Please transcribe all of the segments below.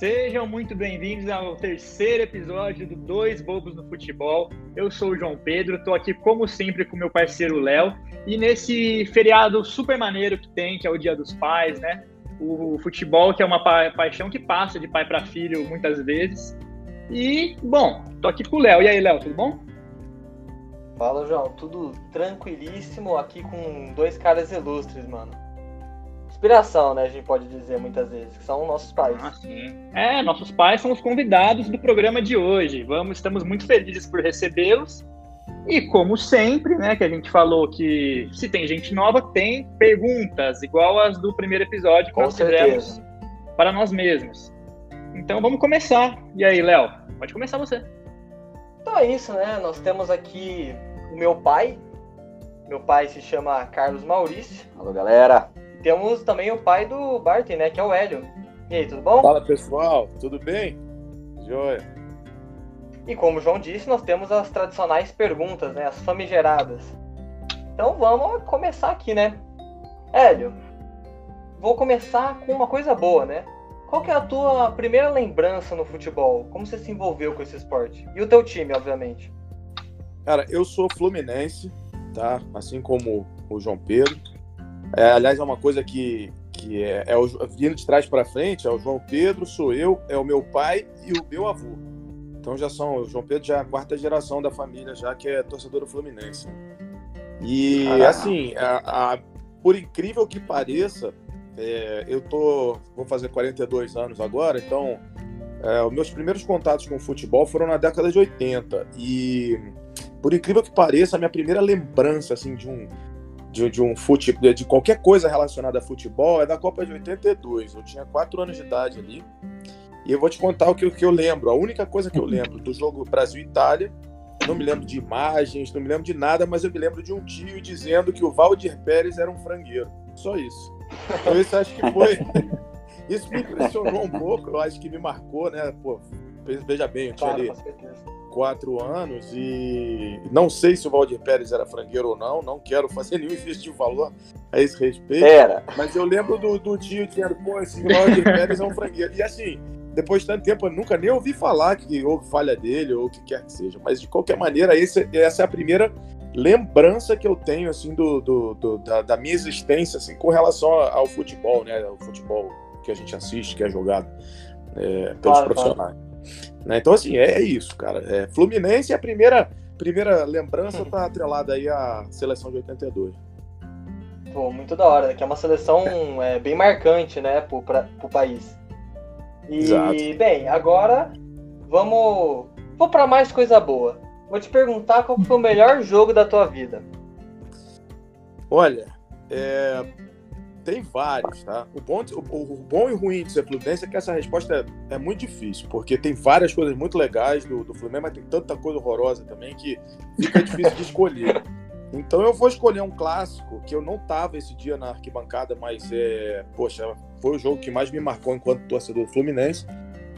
Sejam muito bem-vindos ao terceiro episódio do Dois Bobos no Futebol. Eu sou o João Pedro, estou aqui como sempre com meu parceiro Léo. E nesse feriado super maneiro que tem, que é o Dia dos Pais, né? O futebol, que é uma pa paixão que passa de pai para filho muitas vezes. E, bom, tô aqui com o Léo. E aí, Léo, tudo bom? Fala, João. Tudo tranquilíssimo aqui com dois caras ilustres, mano inspiração, né? A gente pode dizer muitas vezes, que são nossos pais. Ah, sim. É, nossos pais são os convidados do programa de hoje. Vamos, estamos muito felizes por recebê-los. E como sempre, né, que a gente falou que se tem gente nova, tem perguntas, igual as do primeiro episódio que Com nós certeza. fizemos para nós mesmos. Então vamos começar. E aí, Léo? Pode começar você. Então é isso, né? Nós temos aqui o meu pai. Meu pai se chama Carlos Maurício. Alô, galera. Temos também o pai do Barton, né? Que é o Hélio. E aí, tudo bom? Fala, pessoal. Tudo bem? Joia. E como o João disse, nós temos as tradicionais perguntas, né? As famigeradas. Então vamos começar aqui, né? Hélio, vou começar com uma coisa boa, né? Qual que é a tua primeira lembrança no futebol? Como você se envolveu com esse esporte? E o teu time, obviamente. Cara, eu sou fluminense, tá? Assim como o João Pedro. É, aliás, é uma coisa que, que é, é o, vindo de trás para frente, é o João Pedro, sou eu, é o meu pai e o meu avô. Então já são, o João Pedro já é a quarta geração da família, já que é torcedor do Fluminense. E Caraca. assim, a- a- por incrível que pareça, é, eu tô, vou fazer 42 anos agora, então é, os meus primeiros contatos com o futebol foram na década de 80 e por incrível que pareça, a minha primeira lembrança assim de um de, de um futebol, de qualquer coisa relacionada a futebol é da Copa de 82. Eu tinha 4 anos de idade ali. E eu vou te contar o que, o que eu lembro. A única coisa que eu lembro do jogo Brasil e Itália, não me lembro de imagens, não me lembro de nada, mas eu me lembro de um tio dizendo que o Valdir Pérez era um frangueiro. Só isso. Então isso acho que foi. Isso me impressionou um pouco, eu acho que me marcou, né? Pô, veja bem, eu tinha ali com certeza. Quatro anos e não sei se o Valdir Pérez era frangueiro ou não, não quero fazer nenhum de valor a esse respeito, Era. mas eu lembro do, do tio dizendo, pô, esse Valdir Pérez é um frangueiro. E assim, depois de tanto tempo, eu nunca nem ouvi falar que houve falha dele ou o que quer que seja, mas de qualquer maneira, esse, essa é a primeira lembrança que eu tenho, assim, do, do- do- da, da minha existência, assim, com relação ao futebol, né, o futebol que a gente assiste, que é jogado é, pelos Claro, profissionais. Né, Então, assim, é, é isso, cara. É, Fluminense, a primeira, primeira lembrança tá atrelada aí à seleção de 82. Pô, muito da hora, que é uma seleção é, bem marcante, né, pro, pra, pro país. E, Exato. bem, agora vamos, vou pra mais coisa boa. Vou te perguntar qual foi o melhor jogo da tua vida. Olha, é, tem vários, tá? O bom, o, o bom e ruim de ser Fluminense é que essa resposta é, é muito difícil, porque tem várias coisas muito legais do, do Fluminense, mas tem tanta coisa horrorosa também que fica difícil de escolher. Então eu vou escolher um clássico que eu não tava esse dia na arquibancada, mas é, poxa, foi o jogo que mais me marcou enquanto torcedor do Fluminense,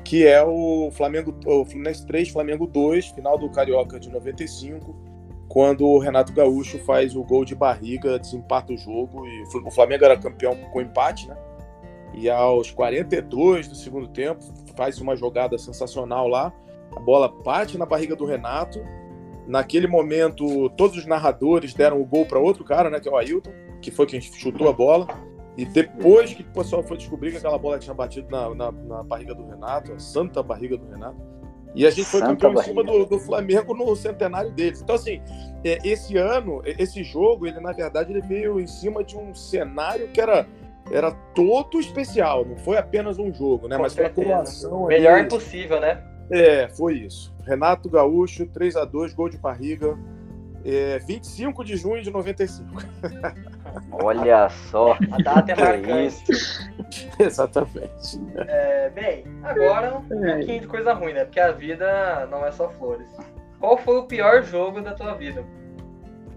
que é o Flamengo, o Fluminense 3, Flamengo 2, final do Carioca de 95 quando o Renato Gaúcho faz o gol de barriga, desempata o jogo e o Flamengo era campeão com empate, né? E aos 42 do segundo tempo, faz uma jogada sensacional lá. A bola bate na barriga do Renato. Naquele momento, todos os narradores deram o gol para outro cara, né? Que é o Ailton, que foi quem chutou a bola. E depois que o pessoal foi descobrir que aquela bola tinha batido na, na, na barriga do Renato, a santa barriga do Renato. E a gente foi Santa campeão em cima barriga. do, do Flamengo no centenário deles. Então, assim, é, esse ano, esse jogo, ele na verdade ele veio em cima de um cenário que era, era todo especial, não foi apenas um jogo, né? Com Mas foi a certeza. coroação. Melhor ali. impossível, né? É, foi isso. Renato Gaúcho, 3 a 2 gol de barriga. É, 25 de junho de 95. Olha só. A data é Que marcante. isso. Exatamente. É, bem, agora um pouquinho de coisa ruim, né? Porque a vida não é só flores. Qual foi o pior jogo da tua vida?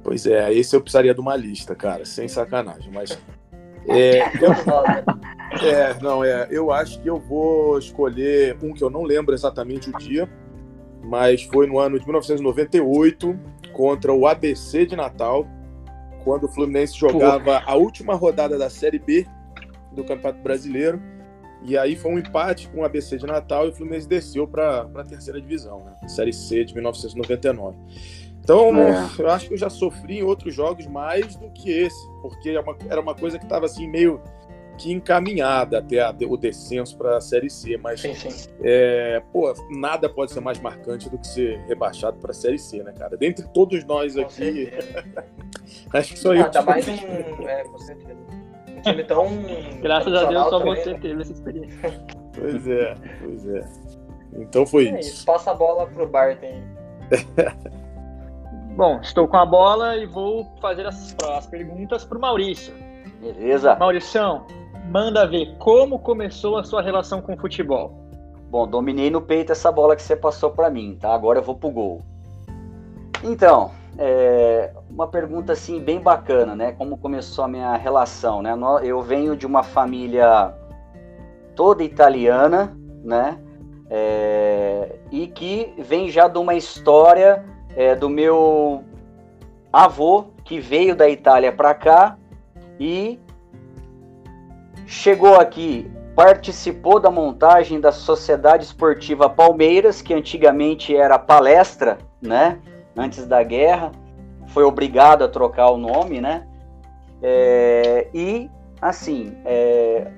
Pois é, esse eu precisaria de uma lista, cara, sem sacanagem. Mas. É, eu- né? É, não, é. Eu acho que eu vou escolher um que eu não lembro exatamente o dia, mas foi no ano de 1998 contra o ABC de Natal, quando o Fluminense jogava a última rodada da Série B do Campeonato Brasileiro E aí foi um empate com o ABC de Natal e o Fluminense desceu para a terceira divisão, né? Série C de 1999. Então, é. eu acho que eu já sofri em outros jogos mais do que esse, porque era é uma, era uma coisa que estava assim meio que encaminhada até a, o descenso para a Série C, mas sim, sim. É, pô, nada pode ser mais marcante do que ser rebaixado para a Série C, né, cara? Dentre todos nós aqui, acho que só ah, eu. Tá mais um, é, com certeza. um time tão. Graças a Deus só você né? teve essa experiência. Pois é, pois é. Então foi é isso. isso. Passa a bola pro Barton. Bom, estou com a bola e vou fazer as, as perguntas para o Maurício. Beleza. Maurício, manda ver como começou a sua relação com o futebol. Bom, dominei no peito essa bola que você passou para mim, tá? Agora eu vou pro gol. Então, é uma pergunta assim bem bacana, né? Como começou a minha relação, né? Eu venho de uma família toda italiana, né? É, e que vem já de uma história é, do meu avô, que veio da Itália para cá e chegou aqui, participou da montagem da Sociedade Esportiva Palmeiras, que antigamente era palestra, né? Antes da guerra, foi obrigado a trocar o nome, né? É, e assim, é,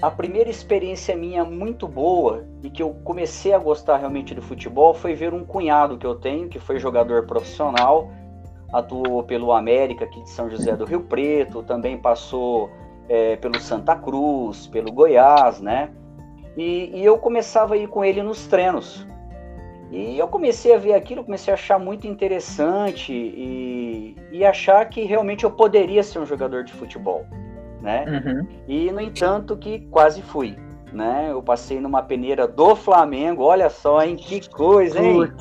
a primeira experiência minha muito boa e que eu comecei a gostar realmente do futebol foi ver um cunhado que eu tenho, que foi jogador profissional, atuou pelo América aqui de São José do Rio Preto, também passou é, pelo Santa Cruz, pelo Goiás, né? E, e, eu começava a ir com ele nos treinos. E eu comecei a ver aquilo, comecei a achar muito interessante e, e achar que realmente eu poderia ser um jogador de futebol né? Uhum. E no entanto que quase fui, né? Eu passei numa peneira do Flamengo, olha só, hein? Que coisa, hein?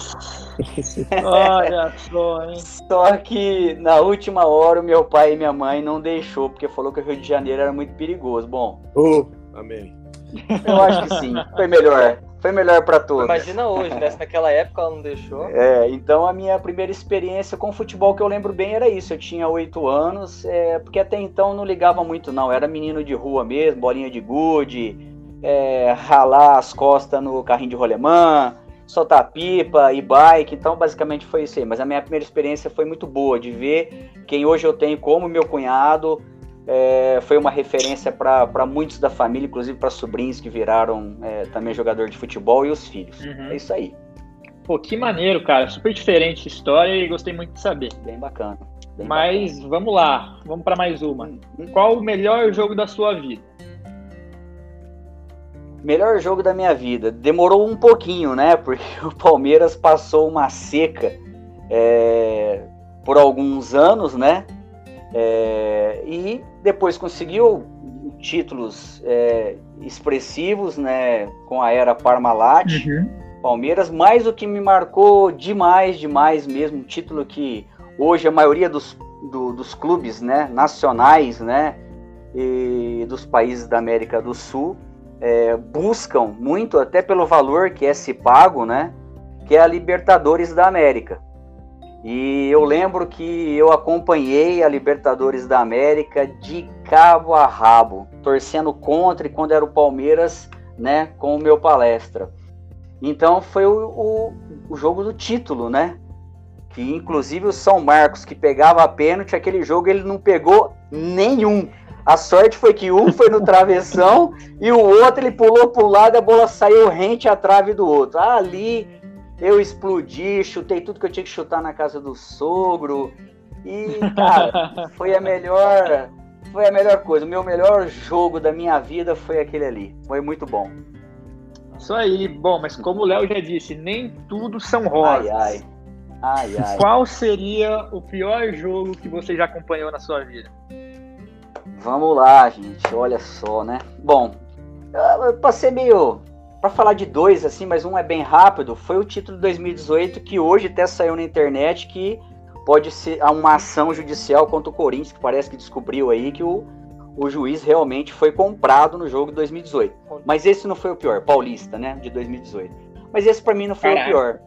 olha só, hein? Só que na última hora o meu pai e minha mãe não deixou, porque falou que o Rio de Janeiro era muito perigoso. Bom. Oh, amém. Eu acho que sim, foi melhor. Foi melhor para todos. Imagina hoje, né? Se naquela época ela não deixou. É, então a minha primeira experiência com futebol que eu lembro bem era isso. Eu tinha oito anos, é, porque até então não ligava muito, não. Era menino de rua mesmo, bolinha de gude, é, ralar as costas no carrinho de rolemã, soltar pipa e bike. Então, basicamente foi isso aí. Mas a minha primeira experiência foi muito boa de ver quem hoje eu tenho como meu cunhado é, foi uma referência para muitos da família, inclusive para sobrinhos que viraram é, também jogador de futebol e os filhos. Uhum. É isso aí. Pô, que maneiro, cara. Super diferente a história e gostei muito de saber. Bem bacana. Bem Mas bacana. vamos lá, vamos para mais uma. Hum, hum. Qual o melhor jogo da sua vida? Melhor jogo da minha vida. Demorou um pouquinho, né? Porque o Palmeiras passou uma seca é, por alguns anos, né? É, e depois conseguiu títulos é, expressivos, né, com a era Parmalat, uhum. Palmeiras, mas o que me marcou demais, demais mesmo, um título que hoje a maioria dos, do, dos clubes, né, nacionais, né, e dos países da América do Sul é, buscam muito, até pelo valor que é se pago, né, que é a Libertadores da América. E eu lembro que eu acompanhei a Libertadores da América de cabo a rabo, torcendo contra e quando era o Palmeiras, né, com o meu palestra. Então foi o, o, o jogo do título, né? Que inclusive o São Marcos, que pegava a pênalti, aquele jogo ele não pegou nenhum. A sorte foi que um foi no travessão e o outro ele pulou para um lado e a bola saiu rente à trave do outro. Ali eu explodi, chutei tudo que eu tinha que chutar na casa do sogro. E, cara, foi a melhor. Foi a melhor coisa. O meu melhor jogo da minha vida foi aquele ali. Foi muito bom. Isso aí. Bom, mas como o Léo já disse, nem tudo são rosas. Ai, ai. Ai, ai. Qual seria o pior jogo que você já acompanhou na sua vida? Vamos lá, gente. Olha só, né? Bom, eu passei meio para falar de dois, assim, mas um é bem rápido, foi o título de 2018 que hoje até saiu na internet que pode ser uma ação judicial contra o Corinthians, que parece que descobriu aí que o, o juiz realmente foi comprado no jogo de 2018. Mas esse não foi o pior, Paulista, né, de 2018. Mas esse para mim não foi Caraca. o pior.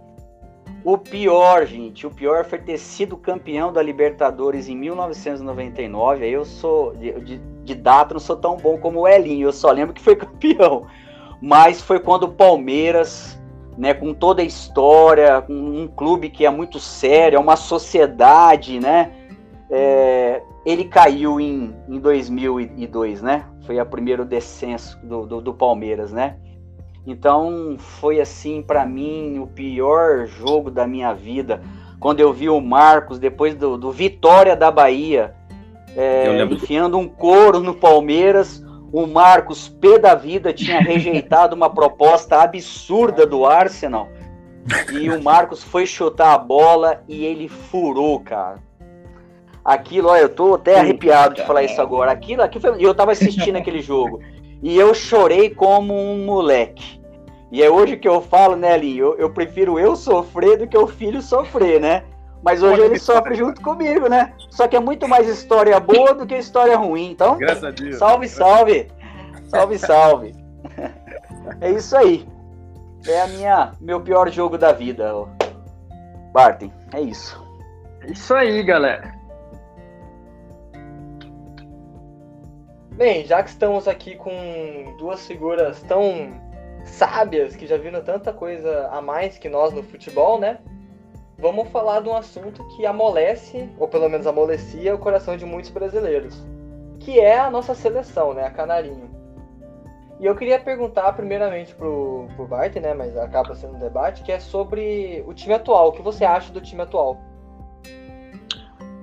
O pior, gente, o pior foi ter sido campeão da Libertadores em 1999. Aí eu sou de, de, data, não sou tão bom como o Elinho, eu só lembro que foi campeão. Mas foi quando o Palmeiras, né, com toda a história, um clube que é muito sério, é uma sociedade, né? É, ele caiu em, em 2002, né? Foi o primeiro descenso do, do, do Palmeiras, né? Então foi assim para mim o pior jogo da minha vida. Quando eu vi o Marcos depois do, do Vitória da Bahia é, enfiando um couro no Palmeiras, o Marcos P da vida tinha rejeitado uma proposta absurda do Arsenal e o Marcos foi chutar a bola e ele furou, cara. Aquilo, olha, eu tô até arrepiado de falar isso agora. Aquilo, aquilo foi, eu tava assistindo aquele jogo. E eu chorei como um moleque. E é hoje que eu falo, né, Linho? Eu, eu prefiro eu sofrer do que o filho sofrer, né? Mas hoje ele sofre junto comigo, né? Só que é muito mais história boa do que história ruim. Então, Graças a Deus. salve, salve! Salve, salve! É isso aí. É a minha meu pior jogo da vida, Barton. É isso. É isso aí, galera. Bem, já que estamos aqui com duas figuras tão sábias que já viram tanta coisa a mais que nós no futebol, né? Vamos falar de um assunto que amolece, ou pelo menos amolecia, o coração de muitos brasileiros, que é a nossa seleção, né? A Canarinho. E eu queria perguntar primeiramente pro, pro Bart, né? Mas acaba sendo um debate, que é sobre o time atual. O que você acha do time atual?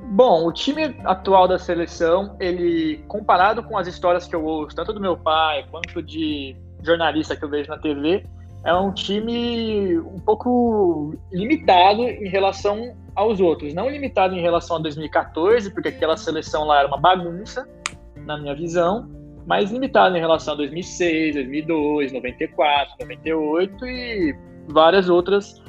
Bom, o time atual da seleção, ele, comparado com as histórias que eu ouço, tanto do meu pai quanto de jornalista que eu vejo na TV, é um time um pouco limitado em relação aos outros. Não limitado em relação a 2014, porque aquela seleção lá era uma bagunça, na minha visão, mas limitado em relação a 2006, 2002, 94, 98 e várias outras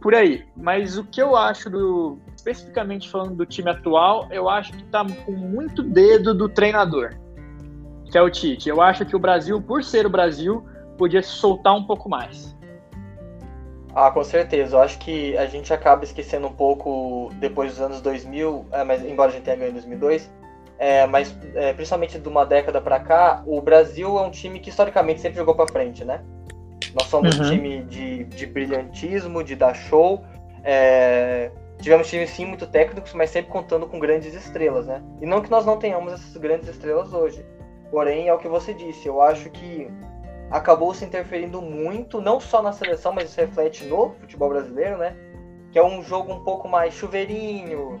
por aí. Mas o que eu acho do especificamente falando do time atual, eu acho que está com muito dedo do treinador, que é o Tite. Eu acho que o Brasil, por ser o Brasil, podia se soltar um pouco mais. Ah, com certeza. Eu acho que a gente acaba esquecendo um pouco depois dos anos 2000, é, mas embora a gente tenha ganho em 2002, é, mas é, principalmente de uma década para cá, o Brasil é um time que historicamente sempre jogou para frente, né? Nós somos uhum. um time de, de brilhantismo, de dar show. É, tivemos times sim muito técnicos, mas sempre contando com grandes estrelas, né? E não que nós não tenhamos essas grandes estrelas hoje. Porém, é o que você disse, eu acho que acabou se interferindo muito, não só na seleção, mas isso reflete no futebol brasileiro, né? Que é um jogo um pouco mais chuveirinho,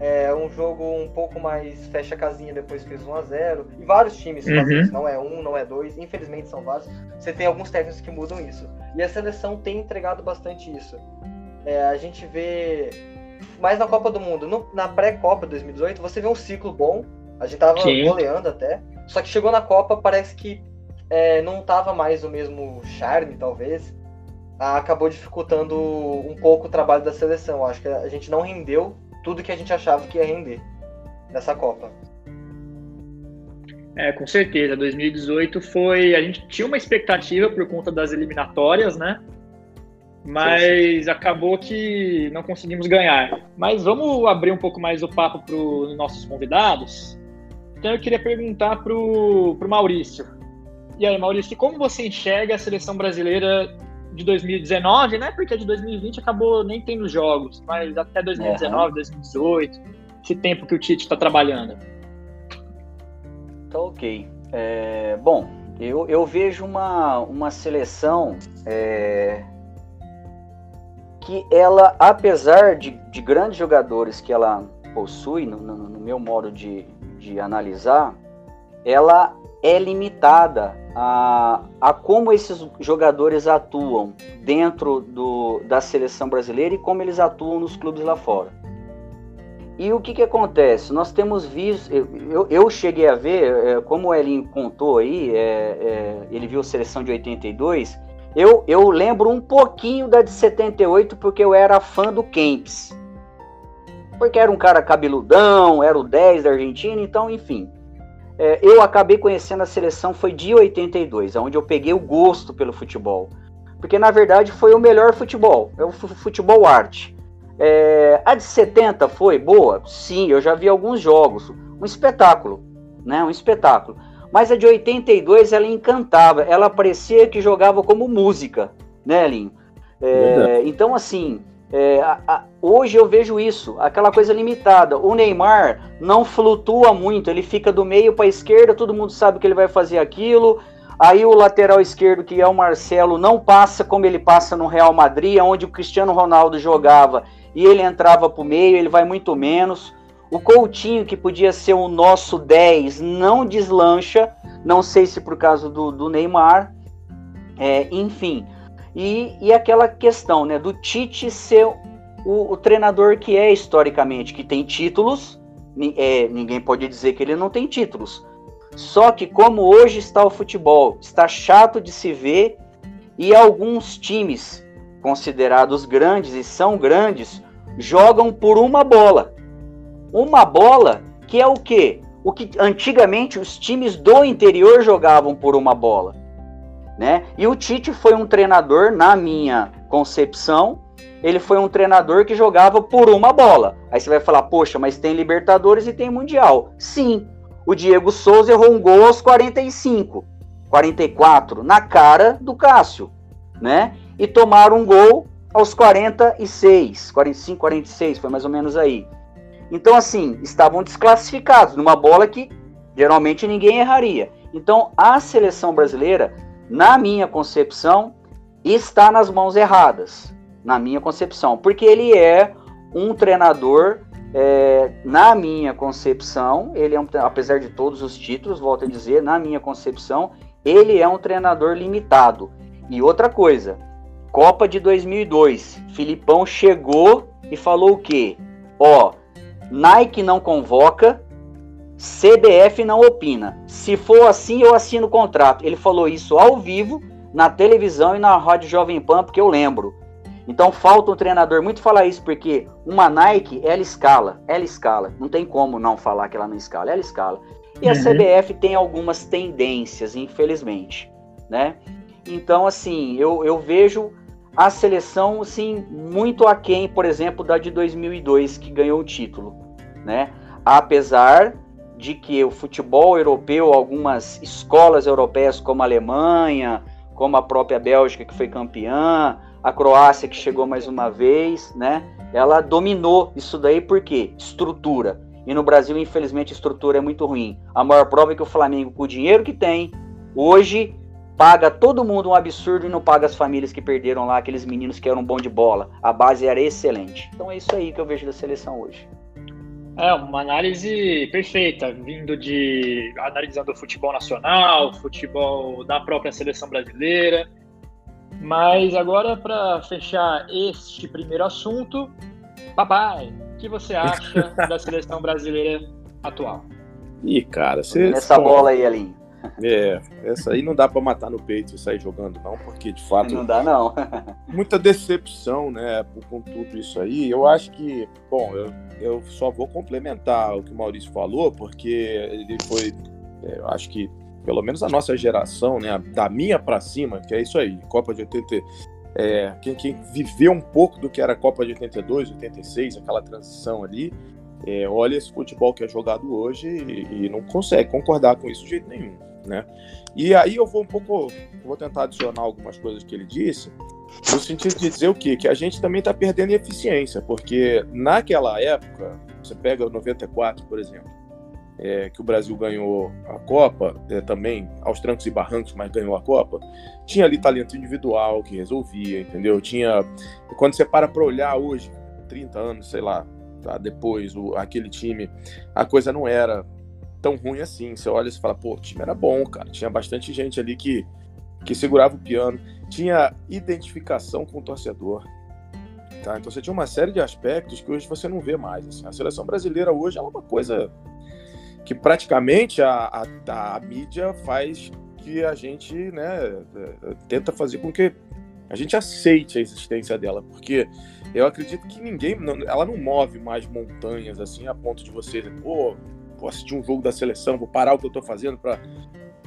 é um jogo um pouco mais fecha casinha depois fez 1 a 0 E vários times uhum. fazem isso, não é um, não é dois, infelizmente são vários. Você tem alguns técnicos que mudam isso. E a seleção tem entregado bastante isso. É, a gente vê mais na Copa do Mundo. No, na pré-Copa 2018, você vê um ciclo bom. A gente tava Sim. goleando até. Só que chegou na Copa, parece que é, não tava mais o mesmo charme, talvez. Ah, acabou dificultando um pouco o trabalho da seleção. Acho que a gente não rendeu tudo que a gente achava que ia render nessa Copa. É, com certeza. 2018 foi. A gente tinha uma expectativa por conta das eliminatórias, né? Mas acabou que não conseguimos ganhar. Mas vamos abrir um pouco mais o papo para os nossos convidados. Então eu queria perguntar para o Maurício. E aí, Maurício, como você enxerga a seleção brasileira de 2019, né? Porque de 2020 acabou nem tendo jogos, mas até 2019, uhum. 2018, esse tempo que o Tite está trabalhando. Tá ok. É, bom, eu, eu vejo uma, uma seleção é, que ela, apesar de, de grandes jogadores que ela possui, no, no, no meu modo de, de analisar, ela é limitada a, a como esses jogadores atuam dentro do, da seleção brasileira e como eles atuam nos clubes lá fora. E o que, que acontece? Nós temos visto, eu, eu cheguei a ver, é, como o Elinho contou aí, é, é, ele viu a seleção de 82, eu, eu lembro um pouquinho da de 78 porque eu era fã do Kempis. Porque era um cara cabeludão, era o 10 da Argentina, então, enfim. É, eu acabei conhecendo a seleção foi de 82, onde eu peguei o gosto pelo futebol. porque na verdade foi o melhor futebol, é o futebol arte. É, a de 70 foi boa? Sim, eu já vi alguns jogos, um espetáculo, né? Um espetáculo. Mas a de 82 ela encantava, ela parecia que jogava como música, né, Linho? É, então, assim, é, a, a, hoje eu vejo isso, aquela coisa limitada. O Neymar não flutua muito, ele fica do meio para a esquerda, todo mundo sabe que ele vai fazer aquilo. Aí o lateral esquerdo, que é o Marcelo, não passa como ele passa no Real Madrid, onde o Cristiano Ronaldo jogava e ele entrava para o meio, ele vai muito menos. O Coutinho, que podia ser o nosso 10, não deslancha. Não sei se por causa do, do Neymar. É, enfim. E, e aquela questão né, do Tite ser o, o treinador que é historicamente, que tem títulos. É, ninguém pode dizer que ele não tem títulos. Só que como hoje está o futebol, está chato de se ver e alguns times considerados grandes e são grandes jogam por uma bola uma bola que é o quê? O que antigamente os times do interior jogavam por uma bola, né? E o Tite foi um treinador, na minha concepção, ele foi um treinador que jogava por uma bola. Aí você vai falar, poxa, mas tem Libertadores e tem Mundial. Sim, o Diego Souza errou um gol aos 45, 44, na cara do Cássio, né? E tomaram um gol aos 46, 45, 46, foi mais ou menos aí. Então, assim, estavam desclassificados numa bola que geralmente ninguém erraria. Então, a seleção brasileira, na minha concepção, está nas mãos erradas. Na minha concepção, porque ele é um treinador, é, na minha concepção, ele é um, apesar de todos os títulos, volto a dizer, na minha concepção, ele é um treinador limitado. E outra coisa, Copa de 2002, Filipão chegou e falou o quê? Ó, Nike não convoca, CBF não opina. Se for assim, eu assino o contrato. Ele falou isso ao vivo, na televisão e na Rádio Jovem Pan, porque eu lembro. Então falta um treinador muito falar isso, porque uma Nike, ela escala, ela escala. Não tem como não falar que ela não escala, ela escala. E a uhum. CBF tem algumas tendências, infelizmente, né? Então, assim, eu, eu vejo a seleção, assim, muito aquém, por exemplo, da de 2002, que ganhou o título, né? Apesar de que o futebol europeu, algumas escolas europeias como a Alemanha, como a própria Bélgica que foi campeã, a Croácia que chegou mais uma vez, né? Ela dominou isso daí por quê? Estrutura. E no Brasil, infelizmente, a estrutura é muito ruim. A maior prova é que o Flamengo, com o dinheiro que tem, hoje paga todo mundo um absurdo e não paga as famílias que perderam lá, aqueles meninos que eram bom de bola. A base era excelente. Então é isso aí que eu vejo da seleção hoje. É, uma análise perfeita, vindo de analisando o futebol nacional, futebol da própria seleção brasileira. Mas agora, para fechar este primeiro assunto, papai, o que você acha da seleção brasileira atual? Ih, cara, você. Nessa bola aí, Alinho. É, essa aí não dá para matar no peito e sair jogando, não, porque de fato. Não dá, não. muita decepção, né, com tudo isso aí. Eu acho que, bom, eu, eu só vou complementar o que o Maurício falou, porque ele foi, é, eu acho que, pelo menos a nossa geração, né, da minha para cima, que é isso aí, Copa de 80. É, quem, quem viveu um pouco do que era a Copa de 82, 86, aquela transição ali, é, olha esse futebol que é jogado hoje e, e, não consegue concordar com isso de jeito nenhum né? E aí eu vou um pouco, vou tentar adicionar algumas coisas que ele disse, no sentido de dizer o quê? Que a gente também está perdendo eficiência, porque naquela época, você pega o 94, por exemplo, é, que o Brasil ganhou a Copa, é, também aos trancos e barrancos, mas ganhou a Copa, tinha ali talento individual que resolvia, entendeu? Tinha. Quando você para para olhar hoje, 30 anos, sei lá, tá, depois, o, aquele time, a coisa não era tão ruim assim. Você olha e fala, pô, o time era bom, cara. Tinha bastante gente ali que, que segurava o piano. Tinha identificação com o torcedor. Tá? Então você tinha uma série de aspectos que hoje você não vê mais. Assim. A seleção brasileira hoje é uma coisa que praticamente a, a, a mídia faz que a gente né, tenta fazer com que a gente aceite a existência dela, porque eu acredito que ninguém, ela não move mais montanhas assim a ponto de você, pô, vou assistir um jogo da seleção, vou parar o que eu estou fazendo para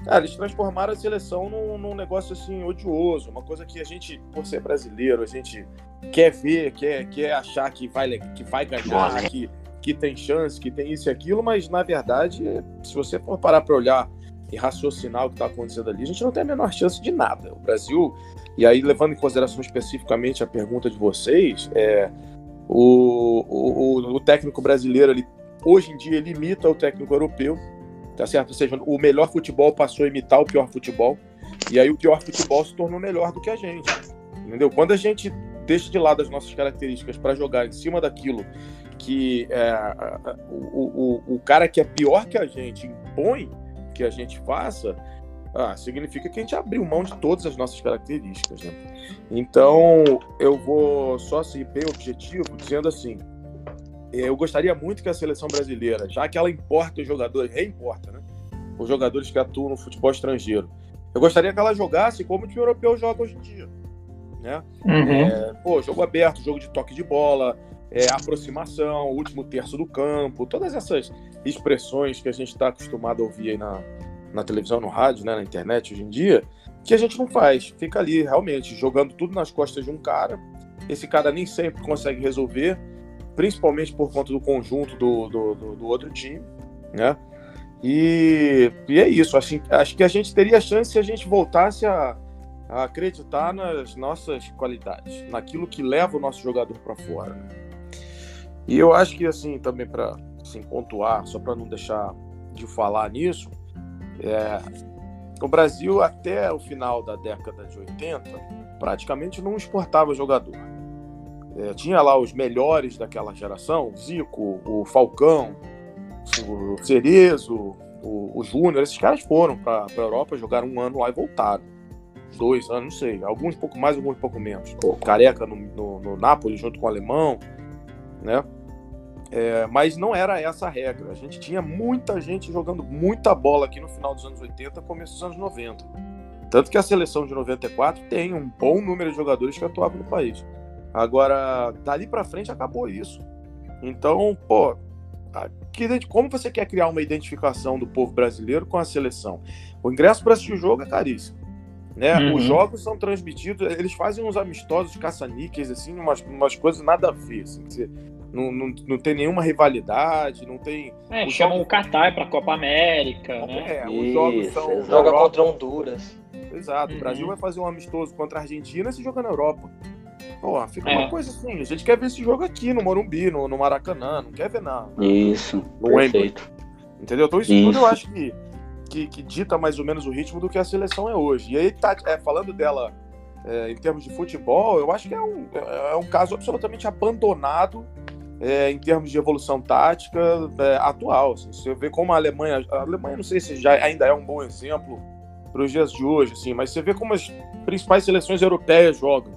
Cara, eles transformaram a seleção num, num, negócio assim odioso, uma coisa que a gente, por ser brasileiro, a gente quer ver, quer, quer achar que vai, que vai ganhar, que, que tem chance, que tem isso e aquilo, mas na verdade, se você for parar para olhar e raciocinar o que está acontecendo ali, a gente não tem a menor chance de nada. O Brasil, e aí levando em consideração especificamente a pergunta de vocês, é, o, o, o técnico brasileiro, ele, hoje em dia, ele imita o técnico europeu, tá certo? Ou seja, o melhor futebol passou a imitar o pior futebol, e aí o pior futebol se tornou melhor do que a gente, entendeu? Quando a gente deixa de lado as nossas características para jogar em cima daquilo que é, o, o, o cara que é pior que a gente impõe que a gente faça, ah, significa que a gente abriu mão de todas as nossas características. Né? Então, eu vou só ser bem objetivo, dizendo assim: eu gostaria muito que a seleção brasileira, já que ela importa os jogadores, reimporta, né? Os jogadores que atuam no futebol estrangeiro. Eu gostaria que ela jogasse como o time europeu joga hoje em dia. Né? Uhum. É, pô, jogo aberto, jogo de toque de bola, é, aproximação, último terço do campo, todas essas expressões que a gente está acostumado a ouvir aí na, na televisão, no rádio, né, na internet hoje em dia, que a gente não faz. Fica ali realmente jogando tudo nas costas de um cara. Esse cara nem sempre consegue resolver, principalmente por conta do conjunto do, do, do, do outro time, né? E, e é isso. Acho, acho que a gente teria chance se a gente voltasse a, a acreditar nas nossas qualidades, naquilo que leva o nosso jogador para fora. E eu acho que, assim, também para assim, pontuar, só para não deixar de falar nisso, é, o Brasil, até o final da década de 80, praticamente não exportava jogador. É, tinha lá os melhores daquela geração, o Zico, o Falcão, o Cerezo, o, o Júnior, esses caras foram para a Europa, jogaram um ano lá e voltaram. Dois anos, não sei. Alguns um pouco mais, alguns um pouco menos. Careca no, no, no Napoli junto com o Alemão, né? É, mas não era essa a regra. A gente tinha muita gente jogando muita bola aqui no final dos anos 80, começo dos anos 90. Tanto que a seleção de 94 tem um bom número de jogadores que atuavam no país. Agora, dali para frente acabou isso. Então, pô, como você quer criar uma identificação do povo brasileiro com a seleção? O ingresso para assistir o jogo é caríssimo. Né? Uhum. Os jogos são transmitidos, eles fazem uns amistosos caça-níqueis, assim, umas, umas coisas nada a ver. Assim, não, não, não tem nenhuma rivalidade, não tem. É, chamam o Qatar para a Copa América, é, né? É, os jogos são. Joga contra Honduras. Exato, uhum. o Brasil vai fazer um amistoso contra a Argentina e se joga na Europa. Pô, fica é. uma coisa assim, a gente quer ver esse jogo aqui no Morumbi, no, no Maracanã, não quer ver nada. Isso, no perfeito. Entendeu? Então isso, isso, tudo eu acho que, que, que, dita mais ou menos o ritmo do que a seleção é hoje. E aí, tá, é, falando dela é, em termos de futebol, eu acho que é um, é, é um caso absolutamente abandonado é, em termos de evolução tática é, atual. Assim, você vê como a Alemanha, a Alemanha não sei se já ainda é um bom exemplo para os dias de hoje, assim, mas você vê como as principais seleções europeias jogam,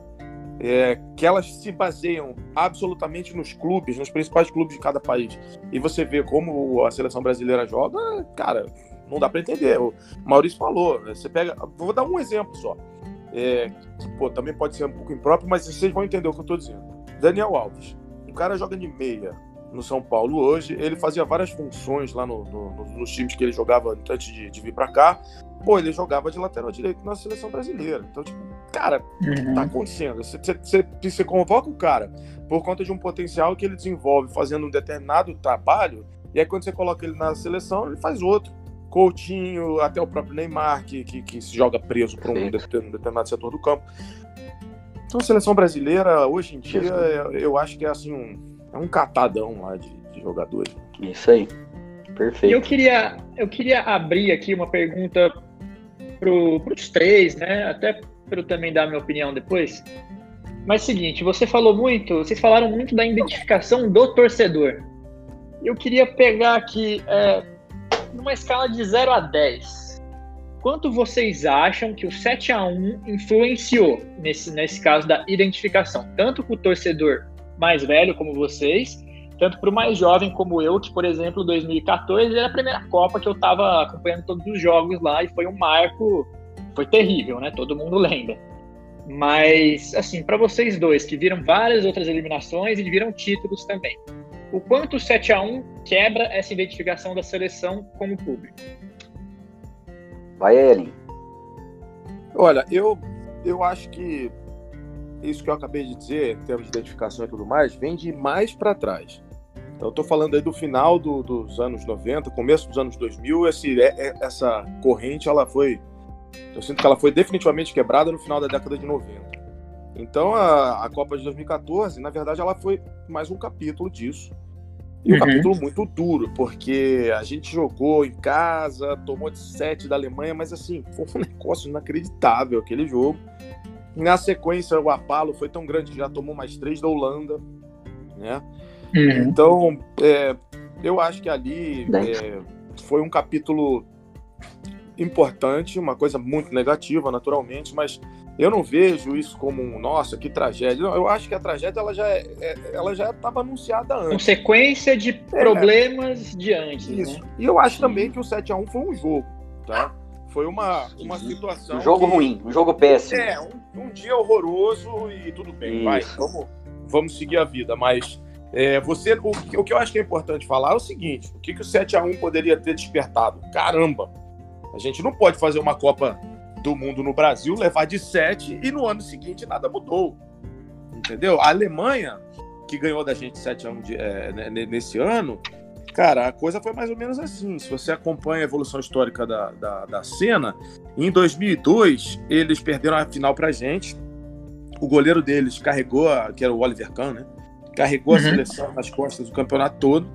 é, que elas se baseiam absolutamente nos clubes, nos principais clubes de cada país. E você vê como a seleção brasileira joga, cara, não dá para entender. O Maurício falou, você pega, vou dar um exemplo só, é, que pô, também pode ser um pouco impróprio, mas vocês vão entender o que eu estou dizendo. Daniel Alves o cara joga de meia no São Paulo hoje. Ele fazia várias funções lá no, no, nos times que ele jogava antes de, de vir para cá. Pô, ele jogava de lateral direito na seleção brasileira. Então, tipo, cara, o uhum. que tá acontecendo? Você, você, você convoca o cara por conta de um potencial que ele desenvolve fazendo um determinado trabalho, e aí quando você coloca ele na seleção, ele faz outro. Coutinho, até o próprio Neymar, que, que, que se joga preso para um determinado setor do campo. Então, a seleção brasileira, hoje em dia, eu acho que é assim um, é um catadão lá de, de jogadores. Isso aí. Perfeito. Eu queria, eu queria abrir aqui uma pergunta para os três, né? Até para eu também dar minha opinião depois. Mas seguinte, você falou muito, vocês falaram muito da identificação do torcedor. Eu queria pegar aqui é, numa escala de 0 a 10 Quanto vocês acham que o 7 a 1 influenciou nesse, nesse caso da identificação, tanto para o torcedor mais velho como vocês, tanto para o mais jovem como eu, que, por exemplo, 2014 era a primeira Copa que eu estava acompanhando todos os jogos lá e foi um marco, foi terrível, né? Todo mundo lembra. Mas, assim, para vocês dois que viram várias outras eliminações e viram títulos também, o quanto o 7 a 1 quebra essa identificação da seleção como público? Vai, Ellen. Olha, eu, eu acho que isso que eu acabei de dizer, em termos de identificação e tudo mais, vem de mais para trás. Então, eu estou falando aí do final do, dos anos 90, começo dos anos 2000, esse, é, é, essa corrente, ela foi. Eu sinto que ela foi definitivamente quebrada no final da década de 90. Então, a, a Copa de 2014, na verdade, ela foi mais um capítulo disso. E um uhum. capítulo muito duro, porque a gente jogou em casa, tomou de 7 da Alemanha, mas assim, foi um negócio inacreditável aquele jogo. Na sequência, o Apalo foi tão grande que já tomou mais três da Holanda, né? Uhum. Então, é, eu acho que ali é, foi um capítulo importante, uma coisa muito negativa, naturalmente, mas eu não vejo isso como um, nossa, que tragédia. Não, eu acho que a tragédia ela já é, é ela já estava anunciada antes. Consequência de é. problemas de antes. Isso. Né? E eu acho também que o 7 a 1 foi um jogo, tá? Foi uma, uma situação. Um jogo que, ruim, um jogo péssimo. É, um, um, dia horroroso e tudo bem, Isso. vai, vamos, vamos seguir a vida. Mas é, você, o, o, que eu acho que é importante falar é o seguinte: o que, que o 7x1 poderia ter despertado? Caramba! A gente não pode fazer uma Copa do Mundo no Brasil, levar de 7 e no ano seguinte nada mudou. Entendeu? A Alemanha, que ganhou da gente 7x1 é, nesse ano, Cara, a coisa foi mais ou menos assim. Se você acompanha a evolução histórica da, da, da cena, em 2002 eles perderam a final pra gente. O goleiro deles carregou, a, que era o Oliver Kahn, né? Carregou uhum. a seleção nas costas do campeonato todo.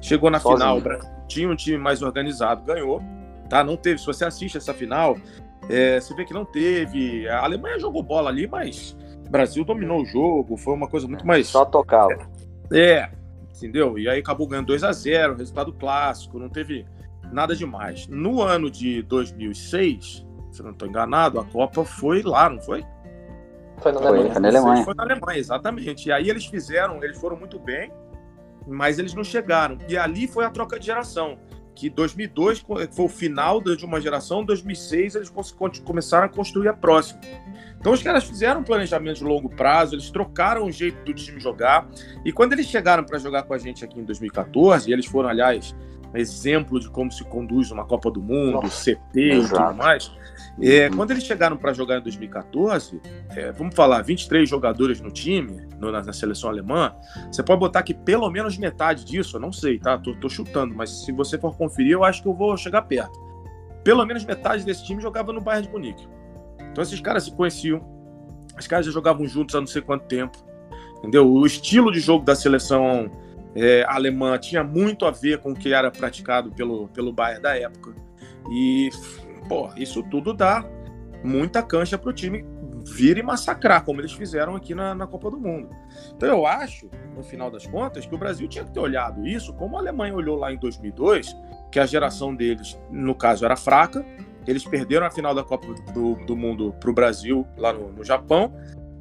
Chegou na Sozinho. final, tinha um time mais organizado, ganhou. Tá? Não teve. Se você assiste essa final, é, você vê que não teve. A Alemanha jogou bola ali, mas o Brasil dominou o jogo. Foi uma coisa muito mais. Só tocava. É, entendeu? E aí acabou ganhando 2 a 0 resultado clássico, não teve nada demais. No ano de 2006, se não estou enganado, a Copa foi lá, não foi? Foi na Alemanha. Foi na Alemanha. Foi na Alemanha, exatamente. E aí eles fizeram, eles foram muito bem, mas eles não chegaram. E ali foi a troca de geração. Que 2002 foi o final de uma geração, 2006 eles começaram a construir a próxima. Então os caras fizeram um planejamento de longo prazo, eles trocaram o jeito do time jogar. E quando eles chegaram para jogar com a gente aqui em 2014, e eles foram, aliás, exemplo de como se conduz uma Copa do Mundo, Nossa, CT exato. e tudo mais. É, uhum. Quando eles chegaram para jogar em 2014, é, vamos falar, 23 jogadores no time, no, na, na, seleção alemã, você pode botar que pelo menos metade disso, eu não sei, tá? Tô, tô, chutando, mas se você for conferir, eu acho que eu vou chegar perto. Pelo menos metade desse time jogava no Bayern de Munique. Então esses caras se conheciam, os caras já jogavam juntos há não sei quanto tempo, entendeu? O estilo de jogo da seleção é, alemã tinha muito a ver com o que era praticado pelo, pelo Bayern da época. E, pô, isso tudo dá muita cancha para o time vir e massacrar, como eles fizeram aqui na, na, Copa do Mundo. Então eu acho, no final das contas, que o Brasil tinha que ter olhado isso, como a Alemanha olhou lá em 2002, que a geração deles, no caso, era fraca, eles perderam a final da Copa do, do Mundo para o Brasil, lá no, no, Japão.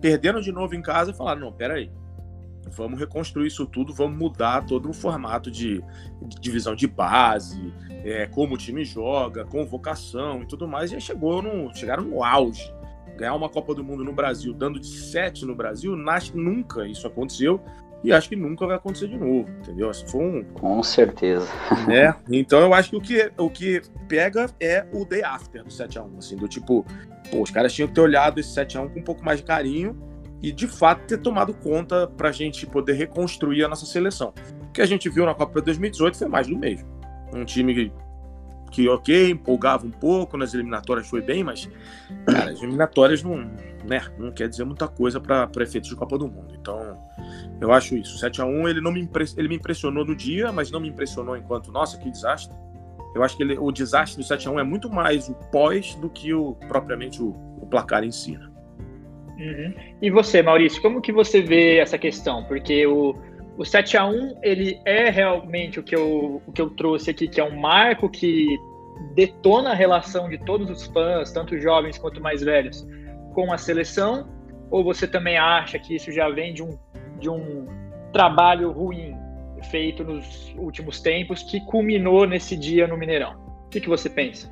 Perderam de novo em casa e falaram: não, peraí. Vamos reconstruir isso tudo, vamos mudar todo o formato de, de divisão de base, é, como o time joga, convocação e tudo mais. E aí chegou no, chegaram no auge. Ganhar uma Copa do Mundo no Brasil, dando de sete no Brasil, nasce, nunca isso aconteceu e acho que nunca vai acontecer de novo, entendeu? Se for um... Com certeza. Né? Então eu acho que o que, o que pega é o day after do 7x1, assim, do tipo, pô, os caras tinham que ter olhado esse 7x1 com um pouco mais de carinho e de fato ter tomado conta pra gente poder reconstruir a nossa seleção. O que a gente viu na Copa 2018 foi mais do mesmo. Um time que, ok, empolgava um pouco, nas eliminatórias foi bem, mas, cara, as eliminatórias não, né, não quer dizer muita coisa para efeitos de Copa do Mundo. Então, eu acho isso. 7 a 1 ele não me ele me impressionou no dia, mas não me impressionou enquanto, nossa, que desastre. Eu acho que ele... o desastre do 7 a 1 é muito mais o pós do que o propriamente o, o placar em si. Né? Uhum. E você, Maurício, como que você vê essa questão? Porque o, o 7 a 1 ele é realmente o que, eu, o que eu trouxe aqui, que é um marco que detona a relação de todos os fãs, tanto jovens quanto mais velhos, com a seleção? Ou você também acha que isso já vem de um de um trabalho ruim feito nos últimos tempos que culminou nesse dia no Mineirão. O que, que você pensa?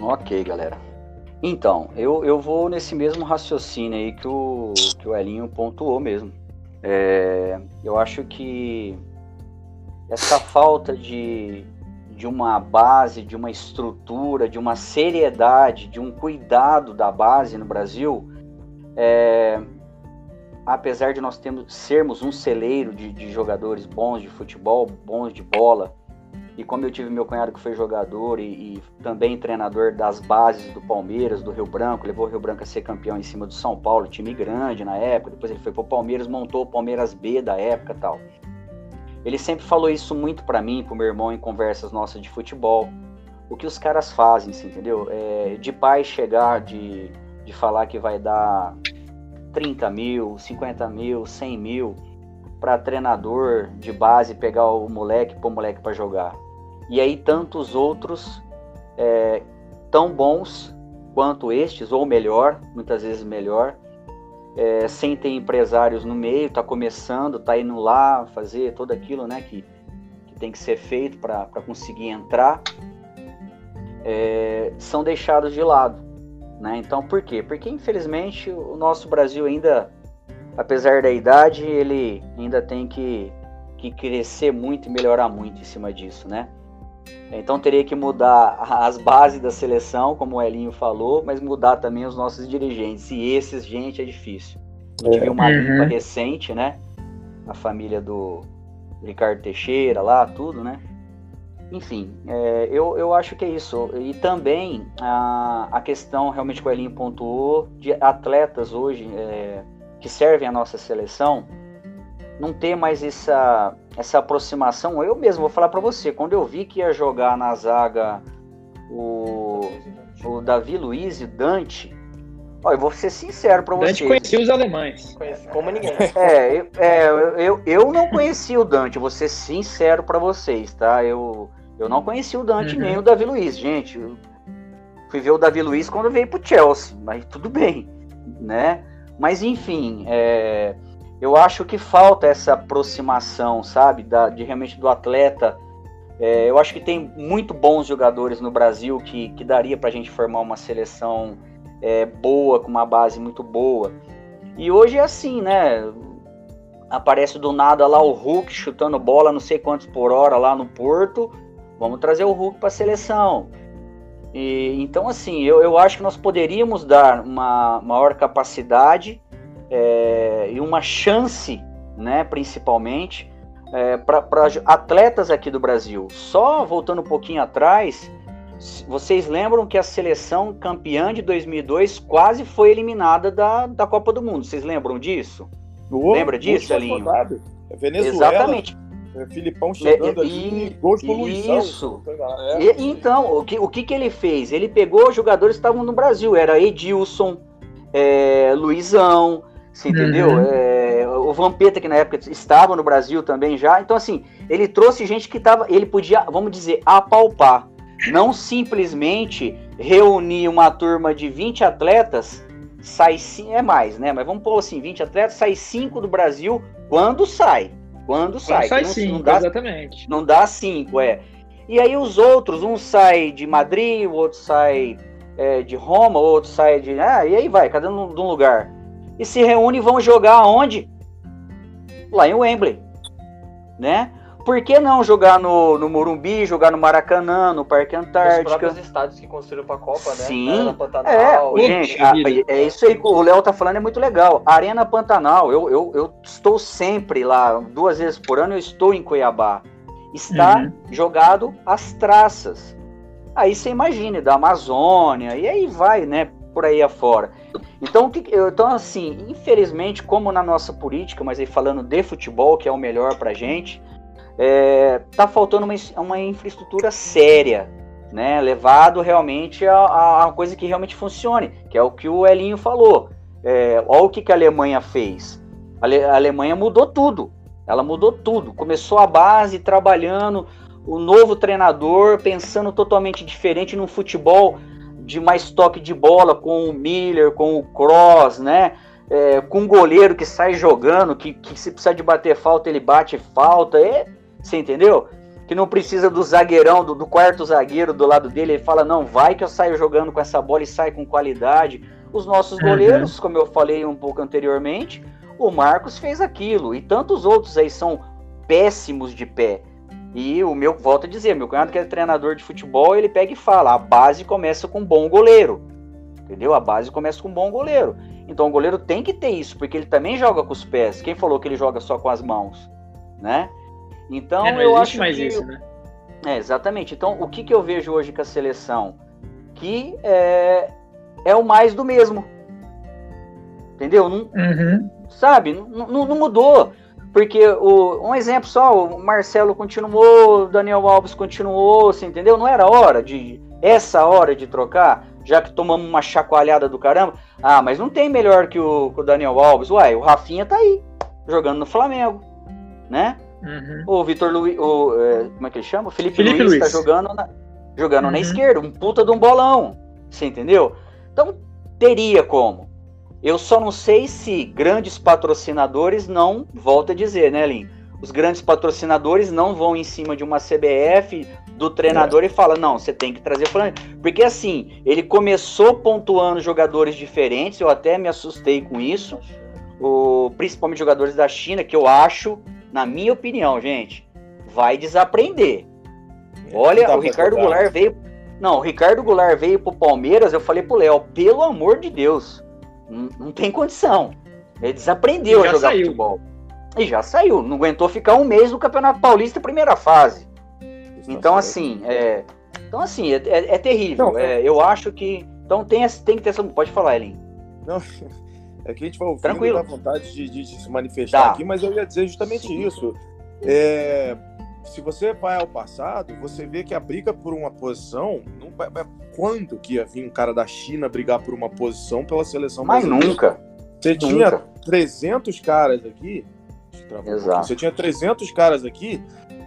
Ok, galera. Então, eu, eu vou nesse mesmo raciocínio aí que o, que o Elinho pontuou mesmo. É, eu acho que essa falta de, de uma base, de uma estrutura, de uma seriedade, de um cuidado da base no Brasil, é, apesar de nós termos, sermos um celeiro de, de, jogadores bons de futebol, bons de bola, e como eu tive meu cunhado que foi jogador e, e, também treinador das bases do Palmeiras, do Rio Branco, levou o Rio Branco a ser campeão em cima do São Paulo, time grande na época, depois ele foi pro Palmeiras, montou o Palmeiras B da época tal. Ele sempre falou isso muito para mim, pro meu irmão, em conversas nossas de futebol. O que os caras fazem, você entendeu? É, de pai chegar, de, de falar que vai dar 30 mil, 50 mil, 100 mil para treinador de base pegar o moleque, pôr o moleque para jogar. E aí tantos outros é, tão bons quanto estes, ou melhor, muitas vezes melhor, é, sem ter empresários no meio, está começando, está indo lá fazer tudo aquilo né, que, que tem que ser feito para conseguir entrar, é, são deixados de lado. Né? Então, por quê? Porque infelizmente o nosso Brasil ainda, apesar da idade, ele ainda tem que, que crescer muito e melhorar muito em cima disso, né? Então teria que mudar as bases da seleção, como o Elinho falou, mas mudar também os nossos dirigentes. E esses, gente, é difícil. A gente viu uma uhum. limpa recente, né? A família do Ricardo Teixeira lá, tudo, né? Enfim, é, eu, eu acho que é isso. E também a, a questão, realmente, que o Elinho pontuou, de atletas hoje é, que servem a nossa seleção, não ter mais essa, essa aproximação. Eu mesmo vou falar para você, quando eu vi que ia jogar na zaga o, o Davi Luiz e Dante, ó, eu vou ser sincero para vocês. Dante conhecia os alemães. Conheci como ninguém. É, eu, é eu, eu não conhecia o Dante, vou ser sincero para vocês, tá? Eu, eu não conhecia o Dante uhum. nem o Davi Luiz, gente. Eu fui ver o Davi Luiz quando veio pro Chelsea, mas tudo bem, né? Mas enfim, é, eu acho que falta essa aproximação, sabe, da, de realmente do atleta. É, eu acho que tem muito bons jogadores no Brasil que, que daria para a gente formar uma seleção é, boa, com uma base muito boa. E hoje é assim, né? Aparece do nada lá o Hulk chutando bola, não sei quantos por hora lá no Porto. Vamos trazer o Hulk para a seleção. E, então, assim, eu, eu acho que nós poderíamos dar uma maior capacidade é, e uma chance, né, principalmente, é, para atletas aqui do Brasil. Só voltando um pouquinho atrás, vocês lembram que a seleção campeã de 2002 quase foi eliminada da, da Copa do Mundo? Vocês lembram disso? O, Lembra disso, Elinho? É Venezuela. Exatamente. É Filipão chegando é, ali, gols poluição. Isso. É. E, então, o que, o que, que ele fez? Ele pegou os jogadores que estavam no Brasil. Era Edilson, é, Luizão, você entendeu? Uhum. É, o Vampeta, que na época estava no Brasil também já. Então, assim, ele trouxe gente que estava. Ele podia, vamos dizer, apalpar. Não simplesmente reunir uma turma de 20 atletas, sai sim, é mais, né? Mas vamos pôr assim: 20 atletas, sai 5 do Brasil quando sai. Quando sai. sai não, cinco, não dá, exatamente. Não dá 5, é. E aí os outros, um sai de Madrid, o outro sai é, de Roma, o outro sai de. Ah, e aí vai, cada um de um lugar e se reúnem e vão jogar onde? Lá em Wembley, né? Por que não jogar no, no Morumbi, jogar no Maracanã, no Parque Antártica? Os próprios estádios que construíram para a Copa, né? Sim. Arena Pantanal. É, gente, a, é isso aí que o Léo tá falando, é muito legal. Arena Pantanal, eu, eu, eu estou sempre lá, duas vezes por ano eu estou em Cuiabá. Está uhum. jogado as traças. Aí você imagine, da Amazônia, e aí vai, né? Por aí afora. Então, então, assim, infelizmente, como na nossa política, mas aí falando de futebol, que é o melhor pra gente, é, tá faltando uma, uma infraestrutura séria, né? Levado realmente a, a, coisa que realmente funcione, que é o que o Elinho falou. É, olha o que, que a Alemanha fez. A, a Alemanha mudou tudo. Ela mudou tudo. Começou a base trabalhando, o novo treinador pensando totalmente diferente no futebol de mais toque de bola com o Miller, com o Cross, né? É, com um goleiro que sai jogando, que, que se precisa de bater falta, ele bate falta. É, você entendeu? Que não precisa do zagueirão, do, do, quarto zagueiro do lado dele. Ele fala: não, vai que eu saio jogando com essa bola e sai com qualidade. Os nossos uhum. goleiros, como eu falei um pouco anteriormente, o Marcos fez aquilo. E tantos outros aí são péssimos de pé. E o meu, volto a dizer, meu cunhado que é treinador de futebol, ele pega e fala, a base começa com um bom goleiro. Entendeu? A base começa com um bom goleiro. Então o goleiro tem que ter isso, porque ele também joga com os pés. Quem falou que ele joga só com as mãos, né? Então é, eu acho mais que... isso, né? É, exatamente. Então o que, que eu vejo hoje com a seleção? Que é, é o mais do mesmo. Entendeu? Não, uhum. Sabe? Não, não, não mudou. Porque o, um exemplo só, o Marcelo continuou, o Daniel Alves continuou, você entendeu? Não era hora de. Essa hora de trocar, já que tomamos uma chacoalhada do caramba. Ah, mas não tem melhor que o, que o Daniel Alves. Uai, o Rafinha tá aí, jogando no Flamengo, né? Uhum. O Vitor Luiz, o, é, como é que ele chama? O Felipe, Felipe Luiz, Luiz tá jogando na, jogando Uhum. na esquerda, um puta de um bolão. Você entendeu? Então teria como. Eu só não sei se grandes patrocinadores não, volta a dizer, né, Lin? Os grandes patrocinadores não vão em cima de uma CBF do treinador e fala, não, você tem que trazer fulano. Porque assim, ele começou pontuando jogadores diferentes, eu até me assustei com isso. O, principalmente jogadores da China, que eu acho, na minha opinião, gente, vai desaprender. Olha, Não dá o Ricardo jogar. Goulart veio. Não, o Ricardo Goulart veio pro Palmeiras, eu falei pro Léo, pelo amor de Deus, não, não tem condição. Ele desaprendeu a já jogar saiu. futebol. E já saiu, não aguentou ficar um mês no Campeonato Paulista, primeira fase. Então, assim, é. Então, assim, é, é- é terrível. Não, É, eu acho que. Então tem, tem que ter essa. Pode falar, Elin. Não, é que a gente vai ouvindo Tranquilo. dá vontade de, de- de se manifestar Tá. aqui, mas eu ia dizer justamente Sim. isso. É, se você vai ao passado, você vê que a briga por uma posição. Não, vai- quando que ia vir um cara da China brigar por uma posição pela seleção Mas brasileira? nunca. Você tinha Nunca. 300 caras aqui. Um. Exato. Você tinha 300 caras aqui.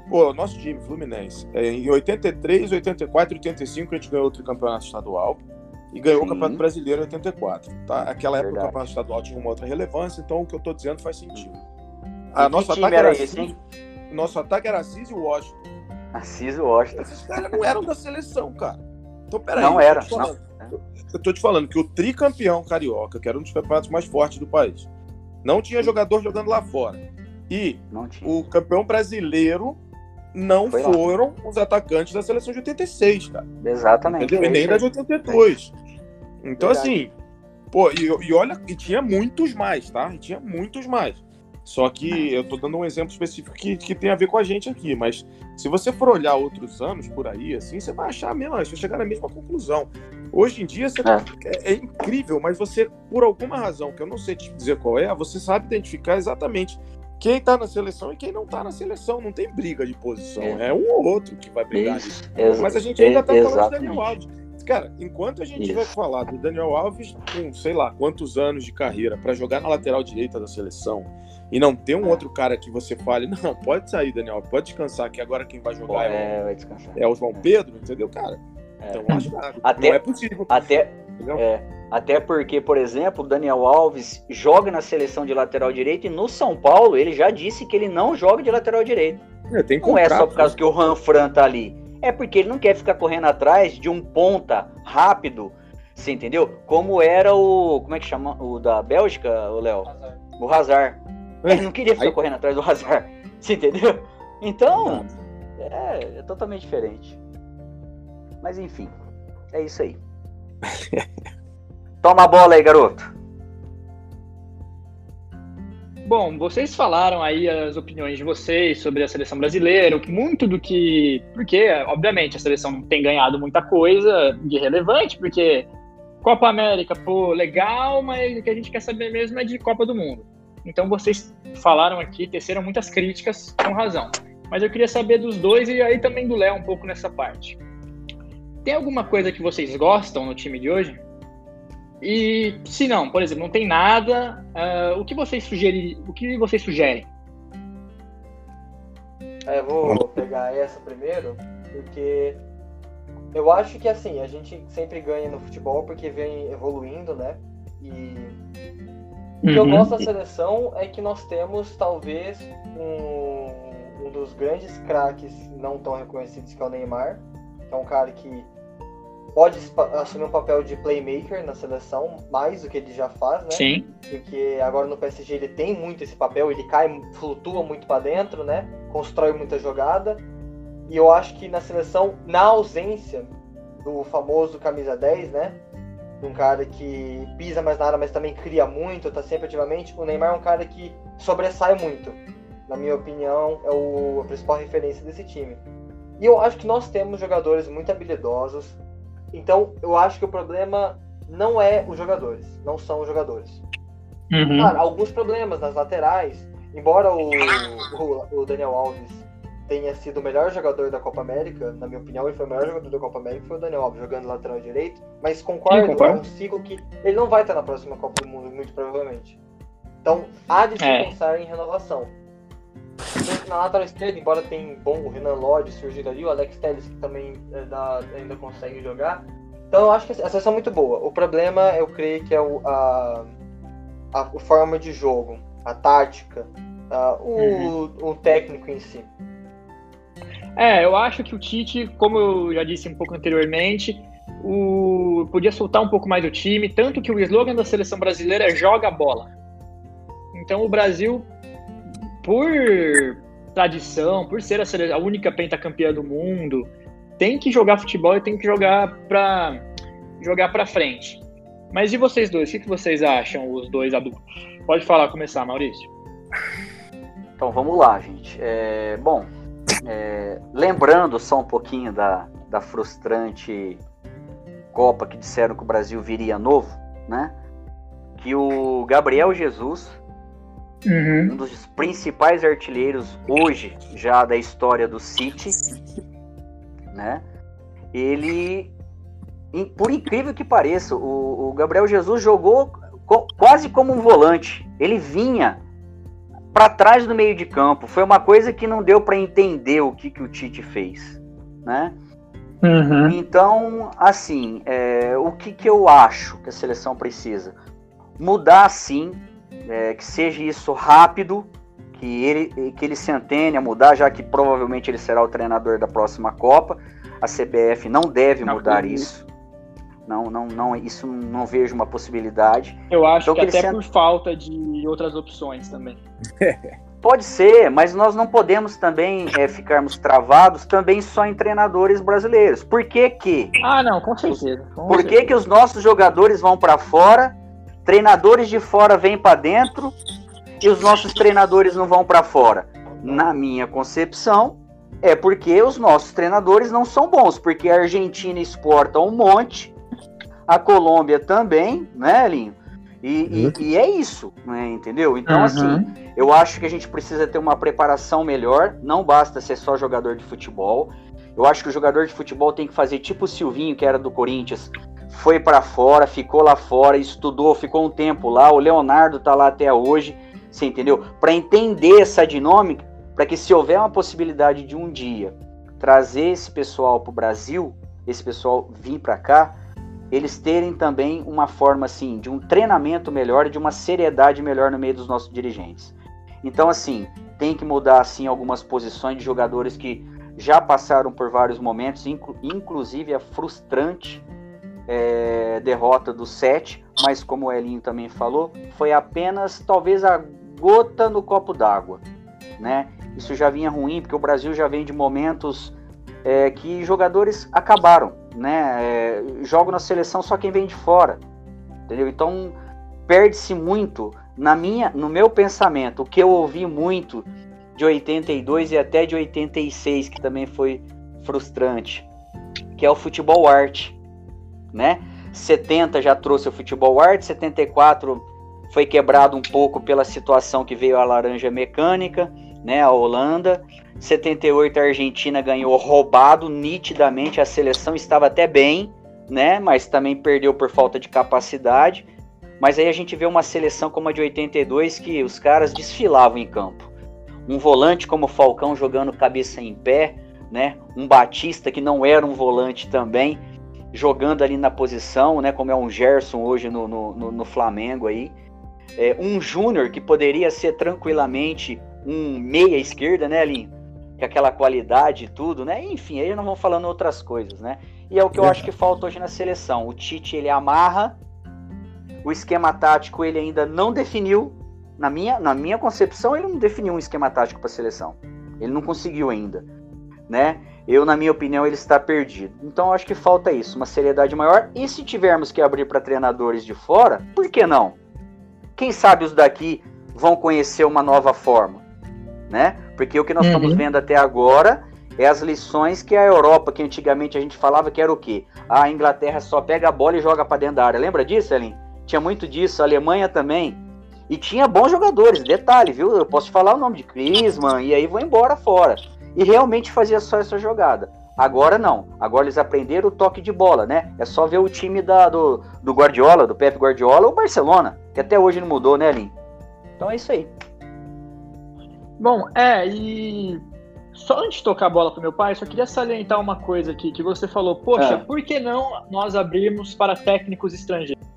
Pô, nosso time, Fluminense, é, em 83, 84 e 85 a gente ganhou outro campeonato estadual e ganhou Sim. o Campeonato Brasileiro em 84. Tá? Aquela época Verdade. o Campeonato Estadual tinha uma outra relevância, então o que eu tô dizendo faz sentido. E A que time ataque era era esse, hein? Nosso ataque era Assis e Washington. Assis Washington. Esses caras não eram da seleção, cara. Então, peraí. Não era, falando- Eu tô te falando que o tricampeão carioca, que era um dos campeonatos mais fortes do país, não tinha jogador jogando lá fora. E Não o campeão brasileiro não Foi lá. foram os atacantes da seleção de 86, cara. Exatamente. Entendeu? E nem da de 82. Então, Verdade. assim, pô, e, e olha, e tinha muitos mais, tá? E tinha muitos mais. Só que eu tô dando um exemplo específico que, que tem a ver com a gente aqui, mas se você for olhar outros anos por aí, assim, você vai achar mesmo, você vai chegar na mesma conclusão. Hoje em dia você- é. é incrível, mas você, por alguma razão, que eu não sei te dizer qual é, você sabe identificar exatamente quem tá na seleção e quem não tá na seleção. Não tem briga de posição, É. é, um ou outro que vai brigar. Isso, Mas a gente ainda tá é- falando do Daniel. Alves. Cara, enquanto a gente Isso. vai falar do Daniel Alves com sei lá quantos anos de carreira para jogar na lateral direita da seleção e não ter um outro cara que você fale, não, pode sair, Daniel, pode descansar, que agora quem vai jogar é, É, é o João Pedro, entendeu, cara? É. Então acho que Até- não é possível. Até, é, até porque, por exemplo, o Daniel Alves joga na seleção de lateral direito e no São Paulo ele já disse que ele não joga de lateral direito. É, tem Não é só por causa que o Ranfran tá ali. É porque ele não quer ficar correndo atrás de um ponta rápido, você entendeu? Como era o. Como é que chama? O da Bélgica, o Léo? O Hazard. Ele não queria ficar Aí- correndo atrás do Hazard. Você entendeu? Então, Não. é, é totalmente diferente. Mas enfim, é isso aí. Toma a bola aí, garoto. Bom, vocês falaram aí as opiniões de vocês sobre a seleção brasileira, o que- muito do que. Porque, obviamente, a seleção não tem ganhado muita coisa de relevante, porque Copa América, pô, legal, mas o que a gente quer saber mesmo é de Copa do Mundo. Então vocês falaram aqui, teceram muitas críticas, com razão. Mas eu queria saber dos dois e aí também do Léo um pouco nessa parte. Tem alguma coisa que vocês gostam no time de hoje? E se não, por exemplo, não tem nada, ah, o que vocês? O que vocês sugerem? É, vou pegar essa primeiro, porque eu acho que assim, a gente sempre ganha no futebol porque vem evoluindo, né? E o que eu Uhum. gosto da seleção é que nós temos talvez um, um dos grandes craques não tão reconhecidos que é o Neymar, que é um cara que pode assumir um papel de playmaker na seleção, mais do que ele já faz, né? Sim. porque agora no PSG ele tem muito esse papel, ele cai, flutua muito para dentro, né? Constrói muita jogada. E eu acho que na seleção, na ausência do famoso camisa 10, né? Um cara que pisa mais nada, mas também cria muito, tá sempre ativamente. O Neymar é um cara que sobressai muito. Na minha opinião, é o, a principal referência desse time. E eu acho que nós temos jogadores muito habilidosos. Então, eu acho que o problema não é os jogadores, não são os jogadores. Uhum. Claro, alguns problemas nas laterais. Embora o, o, o, Daniel Alves tenha sido o melhor jogador da Copa América, na minha opinião, ele foi o melhor jogador da Copa América, foi o Daniel Alves jogando lateral direito. Mas concordo, concordo. ciclo que ele não vai estar na próxima Copa do Mundo, muito provavelmente. Então, há de se é. pensar em renovação. Na lateral esquerda, embora tenha bom o Renan Lodge surgindo ali, o Alex Telles que também é, dá, ainda consegue jogar. Então eu acho que a seleção é muito boa. O problema, eu creio que é o, a, a, a forma de jogo, a tática, a, o, uhum. o técnico em si. É, eu acho que o Tite, como eu já disse um pouco anteriormente, o, podia soltar um pouco mais o time, tanto que o slogan da seleção brasileira é joga bola. Então o Brasil por tradição, por ser a, a única pentacampeã do mundo, tem que jogar futebol e tem que jogar para jogar para frente. Mas e vocês dois? O que, vocês acham, os dois adultos? Pode falar, começar, Maurício. Então vamos lá, gente. É, bom, é, lembrando só um pouquinho da, da frustrante Copa que disseram que o Brasil viria novo, né? Que o Gabriel Jesus Uhum. Um dos principais artilheiros hoje já da história do City, né? Ele, por incrível que pareça, o, o Gabriel Jesus jogou co quase como um volante. Ele vinha para trás do meio de campo. Foi uma coisa que não deu para entender o que, que o Tite fez, né? Uhum. Então, assim, é, o que, que eu acho que a seleção precisa? Mudar, sim, é, que seja isso rápido, que ele, que ele se antene a mudar, já que provavelmente ele será o treinador da próxima Copa. A CBF não deve não, mudar isso. Não, não, não, isso não vejo uma possibilidade. Eu acho então, que, que até por falta de outras opções também. Pode ser, mas nós não podemos também é, ficarmos travados também só em treinadores brasileiros. Por que que? Ah, não, com certeza. Com por que que os nossos jogadores vão para fora Treinadores de fora vêm para dentro e os nossos treinadores não vão para fora. Na minha concepção, é porque os nossos treinadores não são bons, porque a Argentina exporta um monte, a Colômbia também, né, Linho? E, e, e é isso, né, entendeu? Então, uhum. assim, eu acho que a gente precisa ter uma preparação melhor, não basta ser só jogador de futebol. Eu acho que o jogador de futebol tem que fazer tipo o Silvinho, que era do Corinthians, foi para fora, ficou lá fora, estudou, ficou um tempo lá. O Leonardo tá lá até hoje, você entendeu? Para entender essa dinâmica, para que se houver uma possibilidade de um dia trazer esse pessoal para o Brasil, esse pessoal vir para cá, eles terem também uma forma assim de um treinamento melhor, de uma seriedade melhor no meio dos nossos dirigentes. Então assim, tem que mudar assim algumas posições de jogadores que já passaram por vários momentos, inclu inclusive é frustrante é, derrota do 7, mas como o Elinho também falou, foi apenas talvez a gota no copo d'água, né? Isso já vinha ruim porque o Brasil já vem de momentos é, que jogadores acabaram, né? É, jogo na seleção só quem vem de fora, entendeu? Então perde-se muito na minha, no meu pensamento, o que eu ouvi muito de 82 e até de 86 que também foi frustrante, que é o futebol arte né? 70 já trouxe o futebol arte, 74 foi quebrado um pouco pela situação que veio a laranja mecânica, né, a Holanda. 78 a Argentina ganhou roubado nitidamente, a seleção estava até bem, né, mas também perdeu por falta de capacidade. Mas aí a gente vê uma seleção como a de 82 que os caras desfilavam em campo. Um volante como o Falcão jogando cabeça em pé, né? Um Batista que não era um volante também, jogando ali na posição, né? Como é um Gerson hoje no, no, no Flamengo aí. É, um Júnior que poderia ser tranquilamente um meia esquerda, né, Linho? Com aquela qualidade e tudo, né? Enfim, aí não vão falando outras coisas, né? E é o que eu acho que falta hoje na seleção. O Tite, ele amarra, o esquema tático ele ainda não definiu. Na minha, na minha concepção, ele não definiu um esquema tático para a seleção. Ele não conseguiu ainda. né? Eu, na minha opinião, ele está perdido. Então, eu acho que falta isso, uma seriedade maior. E se tivermos que abrir para treinadores de fora, por que não? Quem sabe os daqui vão conhecer uma nova forma, né? Porque o que nós uhum. estamos vendo até agora é as lições que a Europa, que antigamente a gente falava que era o quê? A Inglaterra só pega a bola e joga para dentro da área. Lembra disso, Elin? Tinha muito disso, a Alemanha também. E tinha bons jogadores, detalhe, viu? Eu posso falar o nome de Griezmann e aí vou embora fora. E realmente fazia só essa jogada. Agora não. Agora eles aprenderam o toque de bola, né? É só ver o time da, do, do Guardiola, do Pep Guardiola, ou Barcelona, que até hoje não mudou, né, Lin? Então é isso aí. Bom, é, e só antes de tocar a bola para meu pai, só queria salientar uma coisa aqui, que você falou, poxa, é. por que não nós abrirmos para técnicos estrangeiros?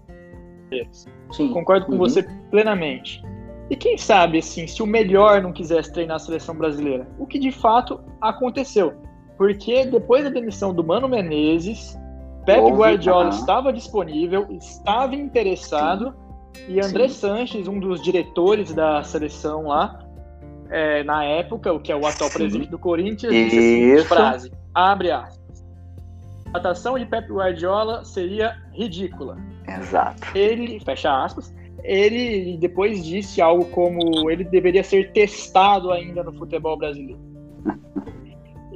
Sim. Concordo com uhum. você plenamente. E quem sabe, assim, se o melhor não quisesse treinar a seleção brasileira? O que de fato aconteceu. Porque depois da demissão do Mano Menezes, Pep Ouve, Guardiola estava disponível, estava interessado, Sim. e André Sim. Sanches, um dos diretores da seleção lá, é, na época, o que é o atual Sim. presidente do Corinthians, disse a seguinte frase, abre aspas, a atação de Pep Guardiola seria ridícula. Exato. Ele, fecha aspas, ele depois disse algo como ele deveria ser testado ainda no futebol brasileiro.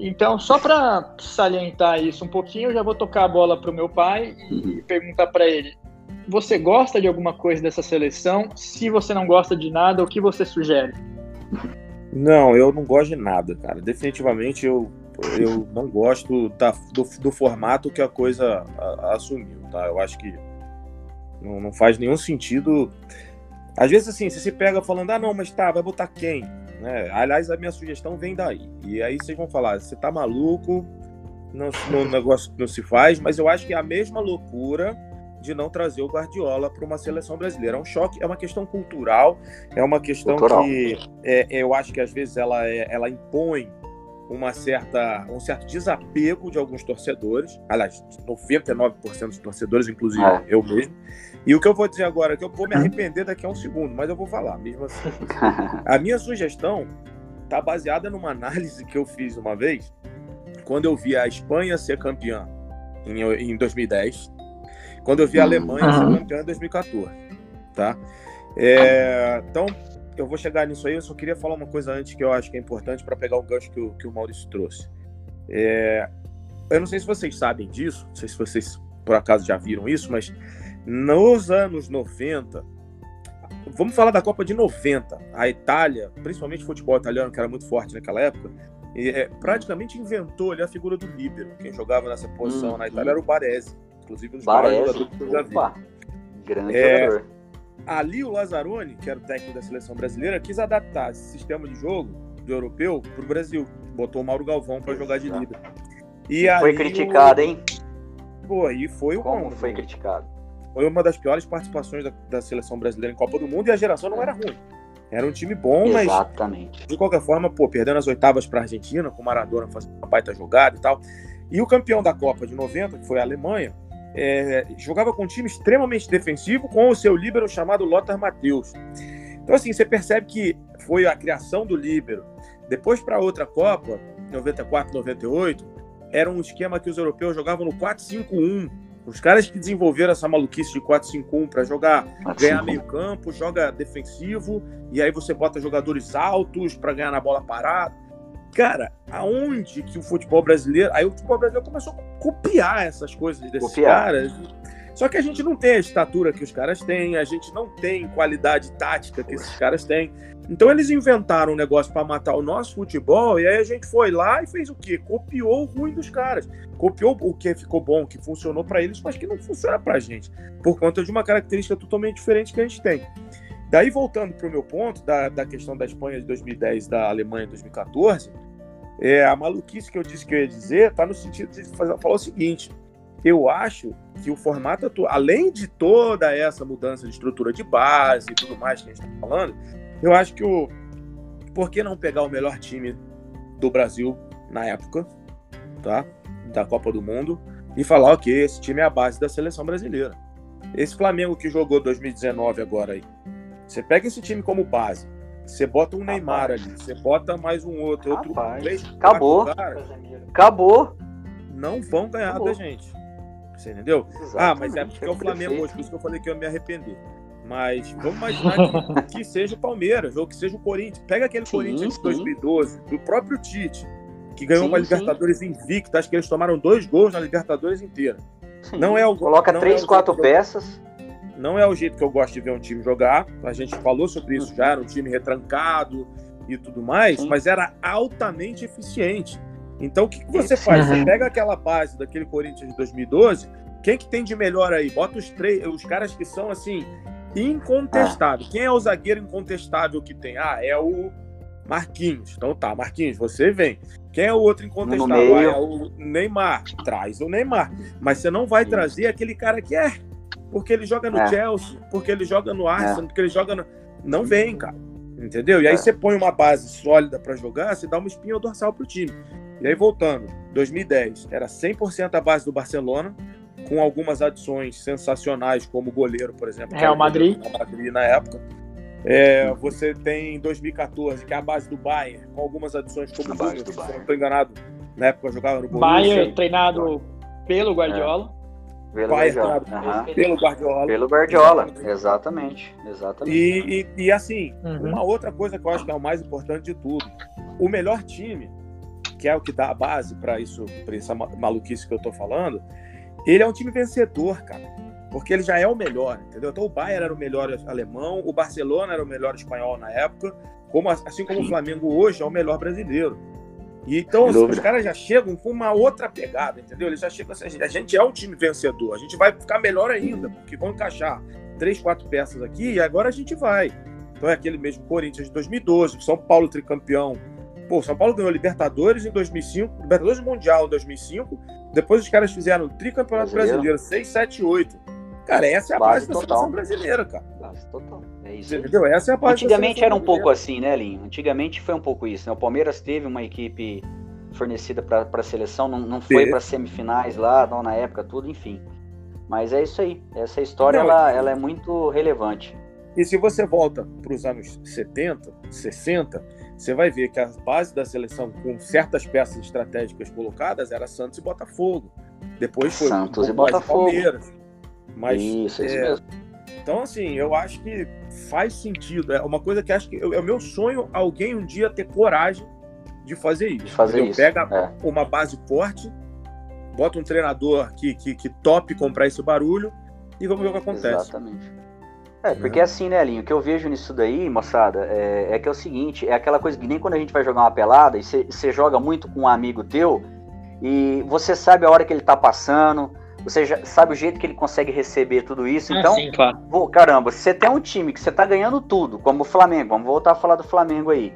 Então, só para salientar isso um pouquinho, eu já vou tocar a bola para o meu pai e uhum. perguntar para ele: você gosta de alguma coisa dessa seleção? Se você não gosta de nada, o que você sugere? Não, eu não gosto de nada, cara. Definitivamente eu, eu não gosto da, do, do formato que a coisa a, a assumiu, tá? Eu acho que não, não faz nenhum sentido. Às vezes, assim, você se pega falando, ah, não, mas tá, vai botar quem? Né? Aliás, a minha sugestão vem daí. E aí vocês vão falar, você tá maluco, não, não, negócio não se faz, mas eu acho que é a mesma loucura de não trazer o Guardiola para uma seleção brasileira. É um choque, é uma questão cultural, é uma questão cultural. que é, eu acho que às vezes ela, é, ela impõe uma certa, um certo desapego de alguns torcedores, aliás, 99% dos torcedores, inclusive é. eu mesmo. E o que eu vou dizer agora, que eu vou me arrepender daqui a um segundo, mas eu vou falar mesmo assim. A minha sugestão está baseada numa análise que eu fiz uma vez, quando eu vi a Espanha ser campeã em, em 2010, quando eu vi a Alemanha uhum. campeã em 2014, tá? É, então, eu vou chegar nisso aí. Eu só queria falar uma coisa antes que eu acho que é importante para pegar o gancho que o, que o Maurício trouxe. É, eu não sei se vocês sabem disso, não sei se vocês por acaso já viram isso, mas nos anos 90, vamos falar da Copa de 90, a Itália, principalmente o futebol italiano, que era muito forte naquela época, é, praticamente inventou ali, a figura do líbero. Quem jogava nessa posição hum, na Itália era o Baresi, inclusive um dos Baresi. maiores jogadores que eu já vi. Grande é, jogador Ali o Lazzaroni, que era o técnico da seleção brasileira, quis adaptar esse sistema de jogo do europeu para o Brasil. Botou o Mauro Galvão para jogar de líder. E foi criticado, o... hein? Pô, e foi Como um, foi criticado? Foi uma das piores participações da, da, seleção brasileira em Copa do Mundo e a geração não era ruim. Era um time bom, Exatamente. mas de qualquer forma, pô, perdendo as oitavas para a Argentina, com o Maradona fazendo uma baita jogada e tal. E o campeão da Copa de 90, que foi a Alemanha, é, jogava com um time extremamente defensivo com o seu líbero chamado Lothar Matheus. Então, assim, você percebe que foi a criação do líbero. Depois, para outra Copa, 94, 98, era um esquema que os europeus jogavam no 4-5-1. Os caras que desenvolveram essa maluquice de 4-5-1 para jogar, ganhar meio campo, joga defensivo, e aí você bota jogadores altos para ganhar na bola parada. Cara, aonde que o futebol brasileiro. Aí o futebol brasileiro começou a copiar essas coisas desses copiar. caras. Só que a gente não tem a estatura que os caras têm, a gente não tem qualidade tática que esses caras têm. Então eles inventaram um negócio para matar o nosso futebol e aí a gente foi lá e fez o quê? Copiou o ruim dos caras. Copiou o que ficou bom, que funcionou para eles, mas que não funciona pra gente, por conta de uma característica totalmente diferente que a gente tem. Daí, voltando para o meu ponto, da, da questão da Espanha de 2010 da Alemanha de 2014, é, a maluquice que eu disse que eu ia dizer está no sentido de fazer, falar o seguinte: eu acho que o formato atual, além de toda essa mudança de estrutura de base e tudo mais que a gente está falando, eu acho que o. Por que não pegar o melhor time do Brasil na época, tá? Da Copa do Mundo, e falar, ok, esse time é a base da seleção brasileira. Esse Flamengo que jogou 2019 agora aí, você pega esse time como base, Você bota um Neymar ali, você bota mais um outro, outro Rapaz, três, acabou. Acabou. não vão ganhar Acabou. da gente. Você entendeu? Ah, mas é Exatamente, porque é o Flamengo hoje, por isso que eu falei que eu ia me arrepender. Mas vamos imaginar que, que seja o Palmeiras ou que seja o Corinthians. Pega aquele Sim, Corinthians de sim. 2012, do próprio Tite, que ganhou Sim, uma. Libertadores invicta. Acho que eles tomaram dois gols na Libertadores inteira. Não é o Coloca não três, é o quatro peças. Não é o jeito que eu gosto de ver um time jogar. A gente falou sobre isso já, era um time retrancado e tudo mais, mas era altamente eficiente. Então o que, que você faz? Você pega aquela base daquele Corinthians de 2012, quem que tem de melhor aí? Bota os três, os caras que são assim incontestáveis. Quem é o zagueiro incontestável que tem? Ah, é o Marquinhos. Então tá, Marquinhos, você vem. Quem é o outro incontestável? Ah, é o Neymar. Traz o Neymar. Mas você não vai trazer aquele cara que é porque ele joga no É. Chelsea, porque ele joga no Arsenal, porque ele joga no... Não vem, cara. Entendeu? E aí É. você põe uma base sólida pra jogar, você dá uma espinha dorsal pro time. E aí voltando, 2010, era 100% a base do Barcelona, com algumas adições sensacionais, como o goleiro, por exemplo. Real Madrid. Real Madrid na época. É, você tem 2014, que é a base do Bayern, com algumas adições como o que, se não Bayern. estou enganado, na época eu jogava no Bayern Borussia. treinado pelo Guardiola. Pelo Bayern Guardiola. Aham. pelo Guardiola. Pelo Guardiola. Exatamente. Exatamente. E, e, e, assim, Uhum. uma outra coisa que eu acho que é o mais importante de tudo: o melhor time, que é o que dá a base para isso, para essa ma- maluquice que eu tô falando, ele é um time vencedor, cara. Porque ele já é o melhor, entendeu? Então o Bayern era o melhor alemão, o Barcelona era o melhor espanhol na época, como, assim como o. Flamengo hoje é o melhor brasileiro. E então assim, os caras já chegam com uma outra pegada, entendeu? Eles já chegam assim, a gente é um time vencedor, a gente vai ficar melhor ainda, porque vão encaixar três, quatro peças aqui e agora a gente vai. Então é aquele mesmo Corinthians de 2012, o São Paulo tricampeão. Pô, São Paulo ganhou Libertadores em 2005, Libertadores Mundial em 2005. Depois os caras fizeram tricampeonato Brasileiro. brasileiro, 6, 7, 8. Cara, essa é a Base base, da seleção brasileira, cara. Base total. Isso entendeu? Essa é a da Antigamente era um pouco assim, né, Linho? Antigamente foi um pouco isso. Né? O Palmeiras teve uma equipe fornecida para a seleção, não, não foi para semifinais lá, não na época, tudo, enfim. Mas é isso aí. Essa história Não, ela, ela é muito relevante. E se você volta para os anos 70, 60, você vai ver que a base da seleção, com certas peças estratégicas colocadas, era Santos e Botafogo. Depois foi Santos um e Botafogo. Palmeiras. Mas, isso, é isso mesmo. Então, assim, eu acho que faz sentido. É uma coisa que acho que é o meu sonho alguém um dia ter coragem de fazer isso. De fazer isso. Pega É. uma base forte, bota um treinador que, que, que tope comprar esse barulho e vamos ver o que acontece. Exatamente. É, porque assim, né, Linho, o que eu vejo nisso daí, moçada, é, é que é o seguinte, é aquela coisa que nem quando a gente vai jogar uma pelada e você joga muito com um amigo teu e você sabe a hora que ele tá passando, você já sabe o jeito que ele consegue receber tudo isso, então, ah, sim, claro. Caramba, se você tem um time que você tá ganhando tudo, como o Flamengo, vamos voltar a falar do Flamengo aí.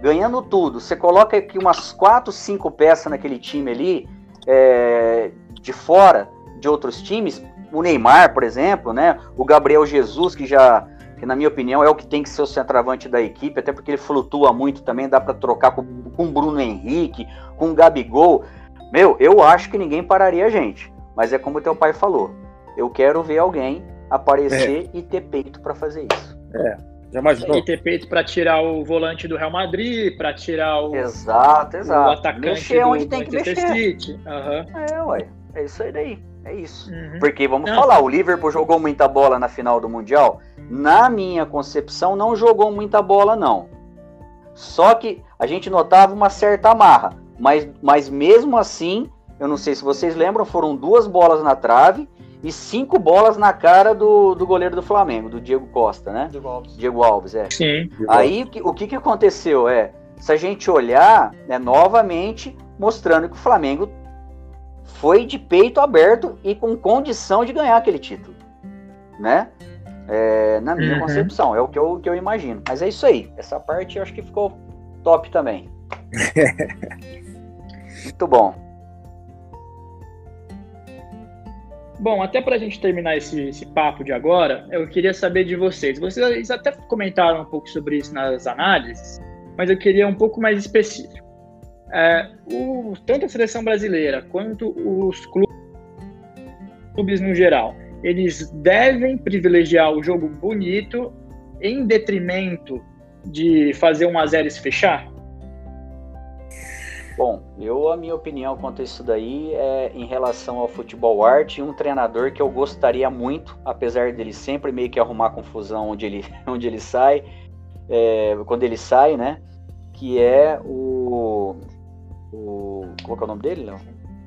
Ganhando tudo, você coloca aqui umas 4, 5 peças naquele time ali, é, de fora de outros times, o Neymar, por exemplo, né? O Gabriel Jesus, que já, que na minha opinião é o que tem que ser o centroavante da equipe, até porque ele flutua muito também, dá para trocar com, com o Bruno Henrique, com o Gabigol. Meu, eu acho que ninguém pararia a gente, mas é como o teu pai falou. Eu quero ver alguém aparecer e ter peito para fazer isso. Já imaginou? E ter peito para tirar o volante do Real Madrid, para tirar o, Exato, o exato. atacante Mexer do onde tem que mexer. City. Aham. É, ué. É isso aí daí. É isso. Uhum. Porque vamos Não. falar, o Liverpool jogou muita bola na final do Mundial? Na minha concepção, não jogou muita bola, não. Só que a gente notava uma certa amarra. Mas, mas mesmo assim, eu não sei se vocês lembram, foram duas bolas na trave e cinco bolas na cara do, do goleiro do Flamengo, do Diego Costa, né? Diego Alves. Diego Alves, é. Sim. Aí o que, o que que aconteceu é, se a gente olhar, né, novamente mostrando que o Flamengo foi de peito aberto e com condição de ganhar aquele título, né? É, na minha Uhum. concepção, é o que eu, que eu imagino. Mas é isso aí, essa parte eu acho que ficou top também. Muito bom. Bom, até para a gente terminar esse, esse papo de agora, eu queria saber de vocês. Vocês até comentaram um pouco sobre isso nas análises, mas eu queria um pouco mais específico. É, o- tanto a seleção brasileira quanto os clu- clubes no geral, eles devem privilegiar o jogo bonito em detrimento de fazer um a 0 e se fechar? Bom, eu a minha opinião quanto a isso daí é em relação ao futebol arte, um treinador que eu gostaria muito, apesar dele sempre meio que arrumar confusão onde ele, onde ele sai, é, quando ele sai, né? Que é o, o qual é o nome dele, Léo?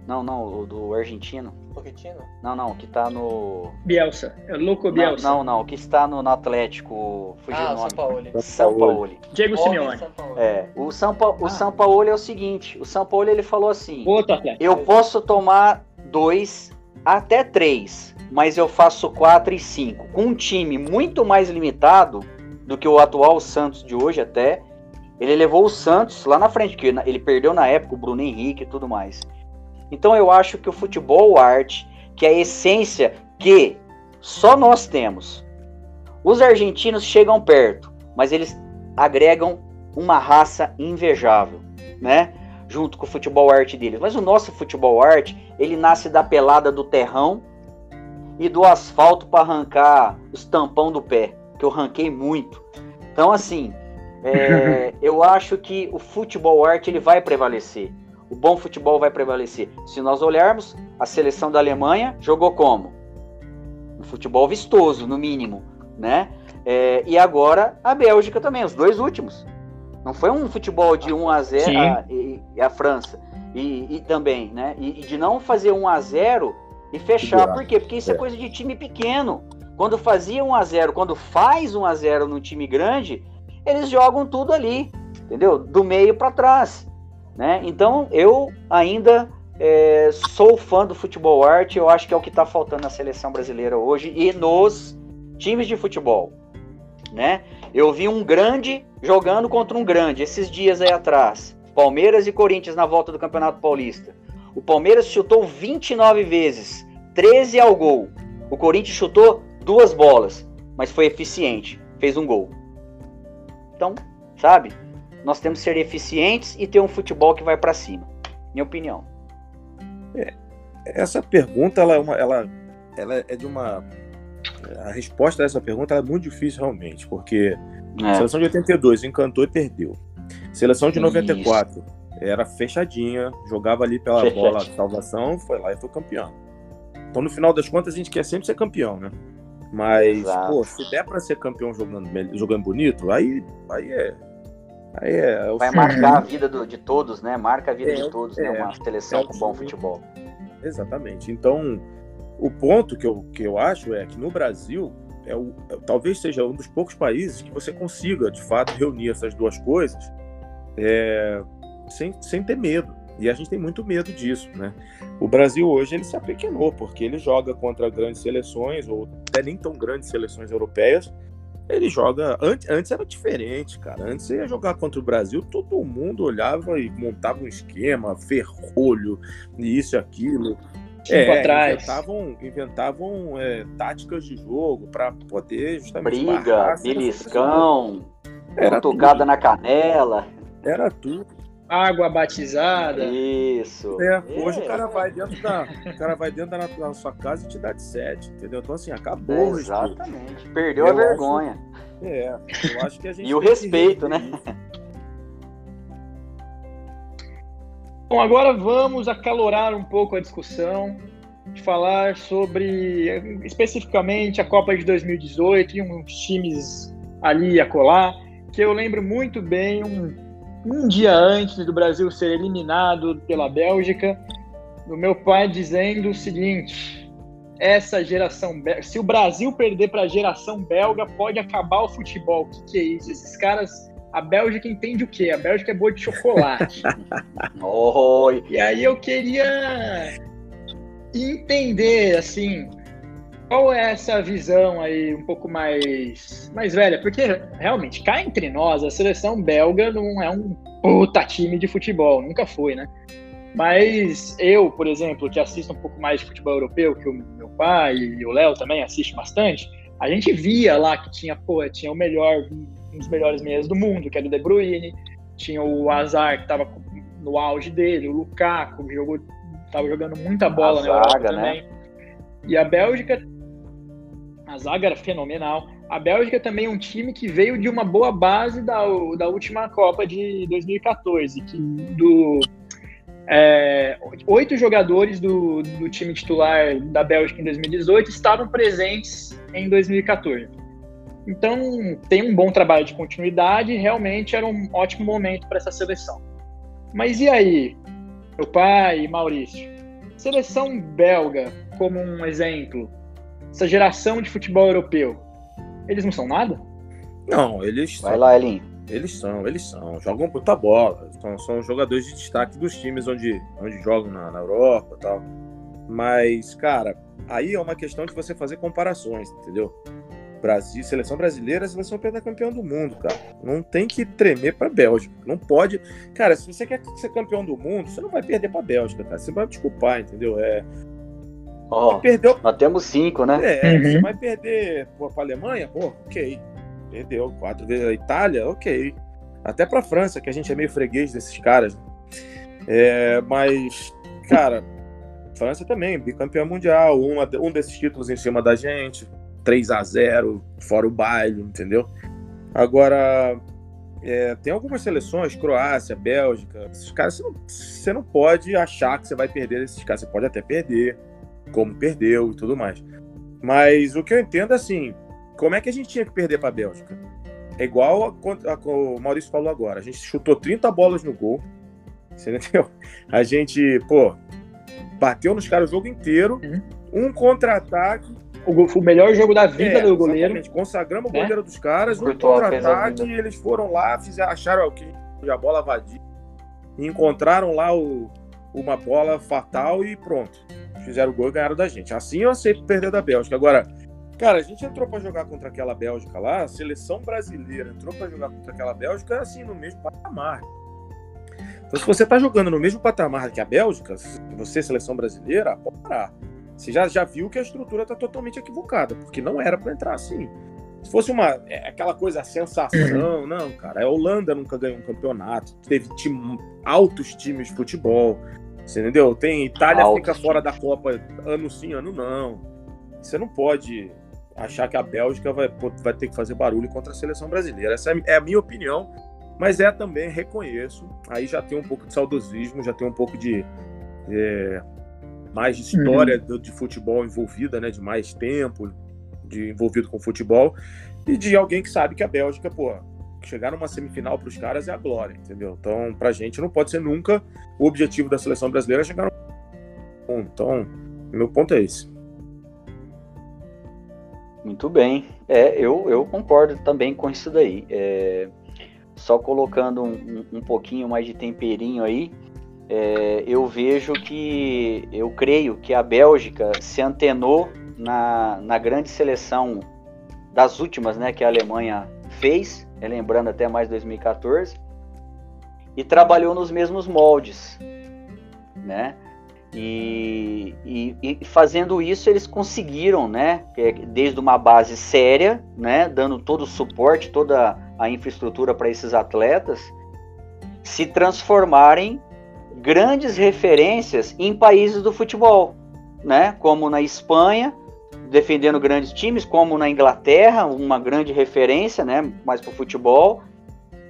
Não, não, o do argentino. Pochettino? Não, não, que tá no. Bielsa. É louco Bielsa. Não, não, não, que está no, no Atlético. Fugiu ah, o nome. São Paulo. São Paulo. Diego Simeone. É, o São, pa... o Ah. São Paulo é o seguinte: o São Paulo ele falou assim: Outro Atlético. eu posso tomar dois até três, mas eu faço quatro e cinco. Com um time muito mais limitado do que o atual Santos de hoje, até. Ele levou o Santos lá na frente, porque ele perdeu na época o Bruno Henrique e tudo mais. Então eu acho que o futebol arte, que é a essência que só nós temos. Os argentinos chegam perto, mas eles agregam uma raça invejável, né? Junto com o futebol arte deles. Mas o nosso futebol arte, ele nasce da pelada do terrão e do asfalto para arrancar os tampão do pé, que eu ranquei muito. Então assim, é, eu acho que o futebol arte ele vai prevalecer. O bom futebol vai prevalecer. Se nós olharmos, a seleção da Alemanha jogou como? Um futebol vistoso, no mínimo, né? É, e agora a Bélgica também, os dois últimos. Não foi um futebol de 1 a 0 Sim. a, e, e a França. E, e também, né? E, e de não fazer 1 a 0 e fechar. Por quê? Porque isso é. É. coisa de time pequeno. Quando fazia 1 a 0 quando faz 1 a 0 num time grande, eles jogam tudo ali, entendeu? Do meio para trás. Né? Então eu ainda é, sou fã do futebol arte, eu acho que é o que está faltando na seleção brasileira hoje e nos times de futebol. Né? Eu vi um grande jogando contra um grande esses dias aí atrás. Palmeiras e Corinthians na volta do Campeonato Paulista. O Palmeiras chutou 29 vezes, 13 ao gol. O Corinthians chutou duas bolas, mas foi eficiente, fez um gol. Então, sabe? Nós temos que ser eficientes e ter um futebol que vai para cima. Minha opinião. Essa pergunta, ela é, uma, ela, ela é de uma. A resposta a essa pergunta é muito difícil realmente, porque É. seleção de 82 encantou e perdeu. Seleção de Isso. 94 era fechadinha, jogava ali pela Fechadinha. bola de salvação, foi lá e foi campeão. Então, no final das contas, a gente quer sempre ser campeão, né? Mas, Exato. pô, se der pra ser campeão jogando, jogando bonito, aí, aí é. Aí é. é Vai marcar a vida do- de todos, né? Marca a vida É, de todos, né? é. Uma seleção É, com bom futebol. Exatamente. Então, o ponto que eu, que eu acho é que no Brasil, é o, é- talvez seja um dos poucos países que você consiga, de fato, reunir essas duas coisas é, sem, sem ter medo. E a gente tem muito medo disso, né? O Brasil hoje ele se apequenou, porque ele joga contra grandes seleções, ou até nem tão grandes seleções europeias. Ele joga. Antes, antes era diferente, cara. Antes você ia jogar contra o Brasil, todo mundo olhava e montava um esquema, ferrolho, isso e aquilo. Tempo atrás. Inventavam, inventavam é, táticas de jogo para poder justamente. Briga, beliscão, Era tocada tudo. na canela. Era tudo. Água batizada. Isso. É, hoje o cara vai dentro da, o cara vai dentro da, da sua casa e te dá de sete, entendeu? Então assim, acabou respeito. Exatamente. Perdeu Eu a vergonha. É, eu acho que a gente E o respeito, né? isso. Bom, agora vamos acalorar um pouco a discussão, de falar sobre especificamente a Copa de 2018 e uns times ali a colar, que eu lembro muito bem um, um dia antes do Brasil ser eliminado pela Bélgica, o meu pai dizendo o seguinte: essa geração, se o Brasil perder para a geração belga, pode acabar o futebol. O que, que é isso? Esses caras, a Bélgica entende o quê? A Bélgica é boa de chocolate. E aí eu queria entender, assim, qual é essa visão aí um pouco mais, mais velha? Porque, realmente, cá entre nós, a seleção belga não é um puta time de futebol, nunca foi, né? Mas eu, por exemplo, que assisto um pouco mais de futebol europeu, que o meu pai e o Léo também assistem bastante, a gente via lá que tinha, pô, tinha o melhor, um dos melhores meias do mundo, que era o De Bruyne, tinha o Azar, que estava no auge dele, o Lukaku, que jogou, tava jogando muita bola A na Europa zaga, né? também. E a Bélgica, a zaga era fenomenal. a Bélgica também é um time que veio de uma boa base da, da última Copa de 2014, que do é, oito jogadores do, do time titular da Bélgica em 2018 estavam presentes em 2014. Então, tem um bom trabalho de continuidade realmente era um ótimo momento para essa seleção. Mas e aí, meu pai Maurício? Seleção belga, como um exemplo, essa geração de futebol europeu, eles não são nada? Não, eles Vai lá, Elinho. Eles são, eles são. Jogam muita bola. São, são jogadores de destaque dos times onde, onde jogam na, na Europa e tal. Mas, cara, aí é uma questão de você fazer comparações, entendeu? Brasil, seleção brasileira, seleção campeão do mundo, cara. Não tem que tremer pra Bélgica. Não pode. Cara, se você quer ser campeão do mundo, você não vai perder pra Bélgica, cara. Você vai desculpar, entendeu? É. Ó, Perdeu. nós temos cinco, né? É, Uhum. você vai perder pô, pra Alemanha? Pô, ok. Perdeu quatro vezes a Itália, ok. Até pra França, que a gente é meio freguês desses caras. É, mas, cara, França também, bicampeão mundial, uma, um desses títulos em cima da gente, 3 a 0 fora o baile, entendeu? Agora, é, tem algumas seleções, Croácia, Bélgica, esses caras, você não, você não pode achar que você vai perder esses caras, você pode até perder, como perdeu e tudo mais. Mas o que eu entendo é assim, como é que a gente tinha que perder para a Bélgica? É igual a, a, o Maurício falou agora. A gente chutou 30 bolas no gol. Você entendeu? A gente, pô, bateu nos caras o jogo inteiro. Uhum. Um contra-ataque. O, o melhor jogo da vida É, do goleiro. exatamente, Consagramos o né? goleiro dos caras. Um a contra-ataque. E eles foram lá, fizeram, acharam que a bola vadia. Encontraram lá o, uma bola fatal e pronto. Fizeram gol e ganharam da gente. Assim eu aceito perder da Bélgica. Agora, Cara, a gente entrou pra jogar contra aquela Bélgica lá, a seleção brasileira entrou pra jogar contra aquela Bélgica, assim, no mesmo patamar. Então, se você tá jogando no mesmo patamar que a Bélgica, você, seleção brasileira, pode parar. Você já, já viu que a estrutura tá totalmente equivocada, porque não era pra entrar assim. Se fosse uma é, aquela coisa sensação, não, cara, a Holanda nunca ganhou um campeonato, teve time, altos times de futebol, você entendeu? Tem Itália Altos fica fora da Copa ano sim, ano não. Você não pode achar que a Bélgica vai, vai ter que fazer barulho contra a seleção brasileira. Essa é a minha opinião, mas é também, reconheço, aí já tem um pouco de saudosismo, já tem um pouco de é, mais de história uhum. de futebol envolvida, né, de mais tempo de envolvido com futebol, e de alguém que sabe que a Bélgica, pô, chegar numa semifinal para os caras é a glória, entendeu? Então, pra gente não pode ser nunca o objetivo da seleção brasileira chegar no Então, meu ponto é esse. Muito bem. É, eu, eu concordo também com isso daí. É, só colocando um, um, pouquinho mais de temperinho aí, é, eu vejo que, eu creio que a Bélgica se antenou na, na grande seleção das últimas, né, que a Alemanha fez, lembrando até mais 2014, e trabalhou nos mesmos moldes, né? E, e, e, fazendo isso eles conseguiram, né, desde uma base séria, né, dando todo o suporte, toda a infraestrutura para esses atletas, se transformarem grandes referências em países do futebol, né, como na Espanha, defendendo grandes times, como na Inglaterra, uma grande referência, né, mais para o futebol.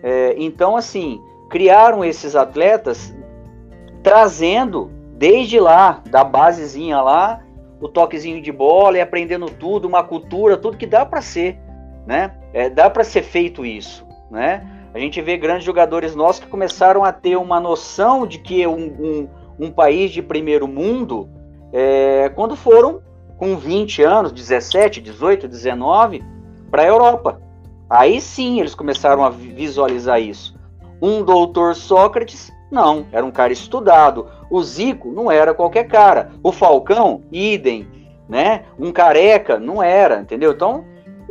É, então, assim, criaram esses atletas trazendo desde lá, da basezinha lá, o toquezinho de bola e aprendendo tudo, uma cultura, tudo que dá para ser, né? É, dá para ser feito isso, né? A gente vê grandes jogadores nossos que começaram a ter uma noção de que um, um, um país de primeiro mundo, é, quando foram com 20 anos, 17, 18, 19, para a Europa. Aí sim eles começaram a visualizar isso. Um doutor Sócrates não, era um cara estudado. O Zico não era qualquer cara. O Falcão, idem, né? Um careca não era, entendeu? Então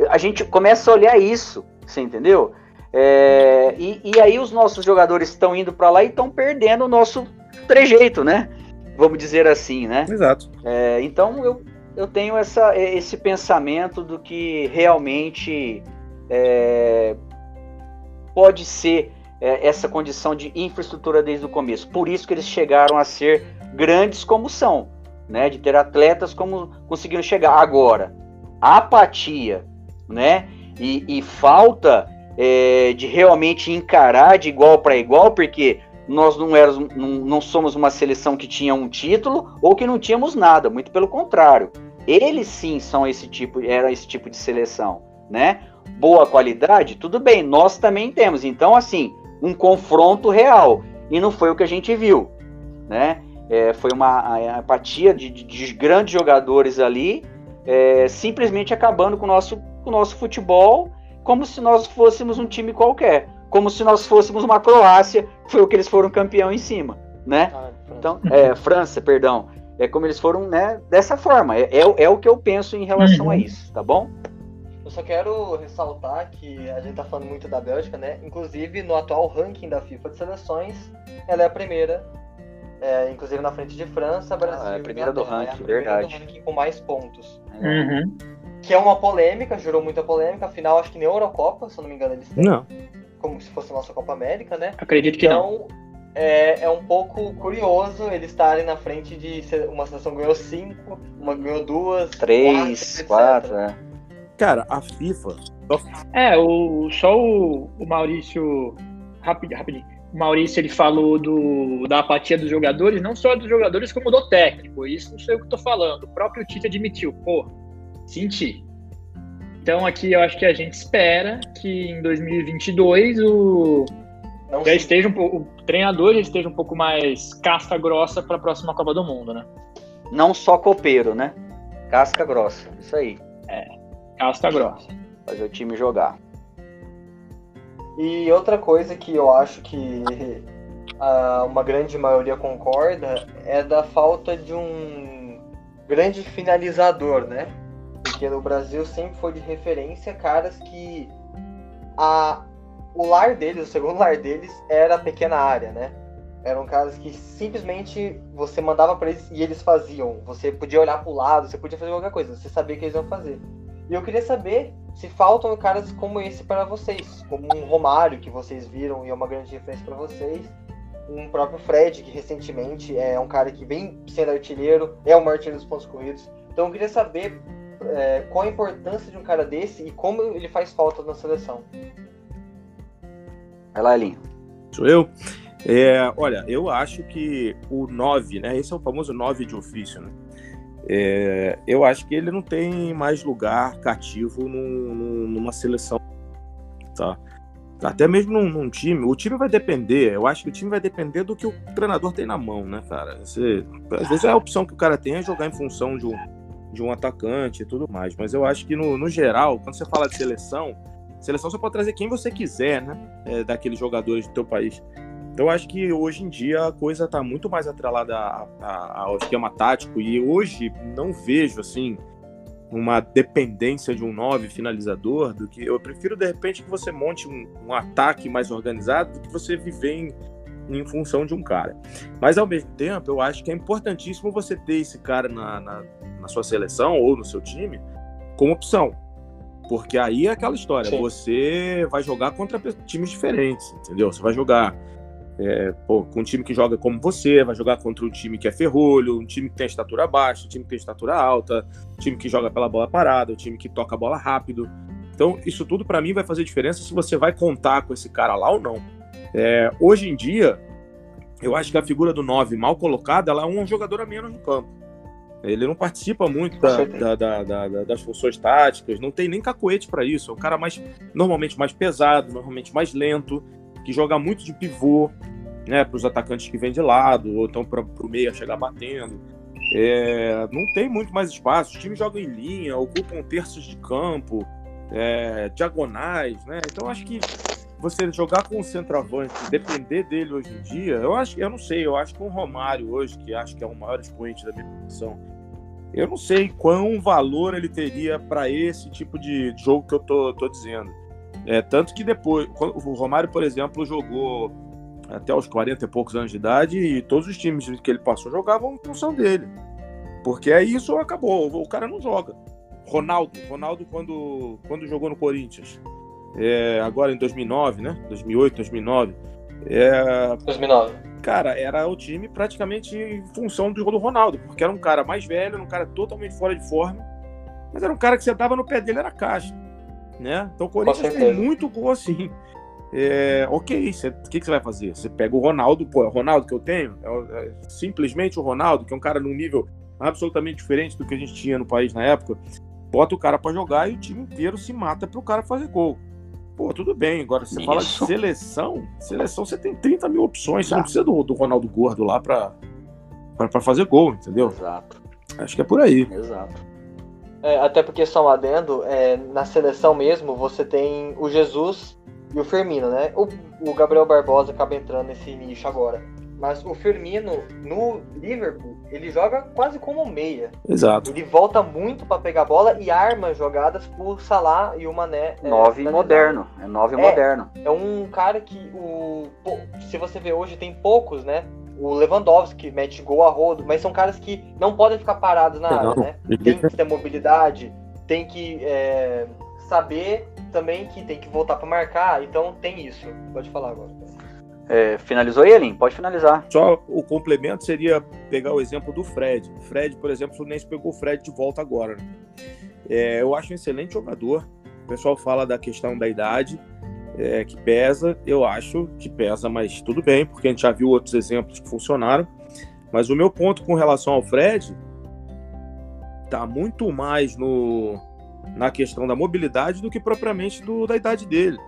a gente começa a olhar isso, você entendeu? É, e, e, aí os nossos jogadores estão indo para lá e estão perdendo o nosso trejeito, né? Vamos dizer assim, né? Exato. É, então eu, eu tenho essa, esse pensamento do que realmente é, pode ser é, essa condição de infraestrutura desde o começo. Por isso que eles chegaram a ser grandes como são, né? De ter atletas como conseguiram chegar. Agora, apatia, né? e, e falta é, de realmente encarar de igual para igual, porque nós não, éramos, não, não somos uma seleção que tinha um título ou que não tínhamos nada, muito pelo contrário. Eles sim são esse tipo, era esse tipo de seleção, né? Boa qualidade, tudo bem, nós também temos. Então, assim, um confronto real. E não foi o que a gente viu, né? É, foi uma apatia de, de, de, grandes jogadores ali, é, simplesmente acabando com o nosso, com o nosso futebol, como se nós fôssemos um time qualquer, como se nós fôssemos uma Croácia, foi o que eles foram campeão em cima, né? Ah, então, é, França, perdão. É como eles foram, né? Dessa forma. É, é, é o que eu penso em relação uhum. a isso, tá bom? Eu só quero ressaltar que a gente tá falando muito da Bélgica, né? Inclusive, no atual ranking da FIFA de seleções, ela é a primeira. É, inclusive na frente de França, Brasil. Ah, é a primeira do ranking, é a primeira verdade. Do ranking com mais pontos. Uhum. Que é uma polêmica, gerou muita polêmica. Afinal, acho que nem a Eurocopa, se eu não me engano, eles têm. Não. Como se fosse a nossa Copa América, né? Acredito que então, não. É, é um pouco curioso eles estarem na frente de uma seleção ganhou cinco, uma ganhou duas, três, quatro, quatro é. Cara, a FIFA. É, o, só o, o Maurício. Rapidinho, rapidinho. O Maurício ele falou do, da apatia dos jogadores, não só dos jogadores, como do técnico. Isso não sei o que eu tô falando. O próprio Tite admitiu, pô, senti. Então aqui eu acho que a gente espera que em 2022 o não já esteja um, o treinador já esteja um pouco mais casca grossa para a próxima Copa do Mundo, né? Não só copeiro, né? Casca grossa, isso aí. É. Casca grossa. Fazer o time jogar. E outra coisa que eu acho que a, uma grande maioria concorda é da falta de um grande finalizador, né? Porque no Brasil sempre foi de referência caras que a, o lar deles, o segundo lar deles, era a pequena área, né? Eram caras que simplesmente você mandava para eles e eles faziam. Você podia olhar para o lado, você podia fazer qualquer coisa, você sabia que eles iam fazer. E eu queria saber se faltam caras como esse para vocês, como um Romário que vocês viram e é uma grande referência para vocês, um próprio Fred que recentemente é um cara que vem sendo artilheiro, é o maior artilheiro dos pontos corridos. Então eu queria saber é, qual a importância de um cara desse e como ele faz falta na seleção. Vai lá, Elinho. Sou eu? É, olha, eu acho que o 9, né? Esse é o famoso 9 de ofício, né? É, eu acho que ele não tem mais lugar cativo num, numa seleção, tá? Até mesmo num, num, time, o time vai depender, eu acho que o time vai depender do que o treinador tem na mão, né, cara? Você, às vezes a opção que o cara tem é jogar em função de um, de um atacante e tudo mais, mas eu acho que no, no geral, quando você fala de seleção, seleção você pode trazer quem você quiser, né, é, daqueles jogadores do teu país. Então, acho que hoje em dia a coisa está muito mais atrelada a, a, ao esquema tático e hoje não vejo assim uma dependência de um 9 finalizador do que eu prefiro de repente que você monte um, um ataque mais organizado do que você viver em, em, função de um cara. Mas ao mesmo tempo, eu acho que é importantíssimo você ter esse cara na, na, na sua seleção ou no seu time como opção. Porque aí é aquela história, Sim. você vai jogar contra times diferentes, entendeu? Você vai jogar é, pô, com um time que joga como você, vai jogar contra um time que é ferrolho, um time que tem estatura baixa, um time que tem estatura alta, um time que joga pela bola parada, um time que toca a bola rápido. Então, isso tudo para mim vai fazer diferença se você vai contar com esse cara lá ou não. É, hoje em dia, eu acho que a figura do 9 mal colocada, ela é um jogador a menos no campo. Ele não participa muito da, da, da, das funções táticas, não tem nem cacoete para isso. É um cara mais normalmente mais pesado, normalmente mais lento que joga muito de pivô, né, para os atacantes que vêm de lado, ou então para o meia chegar batendo. É, não tem muito mais espaço. Os times jogam em linha, ocupam terços de campo, é, diagonais, né? Então acho que você jogar com o centroavante, depender dele hoje em dia, eu acho, eu não sei, eu acho que o Romário hoje, que acho que é o maior expoente da minha posição, eu não sei quão valor ele teria para esse tipo de jogo que eu tô, tô dizendo. É, tanto que depois, o Romário, por exemplo, jogou até os 40 e poucos anos de idade e todos os times que ele passou jogavam em função dele. Porque é isso acabou, o cara não joga. Ronaldo, Ronaldo quando, quando jogou no Corinthians, é, agora em 2009, né? 2008, 2009. É, 2009. Cara, era o time praticamente em função do jogo do Ronaldo, porque era um cara mais velho, um cara totalmente fora de forma, mas era um cara que você dava no pé dele, era caixa. Né? Então o Corinthians tem muito gol assim. É, ok, o que, que, você vai fazer? Você pega o Ronaldo, pô, é o Ronaldo que eu tenho? É, é, simplesmente o Ronaldo, que é um cara num nível absolutamente diferente do que a gente tinha no país na época. Bota o cara para jogar e o time inteiro se mata pro cara fazer gol. Pô, tudo bem. Agora, você Isso. fala de seleção, seleção você tem 30 mil opções. Você não precisa do, do Ronaldo Gordo lá pra, pra, pra, fazer gol, entendeu? Exato. Acho que é por aí. Exato. É, até porque, só um adendo, é, na seleção mesmo, você tem o Jesus e o Firmino, né? O, o Gabriel Barbosa acaba entrando nesse nicho agora. Mas o Firmino, no Liverpool, ele joga quase como meia. Exato. Ele volta muito para pegar a bola e arma jogadas por Salah e o Mané. É, nove é, moderno. É nove é, moderno. É um cara que, o, se você vê hoje, tem poucos, né? O Lewandowski mete gol a rodo, mas são caras que não podem ficar parados na área, né? Tem que ter mobilidade, tem que é, saber também que tem que voltar para marcar, então tem isso. Pode falar agora. É, finalizou Elin? Pode finalizar. Só o complemento seria pegar o exemplo do Fred. Fred, por exemplo, o Fluminense pegou o Fred de volta agora. Né? É, eu acho um excelente jogador. O pessoal fala da questão da idade, é, que pesa. Eu acho que pesa, mas tudo bem, porque a gente já viu outros exemplos que funcionaram. Mas o meu ponto com relação ao Fred tá muito mais no, na questão da mobilidade do que propriamente do, da idade dele.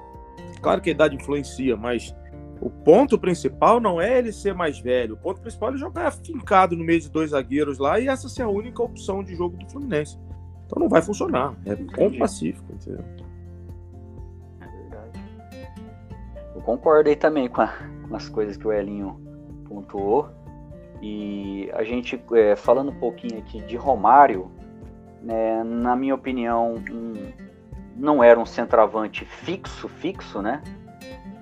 Claro que a idade influencia, mas o ponto principal não é ele ser mais velho. O ponto principal é ele jogar fincado no meio de dois zagueiros lá e essa ser a única opção de jogo do Fluminense. Então não vai funcionar. É ponto pacífico, entendeu? É verdade. Eu concordo aí também com, a, com as coisas que o Elinho pontuou. E a gente, é, falando um pouquinho aqui de Romário, né, na minha opinião, um, não era um centroavante fixo, fixo, né?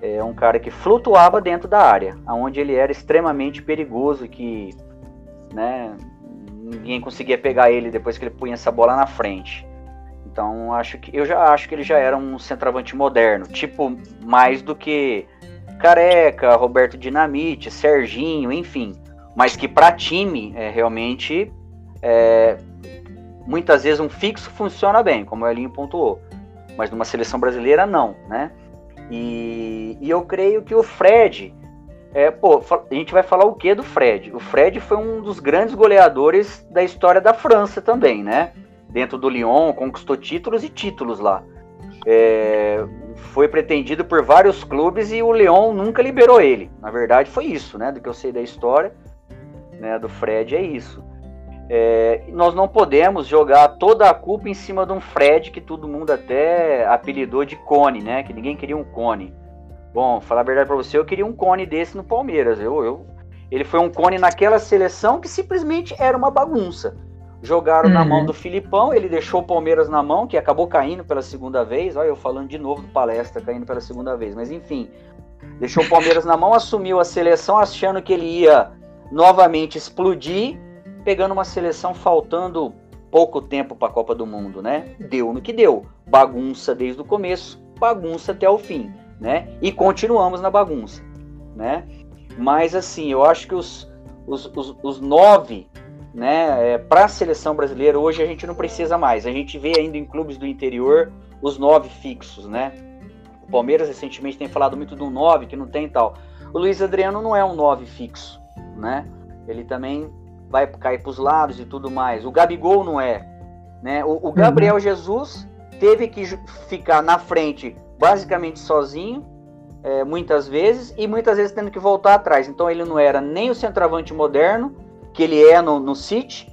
É um cara que flutuava dentro da área, aonde ele era extremamente perigoso, que né, ninguém conseguia pegar ele depois que ele punha essa bola na frente. Então acho que eu já acho que ele já era um centroavante moderno, tipo mais do que Careca, Roberto Dinamite, Serginho, enfim, mas que para time é, realmente é, muitas vezes um fixo funciona bem, como o Elinho pontuou, mas numa seleção brasileira não, né? E, e eu creio que o Fred. É, pô, a gente vai falar o que do Fred? O Fred foi um dos grandes goleadores da história da França também, né? Dentro do Lyon, conquistou títulos e títulos lá. É, foi pretendido por vários clubes e o Lyon nunca liberou ele. Na verdade, foi isso, né? Do que eu sei da história né, do Fred, é isso. É, nós não podemos jogar toda a culpa em cima de um Fred que todo mundo até apelidou de cone, né? Que ninguém queria um cone. Bom, falar a verdade para você, eu queria um cone desse no Palmeiras. Eu, eu, ele foi um cone naquela seleção que simplesmente era uma bagunça. Jogaram uhum. na mão do Filipão, ele deixou o Palmeiras na mão, que acabou caindo pela segunda vez. Olha, eu falando de novo do palestra, caindo pela segunda vez. Mas enfim, deixou o Palmeiras na mão, assumiu a seleção achando que ele ia novamente explodir pegando uma seleção faltando pouco tempo para a Copa do Mundo, né? Deu no que deu. Bagunça desde o começo, bagunça até o fim, né? E continuamos na bagunça, né? Mas assim, eu acho que os, os, os, os nove, né, é, para a seleção brasileira hoje a gente não precisa mais. A gente vê ainda em clubes do interior os nove fixos, né? O Palmeiras recentemente tem falado muito do nove que não tem tal. O Luiz Adriano não é um nove fixo, né? Ele também vai cair para os lados e tudo mais. O Gabigol não é. Né? O, o Gabriel uhum. Jesus teve que ficar na frente basicamente sozinho, é, muitas vezes, e muitas vezes tendo que voltar atrás. Então ele não era nem o centroavante moderno, que ele é no, no City,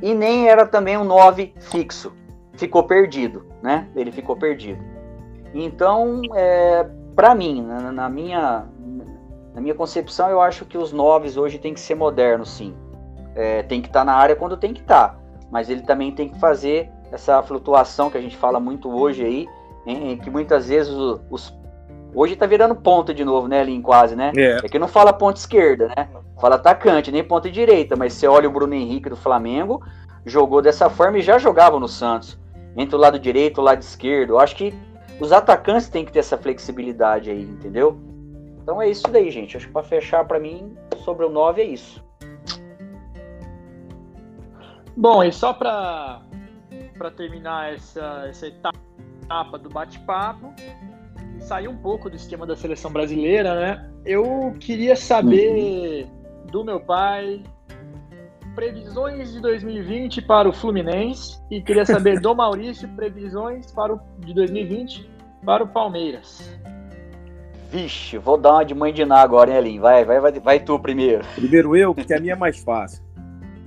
e nem era também um 9 fixo. Ficou perdido, né? Ele ficou perdido. Então, é, para mim, na, na, minha, na minha concepção, eu acho que os 9 hoje tem que ser modernos, sim é, tem que estar tá na área quando tem que estar. Tá, mas ele também tem que fazer essa flutuação que a gente fala muito hoje aí, em, em que muitas vezes os, os Hoje tá virando ponta de novo, né, Lin, quase, né? É. é que não fala ponta esquerda, né? Fala atacante, nem ponta direita, mas você olha o Bruno Henrique do Flamengo, jogou dessa forma e já jogava no Santos. Entre o lado direito e o lado esquerdo. Eu acho que os atacantes têm que ter essa flexibilidade aí, entendeu? Então é isso daí, gente. Acho que para fechar para mim sobre o 9 é isso. Bom, e só para terminar essa, essa etapa do bate-papo, sair um pouco do esquema da seleção brasileira, né? Eu queria saber uhum. do meu pai previsões de 2020 para o Fluminense e queria saber do Maurício previsões para o, de 2020 para o Palmeiras. Vixe, vou dar uma de mãe de Ná agora, hein, Elin? Vai, vai, vai, vai tu primeiro. Primeiro eu, porque a minha é mais fácil.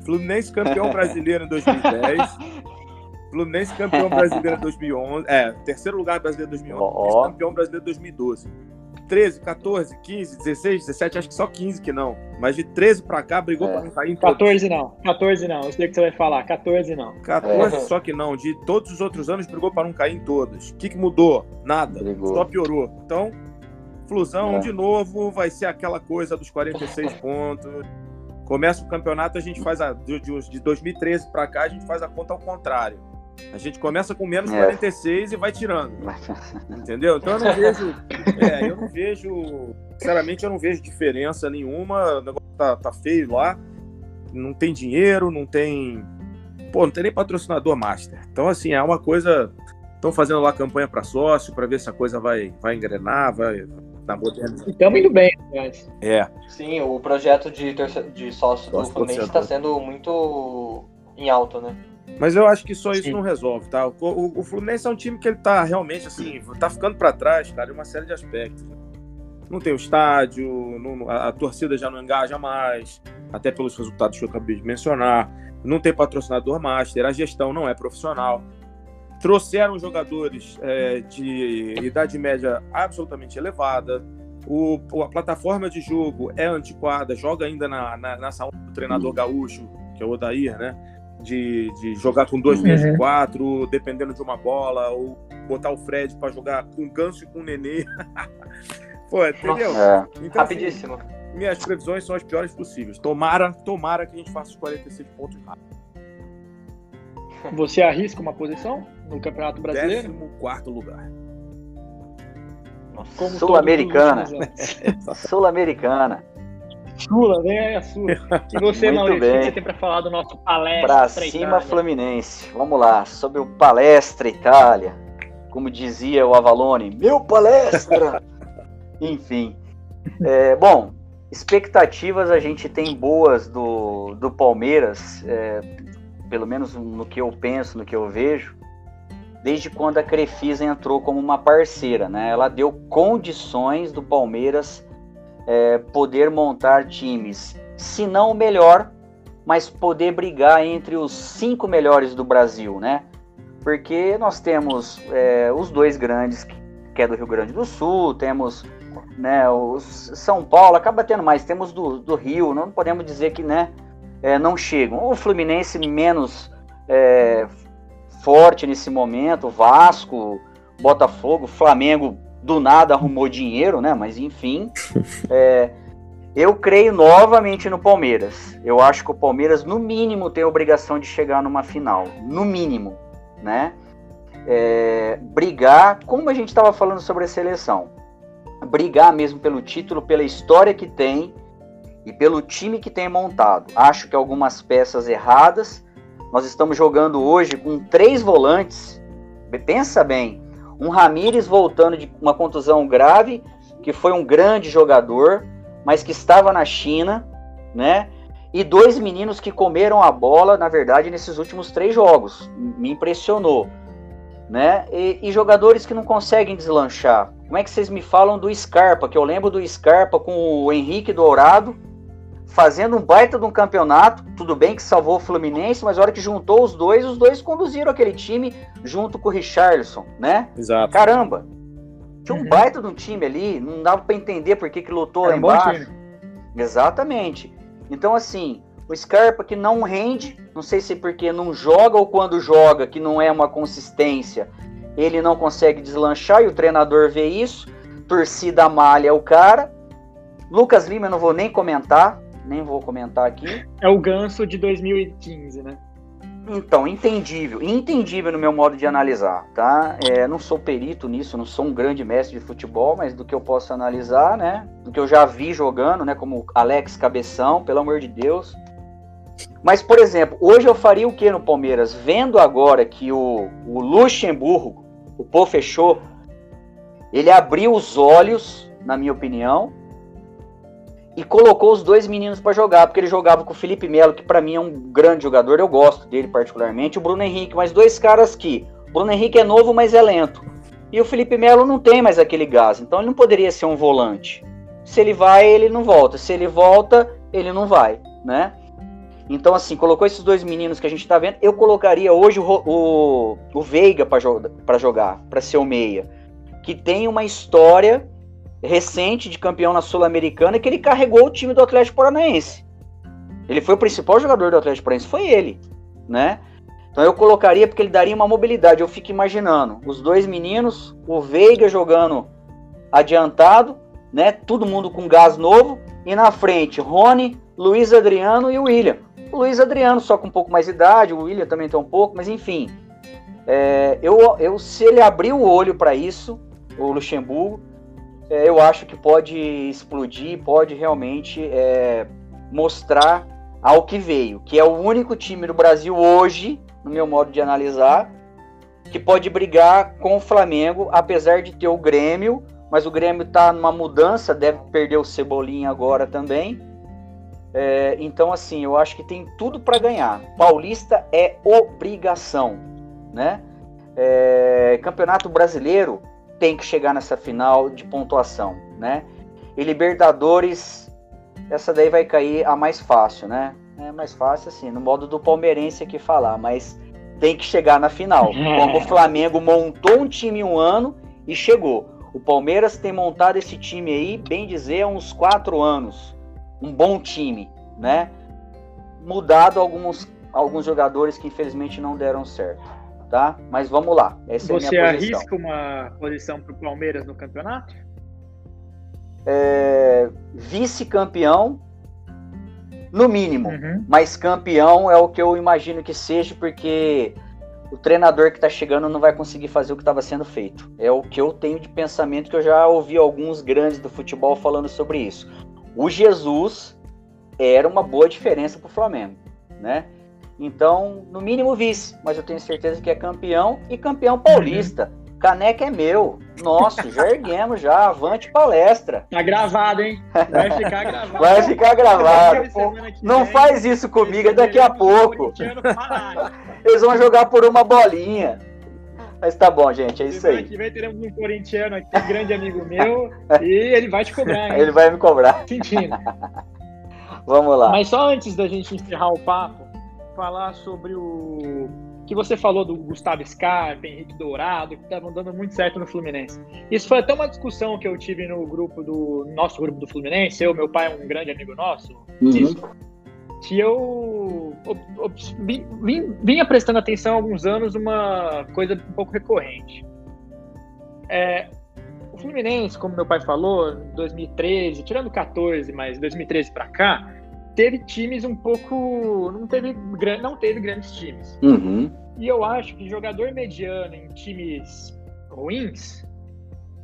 Fluminense campeão brasileiro em 2010. Fluminense campeão brasileiro em 2011. É, terceiro lugar brasileiro em 2011. Oh. Campeão brasileiro em 2012. 13, 14, 15, 16, 17, acho que só 15 que não. Mas de 13 pra cá brigou é. pra não cair em todos. 14 não, 14 não. Eu sei o que você vai falar, 14 não. 14 é. só que não. De todos os outros anos brigou pra não cair em todos. O que, que mudou? Nada. Brigou. Só piorou. Então, Flusão, é. de novo, vai ser aquela coisa dos 46 pontos. Começa o campeonato, a gente faz a. De, de 2013 para cá, a gente faz a conta ao contrário. A gente começa com menos é. 46 e vai tirando. Entendeu? Então eu não vejo. É, eu não vejo. Sinceramente, eu não vejo diferença nenhuma. O negócio tá, tá feio lá. Não tem dinheiro, não tem. Pô, não tem nem patrocinador master. Então, assim, é uma coisa. Estão fazendo lá campanha para sócio, para ver se a coisa vai, vai engrenar, vai, na moderna. Estamos indo bem, aliás. É. Sim, o projeto de, de sócio do Fluminense está sendo muito em alto, né? Mas eu acho que só isso Sim. não resolve, tá? O, o, o, Fluminense é um time que ele tá realmente assim, tá ficando para trás, cara, em uma série de aspectos. Não tem o estádio, não, a, a, torcida já não engaja mais, até pelos resultados que eu acabei de mencionar. Não tem patrocinador master, a gestão não é profissional trouxeram jogadores é, de idade média absolutamente elevada. O, a plataforma de jogo é antiquada, joga ainda na, na, nessa onda do treinador gaúcho, que é o Odair, né? De, de jogar com dois meses uhum. de quatro, dependendo de uma bola, ou botar o Fred para jogar com ganso e com nenê. Pô, entendeu? É. Então, assim, Rapidíssimo. Assim, minhas previsões são as piores possíveis. Tomara, tomara que a gente faça os 46 pontos rápido. Você arrisca uma posição no Campeonato Brasileiro? Décimo quarto lugar. Sul-Americana. Sul-Americana. Sula, vem aí a Sula. E você, Muito Maurício, bem. o que você tem para falar do nosso palestra? Pra cima, Itália? Fluminense. Vamos lá, sobre o Palestra Itália. Como dizia o Avalone, meu palestra! Enfim. É, bom, expectativas a gente tem boas do, do Palmeiras. É, pelo menos no que eu penso, no que eu vejo, desde quando a Crefisa entrou como uma parceira, né? Ela deu condições do Palmeiras é, poder montar times, se não o melhor, mas poder brigar entre os cinco melhores do Brasil, né? Porque nós temos é, os dois grandes, que é do Rio Grande do Sul, temos né, o São Paulo, acaba tendo mais, temos do, do Rio, não podemos dizer que, né? é, não chegam. O Fluminense menos é, forte nesse momento, Vasco, Botafogo, Flamengo do nada arrumou dinheiro, né? Mas enfim, é, eu creio novamente no Palmeiras. Eu acho que o Palmeiras, no mínimo, tem a obrigação de chegar numa final. No mínimo, né? É, brigar, como a gente estava falando sobre a seleção, brigar mesmo pelo título, pela história que tem e pelo time que tem montado. Acho que algumas peças erradas. Nós estamos jogando hoje com três volantes. Pensa bem, um Ramires voltando de uma contusão grave, que foi um grande jogador, mas que estava na China, né? E dois meninos que comeram a bola, na verdade, nesses últimos três jogos. Me impressionou. Né? E, e, jogadores que não conseguem deslanchar. Como é que vocês me falam do Scarpa? Que eu lembro do Scarpa com o Henrique Dourado, fazendo um baita de um campeonato. Tudo bem que salvou o Fluminense, mas a hora que juntou os dois, os dois conduziram aquele time junto com o Richarlison, né? Exato. Caramba! Tinha um uhum. baita de um time ali, não dava para entender por que, que lutou Era lá embaixo. Exatamente. Então, assim, o Scarpa que não rende, não sei se porque não joga ou quando joga, que não é uma consistência, ele não consegue deslanchar e o treinador vê isso. Torcida malha o cara. Lucas Lima eu não vou nem comentar, nem vou comentar aqui. É o ganso de 2015, né? Então, entendível. Entendível no meu modo de analisar, tá? É, não sou perito nisso, não sou um grande mestre de futebol, mas do que eu posso analisar, né? Do que eu já vi jogando, né? Como Alex Cabeção, pelo amor de Deus. Mas, por exemplo, hoje eu faria o que no Palmeiras? Vendo agora que o, o Luxemburgo o Pô fechou, ele abriu os olhos, na minha opinião, e colocou os dois meninos para jogar, porque ele jogava com o Felipe Melo, que para mim é um grande jogador, eu gosto dele particularmente, o Bruno Henrique, mas dois caras que o Bruno Henrique é novo, mas é lento. E o Felipe Melo não tem mais aquele gás, então ele não poderia ser um volante. Se ele vai, ele não volta. Se ele volta, ele não vai, né? Então, assim, colocou esses dois meninos que a gente tá vendo. Eu colocaria hoje o, o, o Veiga para jo jogar, para ser o meia. Que tem uma história recente de campeão na Sul-Americana que ele carregou o time do Atlético Paranaense. Ele foi o principal jogador do Atlético Paranaense, foi ele, né? Então eu colocaria porque ele daria uma mobilidade. Eu fico imaginando os dois meninos, o Veiga jogando adiantado, né? Todo mundo com gás novo e na frente Rony, Luiz Adriano e o William. O Luiz Adriano só com um pouco mais de idade, o William também tem um pouco, mas enfim. É, eu, eu, se ele abrir o olho para isso, o Luxemburgo, é, eu acho que pode explodir, pode realmente é, mostrar ao que veio, que é o único time do Brasil hoje, no meu modo de analisar, que pode brigar com o Flamengo, apesar de ter o Grêmio, mas o Grêmio está numa mudança, deve perder o Cebolinha agora também. É, então, assim, eu acho que tem tudo para ganhar. Paulista é obrigação, né? É, Campeonato Brasileiro tem que chegar nessa final de pontuação, né? E Libertadores, essa daí vai cair a mais fácil, né? É mais fácil assim, no modo do palmeirense aqui falar, mas tem que chegar na final. Como o Flamengo montou um time um ano e chegou. O Palmeiras tem montado esse time aí, bem dizer, há uns quatro anos. Um bom time, né? Mudado alguns, alguns jogadores que infelizmente não deram certo tá? Mas vamos lá. Essa Você é a minha posição. arrisca uma posição para o Palmeiras no campeonato? É, Vice-campeão, no mínimo. Uhum. Mas campeão é o que eu imagino que seja, porque o treinador que está chegando não vai conseguir fazer o que estava sendo feito. É o que eu tenho de pensamento que eu já ouvi alguns grandes do futebol falando sobre isso. O Jesus era uma boa diferença para o Flamengo, né? Então, no mínimo vice, mas eu tenho certeza que é campeão e campeão paulista. Uhum. Caneca é meu. Nossa, já erguemos já. Avante palestra. Tá gravado, hein? Vai ficar gravado. Vai ficar gravado. Não vem, faz isso comigo, é daqui a pouco. Eles vão jogar por uma bolinha. Mas tá bom, gente, é isso aí. Aqui vem teremos um corintiano aqui, um grande amigo meu, e ele vai te cobrar, hein? Ele vai me cobrar. Sentindo. Vamos lá. Mas só antes da gente encerrar o papo, falar sobre o que você falou do Gustavo Scarpa, Henrique Dourado, que estavam dando muito certo no Fluminense. Isso foi até uma discussão que eu tive no grupo do nosso grupo do Fluminense. Eu, meu pai é um grande amigo nosso. Uhum. que eu vinha prestando atenção há alguns anos uma coisa um pouco recorrente. É, o Fluminense, como meu pai falou, em 2013, tirando 14, mas 2013 para cá, teve times um pouco. Não teve, não teve grandes times. Uhum. E eu acho que jogador mediano em times ruins,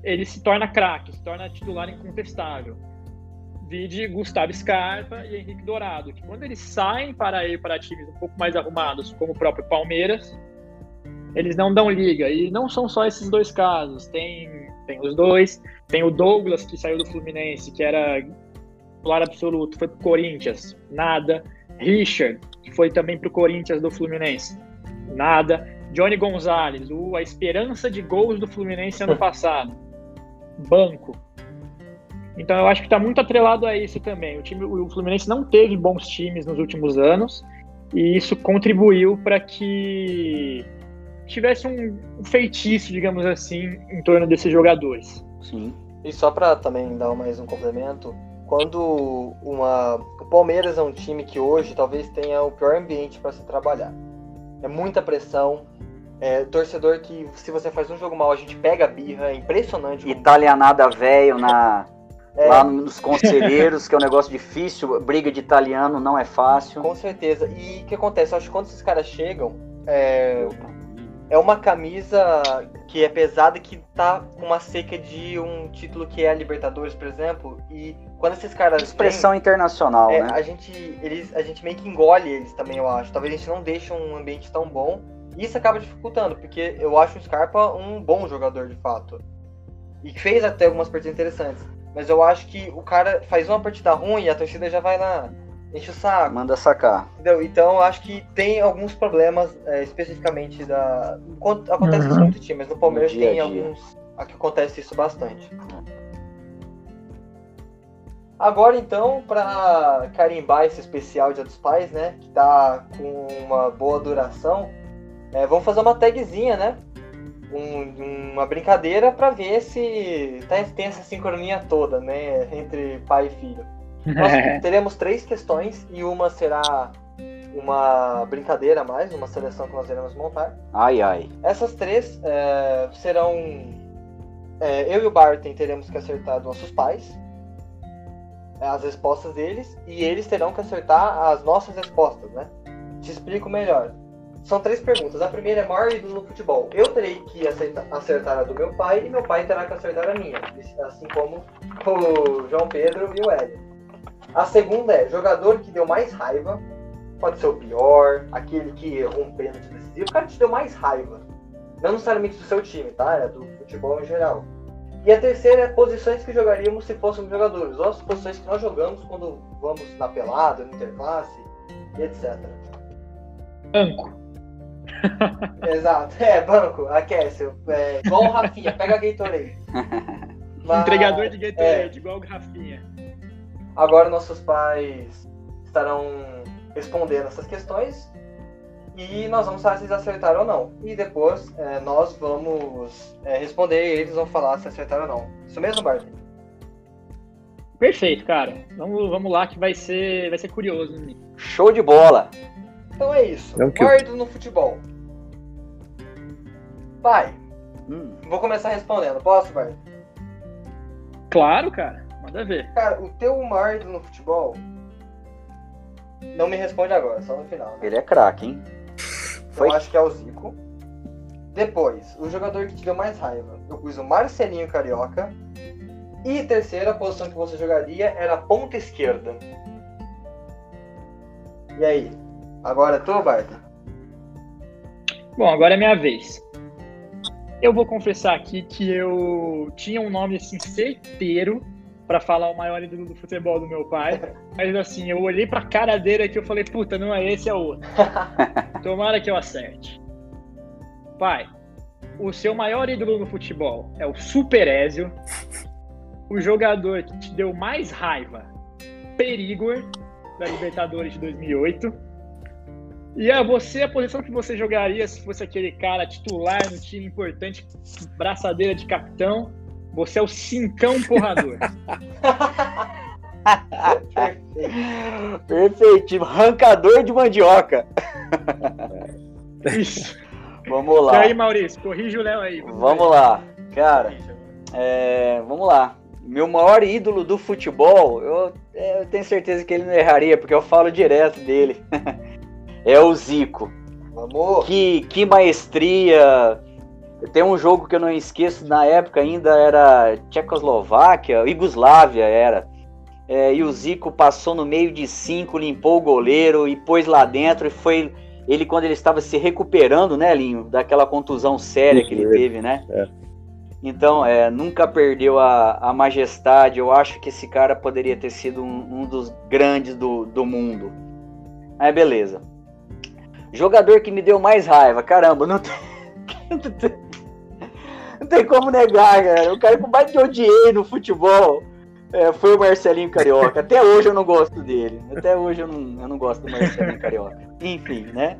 ele se torna craque, se torna titular incontestável. Vide Gustavo Scarpa e Henrique Dourado, que quando eles saem para ir para times um pouco mais arrumados, como o próprio Palmeiras, eles não dão liga. E não são só esses dois casos. Tem, tem os dois. Tem o Douglas, que saiu do Fluminense, que era titular absoluto, foi pro Corinthians, nada. Richard, que foi também pro Corinthians do Fluminense, nada. Johnny Gonzalez, o, a esperança de gols do Fluminense ano passado, banco. Então eu acho que está muito atrelado a isso também. O, time, o Fluminense não teve bons times nos últimos anos e isso contribuiu para que tivesse um feitiço, digamos assim, em torno desses jogadores. Sim. E só para também dar mais um complemento, quando uma o Palmeiras é um time que hoje talvez tenha o pior ambiente para se trabalhar. É muita pressão. É, torcedor que se você faz um jogo mal, a gente pega a birra, é impressionante. Italianada velho na é. lá nos conselheiros, que é um negócio difícil, briga de italiano não é fácil. Com certeza. E o que acontece? Eu acho que quando esses caras chegam, é, é uma camisa que é pesada que tá com uma seca de um título que é a Libertadores, por exemplo, e quando esses caras expressão vêm, internacional, é, né? A gente eles a gente meio que engole eles também, eu acho. Talvez a gente não deixe um ambiente tão bom Isso acaba dificultando, porque eu acho o Scarpa um bom jogador de fato. E fez até algumas partidas interessantes. Mas eu acho que o cara faz uma partida ruim e a torcida já vai lá, enche o saco. Manda sacar. Entendeu? Então eu acho que tem alguns problemas é, especificamente da. Acontece isso Uhum. com muitos times. No Palmeiras No dia a tem dia. alguns. Aqui acontece isso bastante. Agora então, para carimbar esse especial Dia dos Pais, né? Que tá com uma boa duração, é, vamos fazer uma tagzinha, né? Um- uma brincadeira para ver se tá- tem essa sincronia toda, né? Entre pai e filho. Nós teremos três questões e uma será uma brincadeira a mais, uma seleção que nós iremos montar. Ai, ai. Essas três é, serão. é, eu e o Barton teremos que acertar nossos pais, é, as respostas deles, e eles terão que acertar as nossas respostas, né? Te explico melhor. São três perguntas. A primeira é maior ídolo no futebol. Eu terei que acertar, acertar a do meu pai e meu pai terá que acertar a minha, assim como o João Pedro e o Hélio. A segunda é jogador que deu mais raiva. Pode ser o pior, aquele que errou um pênalti decisivo. O cara que te deu mais raiva. Não necessariamente do seu time, tá? É do futebol em geral. E a terceira é posições que jogaríamos se fôssemos jogadores. Ou as posições que nós jogamos quando vamos na pelada, no interclasse e etc. Banco. Exato. É, banco, aquece. É, igual o Rafinha, pega a Gatorade. Mas- Entregador de Gatorade, é. igual o Rafinha. Agora nossos pais estarão respondendo essas questões e nós vamos falar se eles acertaram ou não. E depois é, nós vamos é, responder e eles vão falar se acertaram ou não. Isso mesmo, Bart? Perfeito, cara. Vamos, vamos lá que vai ser, vai ser curioso. né? Show de bola. Então é isso. É o que eu- Maior ídolo no futebol. Pai, Hum, vou começar respondendo. Posso, Bart? Claro, cara. Manda ver. Cara, o teu maior ídolo no futebol. Não me responde agora, só no final. Né? ele é craque, hein? Foi? Eu acho que é o Zico. Depois, o jogador que te deu mais raiva. Eu pus o Marcelinho Carioca. E terceira, a posição que você jogaria era ponta esquerda. E aí? Agora é tu, Barta? Bom, agora é minha vez. Eu vou confessar aqui que eu tinha um nome assim certeiro pra falar o maior ídolo do futebol do meu pai, mas assim, eu olhei pra cara dele aqui e falei, puta, não é esse, é outro. Tomara que eu acerte. Pai, o seu maior ídolo no futebol é o Super Ezio. O jogador que te deu mais raiva, Perigor, da Libertadores de 2008. E a você, a posição que você jogaria se fosse aquele cara titular no time importante, braçadeira de capitão, você é o cincão porrador. Perfeito. Perfeitinho. Arrancador de mandioca. Isso. Vamos E lá. aí, Maurício, corrige o Léo aí. Vamos lá. Cara, é, vamos lá. Meu maior ídolo do futebol, eu, é, eu tenho certeza que ele não erraria, porque eu falo direto dele. é o Zico. Vamos. Que, que maestria. Tem um jogo que eu não esqueço, na época ainda era Tchecoslováquia, Iugoslávia era. É, e o Zico passou no meio de cinco, limpou o goleiro e pôs lá dentro. E foi ele, quando ele estava se recuperando, né, Linho, daquela contusão séria que ele teve, né? é. Então, é, nunca perdeu a, a majestade. Eu acho que esse cara poderia ter sido um, um dos grandes do, do mundo. Aí, beleza. Jogador que me deu mais raiva, caramba, não tem, não tem, como negar, cara. O cara que mais odiei no futebol é, foi o Marcelinho Carioca. Até hoje eu não gosto dele. Até hoje eu não, eu não gosto do Marcelinho Carioca. Enfim, né?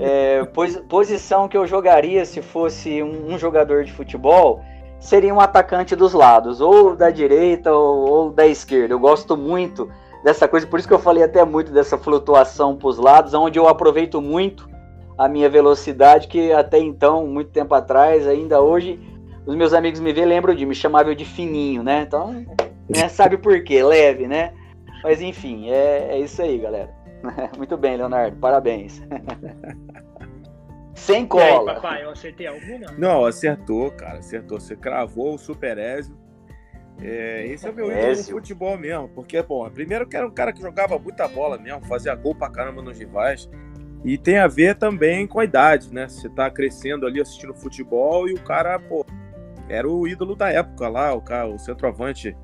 É, posi- posição que eu jogaria se fosse um, um jogador de futebol seria um atacante dos lados, ou da direita ou, ou da esquerda. Eu gosto muito dessa coisa, por isso que eu falei até muito dessa flutuação para os lados, onde eu aproveito muito a minha velocidade, que até então, muito tempo atrás, ainda hoje, os meus amigos me veem, lembram de me chamavam de fininho, né? Então, né, sabe por quê? Leve, né? Mas enfim, é, é isso aí, galera. Muito bem, Leonardo, parabéns. Sem E aí, cola. papai, eu acertei alguma? Não, acertou, cara. Acertou. Você cravou o Super Ezio. É, esse é o meu ídolo no futebol mesmo. Porque, bom, primeiro que era um cara que jogava muita bola mesmo, fazia gol pra caramba nos rivais. E tem a ver também com a idade, né? Você tá crescendo ali assistindo futebol e o cara, pô, era o ídolo da época lá, o, cara, o centroavante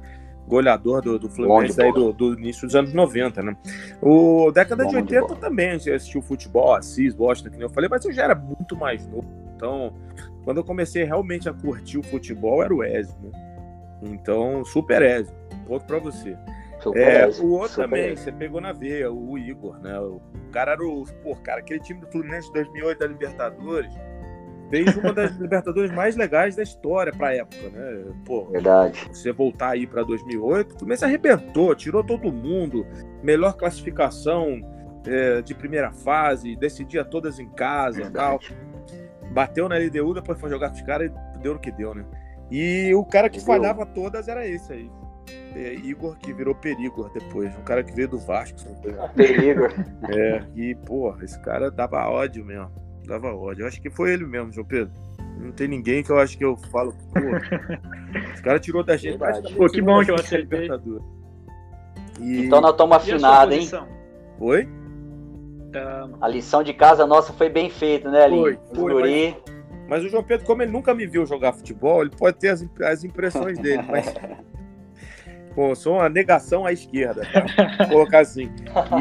goleador do, do Fluminense aí do, do, início dos anos 90, né? O década Bom de 80 de também a gente assistiu futebol, Assis, Boston, que eu falei, mas eu já era muito mais novo. Então, quando eu comecei realmente a curtir o futebol, era o Ezio, né? Então, super Ezio. Ponto pra você. É, o outro também, você pegou na veia, o Igor, né? O cara era o. Pô, cara, aquele time do Fluminense de 2008 da Libertadores fez uma das Libertadores mais legais da história pra época, né? Pô, Verdade. Você voltar aí pra 2008, o Fluminense arrebentou, tirou todo mundo, melhor classificação é, de primeira fase, decidia todas em casa e tal. Bateu na LDU, depois foi jogar com os caras e deu o que deu, né? E o cara que falhava todas era esse aí é, Igor, que virou Perigor depois. Um cara que veio do Vasco. Perigor. É, e, pô, esse cara dava ódio mesmo. Dava ódio. Eu acho que foi ele mesmo, João Pedro. Não tem ninguém que eu acho que eu falo, pô. esse cara tirou da gente. Pô, que bom que eu acertei. E... Então nós estamos afinados, hein? Oi? A lição de casa nossa foi bem feita, né, Ali? Foi, foi mas, mas, o João Pedro, como ele nunca me viu jogar futebol, ele pode ter as, as impressões dele, mas Pô, sou uma negação à esquerda, tá? colocar assim.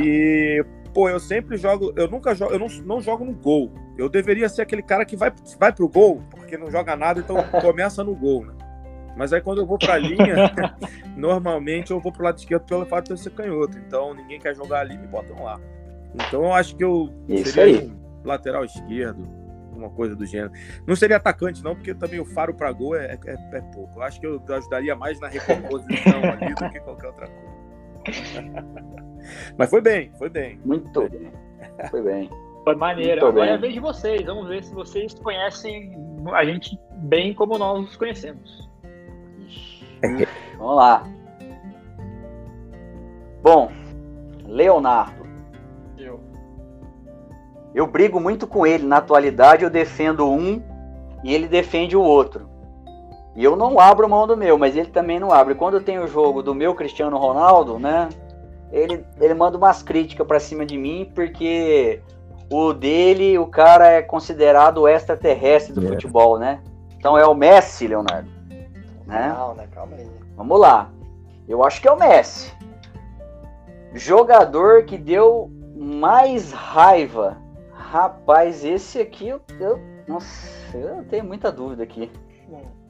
E, pô, eu sempre jogo, eu nunca jogo, eu não, não jogo no gol. Eu deveria ser aquele cara que vai, vai pro gol, porque não joga nada, então começa no gol, né? Mas aí quando eu vou pra linha, normalmente eu vou pro lado esquerdo pelo fato de eu ser canhoto. Então ninguém quer jogar ali, me botam lá. Então eu acho que eu Isso seria aí. um lateral esquerdo, alguma coisa do gênero. Não seria atacante, não, porque também o faro para gol é, é, é, pouco. Eu acho que eu ajudaria mais na recomposição ali do que qualquer outra coisa. Mas foi bem, foi bem. Muito bem. Foi bem. Foi maneiro. Muito Agora bem. é a vez de vocês. Vamos ver se vocês conhecem a gente bem como nós os conhecemos. Vamos lá. Bom, Leonardo. Eu brigo muito com ele. Na atualidade, eu defendo um e ele defende o outro. E eu não abro mão do meu, mas ele também não abre. Quando tem o jogo do meu Cristiano Ronaldo, né? Ele, ele manda umas críticas para cima de mim, porque o dele, o cara é considerado o extraterrestre do é. futebol, né? Então é o Messi, Leonardo. Né? Não, né? Calma aí. Vamos lá. Eu acho que é o Messi. Jogador que deu mais raiva Rapaz, esse aqui eu, eu. Nossa, eu tenho muita dúvida aqui.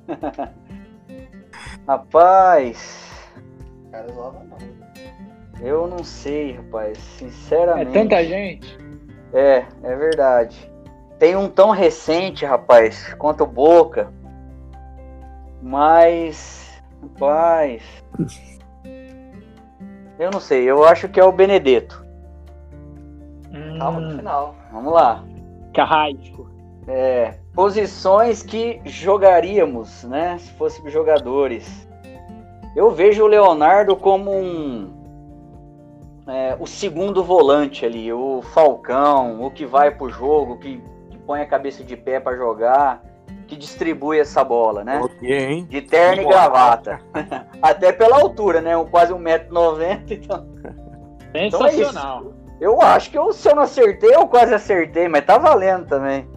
rapaz. Cara, não. Eu não sei, rapaz. Sinceramente. É tanta gente. É, é verdade. Tem um tão recente, rapaz, quanto o Boca. Mas. Rapaz. Eu não sei, eu acho que é o Benedetto. Calma no final. Vamos lá. Carrasco. É, posições que jogaríamos, né? Se fôssemos jogadores. Eu vejo o Leonardo como um. É, o segundo volante ali, o Falcão, o que vai pro jogo, que, que põe a cabeça de pé para jogar, que distribui essa bola, né? Okay, de terno e gravata. Até pela altura, né? Um, quase 1,90m. Então... Sensacional. Então é eu acho que eu, se eu não acertei, eu quase acertei, mas tá valendo também.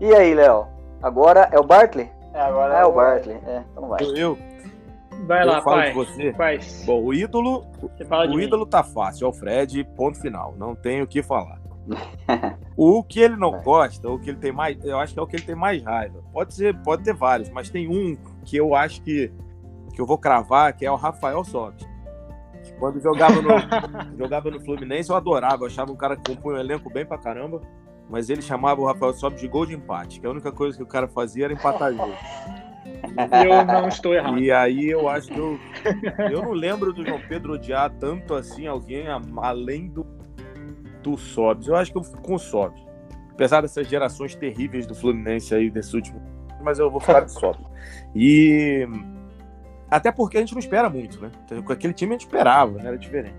E aí, Léo? Agora é o Bartley? É, agora é, é o Bartley. É, então vai. Eu. Vai eu lá, falo pai. você. Pai. Bom, o ídolo. o ídolo tá fácil, é o Fred, ponto final. Não tem o que falar. o que ele não gosta, o que ele tem mais, eu acho que é o que ele tem mais raiva. Pode ser, pode ter vários, mas tem um que eu acho que que eu vou cravar, que é o Rafael Sobis. Quando jogava no, jogava no Fluminense, eu adorava. Eu achava um cara que compunha um elenco bem pra caramba. Mas ele chamava o Rafael Sobis de gol de empate, que a única coisa que o cara fazia era empatar jogo. Eu não estou errado. E aí eu acho que eu. Eu não lembro do João Pedro odiar tanto assim alguém além do, do Sobis. Eu acho que eu fico com o Sobis. Apesar dessas gerações terríveis do Fluminense aí desse último. Mas eu vou ficar de Sobis. E até porque a gente não espera muito, né? Com aquele time a gente esperava, né? Era diferente.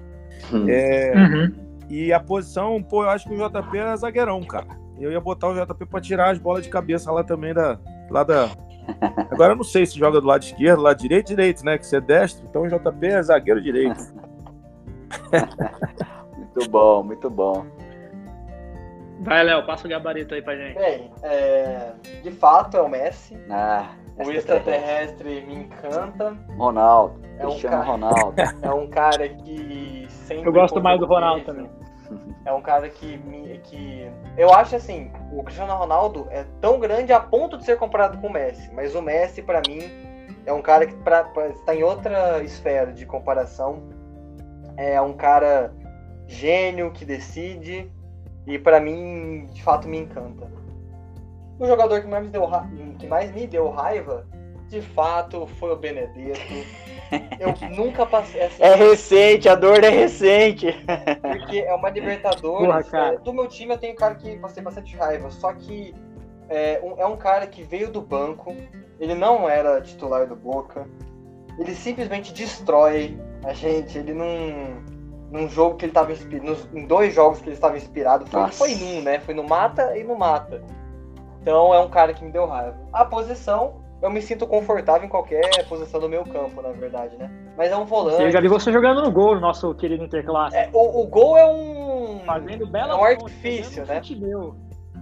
Hum. É, uhum. E a posição, pô, eu acho que o JP era zagueirão, cara. Eu ia botar o JP pra tirar as bolas de cabeça lá também da. Lá da... Agora eu não sei se joga do lado esquerdo, lado direito, direito, né? Que você é destro, então o JP é zagueiro direito. muito bom, muito bom. Vai, Léo, passa o gabarito aí pra gente. Bem, é, de fato é o Messi. Ah, O extraterrestre me encanta. Ronaldo. É um Cristiano cara- Ronaldo. É um cara que sempre. Eu gosto mais do Ronaldo contribuiu. também. É um cara que, me- que. Eu acho assim, o Cristiano Ronaldo é tão grande a ponto de ser comparado com o Messi. Mas o Messi, pra mim, é um cara que pra, pra- está em outra esfera de comparação. É um cara gênio que decide. E pra mim, de fato, me encanta. O jogador que mais me deu, ra- que mais me deu raiva, de fato, foi o Benedetto. Eu nunca passei. Assim, É recente, a dor é recente. porque é uma Libertadores. Porra, cara. é, do meu time eu tenho cara que passei bastante raiva. Só que é um, é um cara que veio do banco. Ele não era titular do Boca. Ele simplesmente destrói a gente. Ele num, num jogo que ele estava inspirado. Em dois jogos que ele estava inspirado. Foi, Nossa. foi num, né? Foi no mata e no mata. Então é um cara que me deu raiva. A posição, eu me sinto confortável em qualquer posição do meu campo, na verdade, né? Mas é um volante. Eu já vi você jogando no gol, no nosso querido Interclasse. É, o, o gol é um. Fazendo bela é um artifício, né? Meu.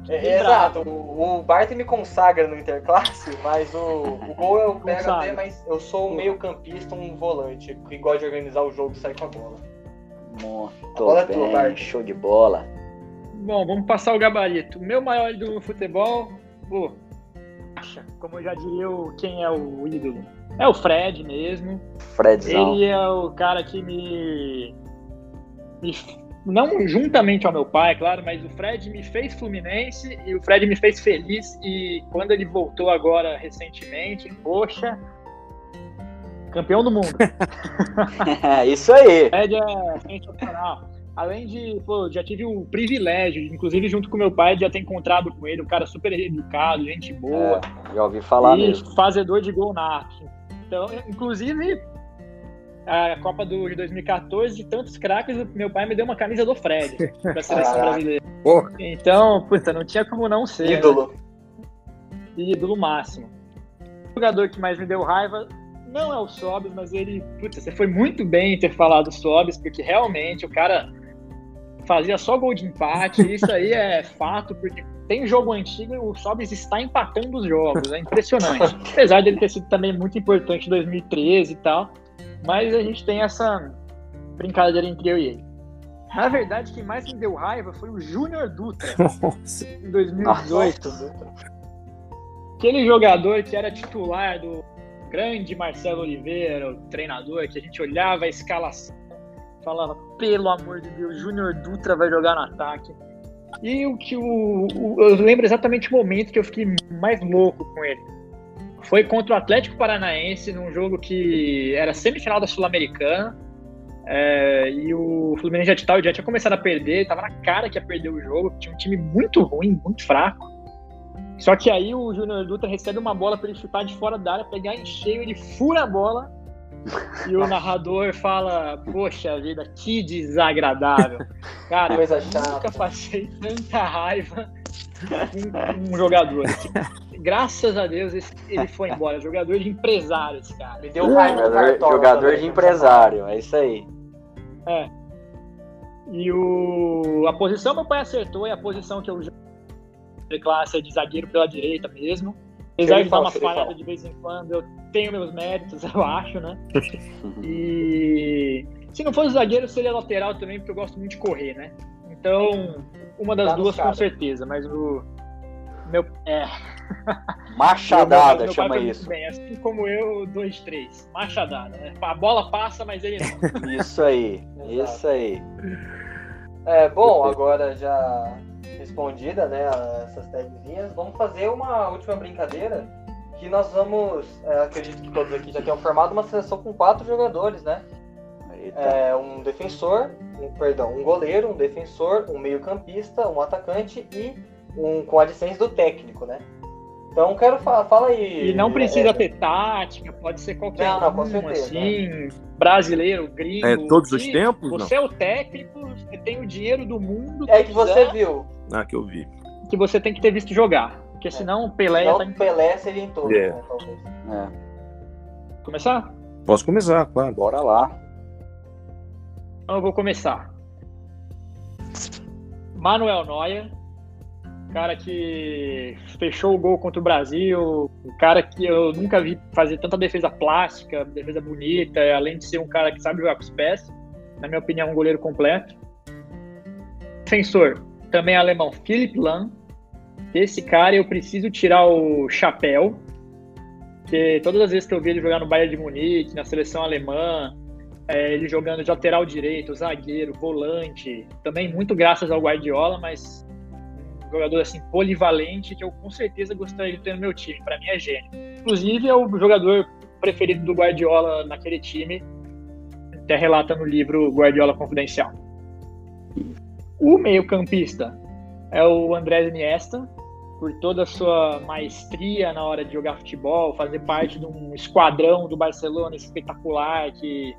É, Bem exato, o, o Bart me consagra no Interclasse, mas o, o gol eu pego Consagra. até, mas eu sou um meio campista, um volante, que gosta de organizar o jogo e sair com a bola. Muito bola é tua, bem, Bart. show de bola. Bom, vamos passar o gabarito. O meu maior ídolo no futebol, pô, acha, como eu já diria o- quem é o ídolo. É o Fred mesmo. Fredzão. Ele é o cara que me, me- Não juntamente ao meu pai, claro, mas o Fred me fez Fluminense e o Fred me fez feliz. E quando ele voltou agora recentemente, poxa. Campeão do mundo. Isso aí. O Fred é sensacional. Além de, pô, já tive o privilégio, inclusive junto com meu pai, de já ter encontrado com ele, um cara super educado, gente boa. É, já ouvi falar e mesmo. fazedor de gol nato. Então, inclusive, a Copa do, de 2014, de tantos craques, meu pai me deu uma camisa do Fred pra seleção Caraca. brasileira. Porra. Então, puta, não tinha como não ser. né? Ídolo. ídolo máximo. O jogador que mais me deu raiva não é o Sobis, mas ele, putz, você foi muito bem em ter falado do Sobis, porque realmente o cara fazia só gol de empate, isso aí é fato, porque tem jogo antigo e o Sobis está empatando os jogos, é impressionante. Apesar dele ter sido também muito importante em 2013 e tal, mas a gente tem essa brincadeira entre eu e ele. Na verdade, quem mais me deu raiva foi o Júnior Dutra, Nossa. em 2018 aquele jogador que era titular do grande Marcelo Oliveira, o treinador, que a gente olhava a escalação, falava, pelo amor de Deus, Júnior Dutra vai jogar no ataque. E o que o, o- eu lembro exatamente o momento que eu fiquei mais louco com ele. Foi contra o Atlético Paranaense, num jogo que era semifinal da Sul-Americana. é, e o Fluminense já, tinha- já tinha começado a perder, tava na cara que ia perder o jogo, tinha um time muito ruim, muito fraco. Só que aí o Júnior Dutra recebe uma bola para ele chutar de fora da área, pegar em cheio, ele fura a bola e o narrador fala: Poxa vida, que desagradável. Cara, Coisa eu chata. nunca passei tanta raiva com um jogador. Graças a Deus ele foi embora. Jogador de empresário, esse cara. Me deu raiva do Jogador, Cartola jogador também, de né? empresário, é isso aí. E o, a posição meu pai acertou, é a posição que eu de classe é de zagueiro pela direita mesmo. Apesar de dar uma falhada de vez em quando, eu tenho meus méritos, eu acho, né? E se não fosse zagueiro, seria lateral também, porque eu gosto muito de correr, né? Então, uma das Tá duas com certeza, mas o meu é, Machadada meu pai chama isso. Bem, assim como eu, dois, três. Machadada, né? A bola passa, mas ele não. Isso aí, isso aí. É, bom, agora já respondida, né, essas tagzinhas, vamos fazer uma última brincadeira que nós vamos, é, acredito que todos aqui já tenham formado uma seleção com quatro jogadores, né? Eita. É, um defensor, um, perdão, um goleiro, um defensor, um meio-campista, um atacante e um com a licença do técnico, né? Então quero falar, fala aí. E não precisa é, ter tática, pode ser qualquer Não, não, com um, certeza, assim, brasileiro, gringo. É todos os que tempos? Não. Você é o técnico, você tem o dinheiro do mundo. É que você quiser, viu. Ah, que eu vi. que você tem que ter visto jogar. Porque senão o Pelé ia Não tá em... Pelé seria em todos, É. né, talvez. É, Começar? Posso começar, claro. bora lá. Então eu vou começar. Manuel Neuer, cara que fechou o gol contra o Brasil, um cara que eu nunca vi fazer tanta defesa plástica, defesa bonita, além de ser um cara que sabe jogar com os pés. Na minha opinião, um goleiro completo. Defensor, também alemão, Philipp Lahm. Esse cara eu preciso tirar o chapéu, porque todas as vezes que eu vi ele jogar no Bayern de Munique, na seleção alemã, é, ele jogando de lateral direito, zagueiro, volante, também muito graças ao Guardiola, mas um jogador assim polivalente que eu com certeza gostaria de ter no meu time. Para mim é gênio. Inclusive é o jogador preferido do Guardiola naquele time, até relata no livro Guardiola Confidencial. O meio-campista é o Andrés Iniesta, por toda a sua maestria na hora de jogar futebol, fazer parte de um esquadrão do Barcelona espetacular que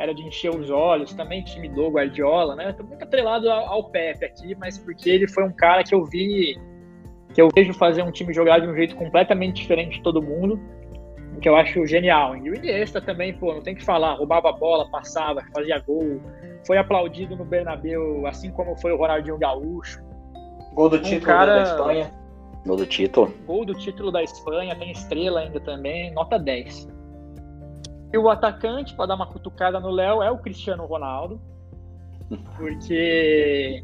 era de encher os olhos, também time do Guardiola, né? Tô muito atrelado ao, Pepe aqui, mas porque ele foi um cara que eu vi, que eu vejo fazer um time jogar de um jeito completamente diferente de todo mundo, que eu acho genial. E o Iniesta também, pô, não tem que falar, roubava a bola, passava, fazia gol, foi aplaudido no Bernabéu, assim como foi o Ronaldinho Gaúcho. Gol do título um cara... da Espanha. Gol do título. Gol do título da Espanha, tem estrela ainda também, nota 10. E o atacante, para dar uma cutucada no Léo, é o Cristiano Ronaldo. Porque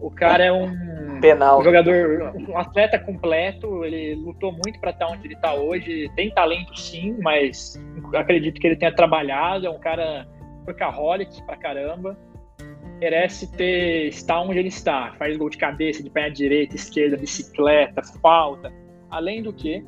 o cara é um, Penal. um jogador, um atleta completo, ele lutou muito para estar onde ele está hoje. Tem talento sim, mas acredito que ele tenha trabalhado, é um cara workaholic pra caramba merece ter estar onde ele está. Faz gol de cabeça, de perna direita, esquerda, bicicleta, falta. Além do que,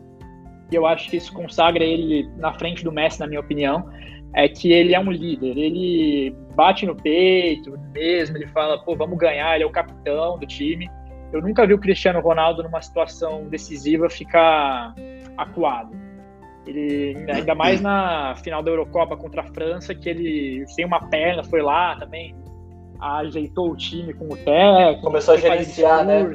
e eu acho que isso consagra ele na frente do Messi, na minha opinião, é que ele é um líder. Ele bate no peito mesmo, ele fala, pô, vamos ganhar, ele é o capitão do time. Eu nunca vi o Cristiano Ronaldo numa situação decisiva ficar acuado. Ele, ainda mais na final da Eurocopa contra a França, que ele sem uma perna foi lá também, ajeitou o time com o técnico. Começou a gerenciar, né?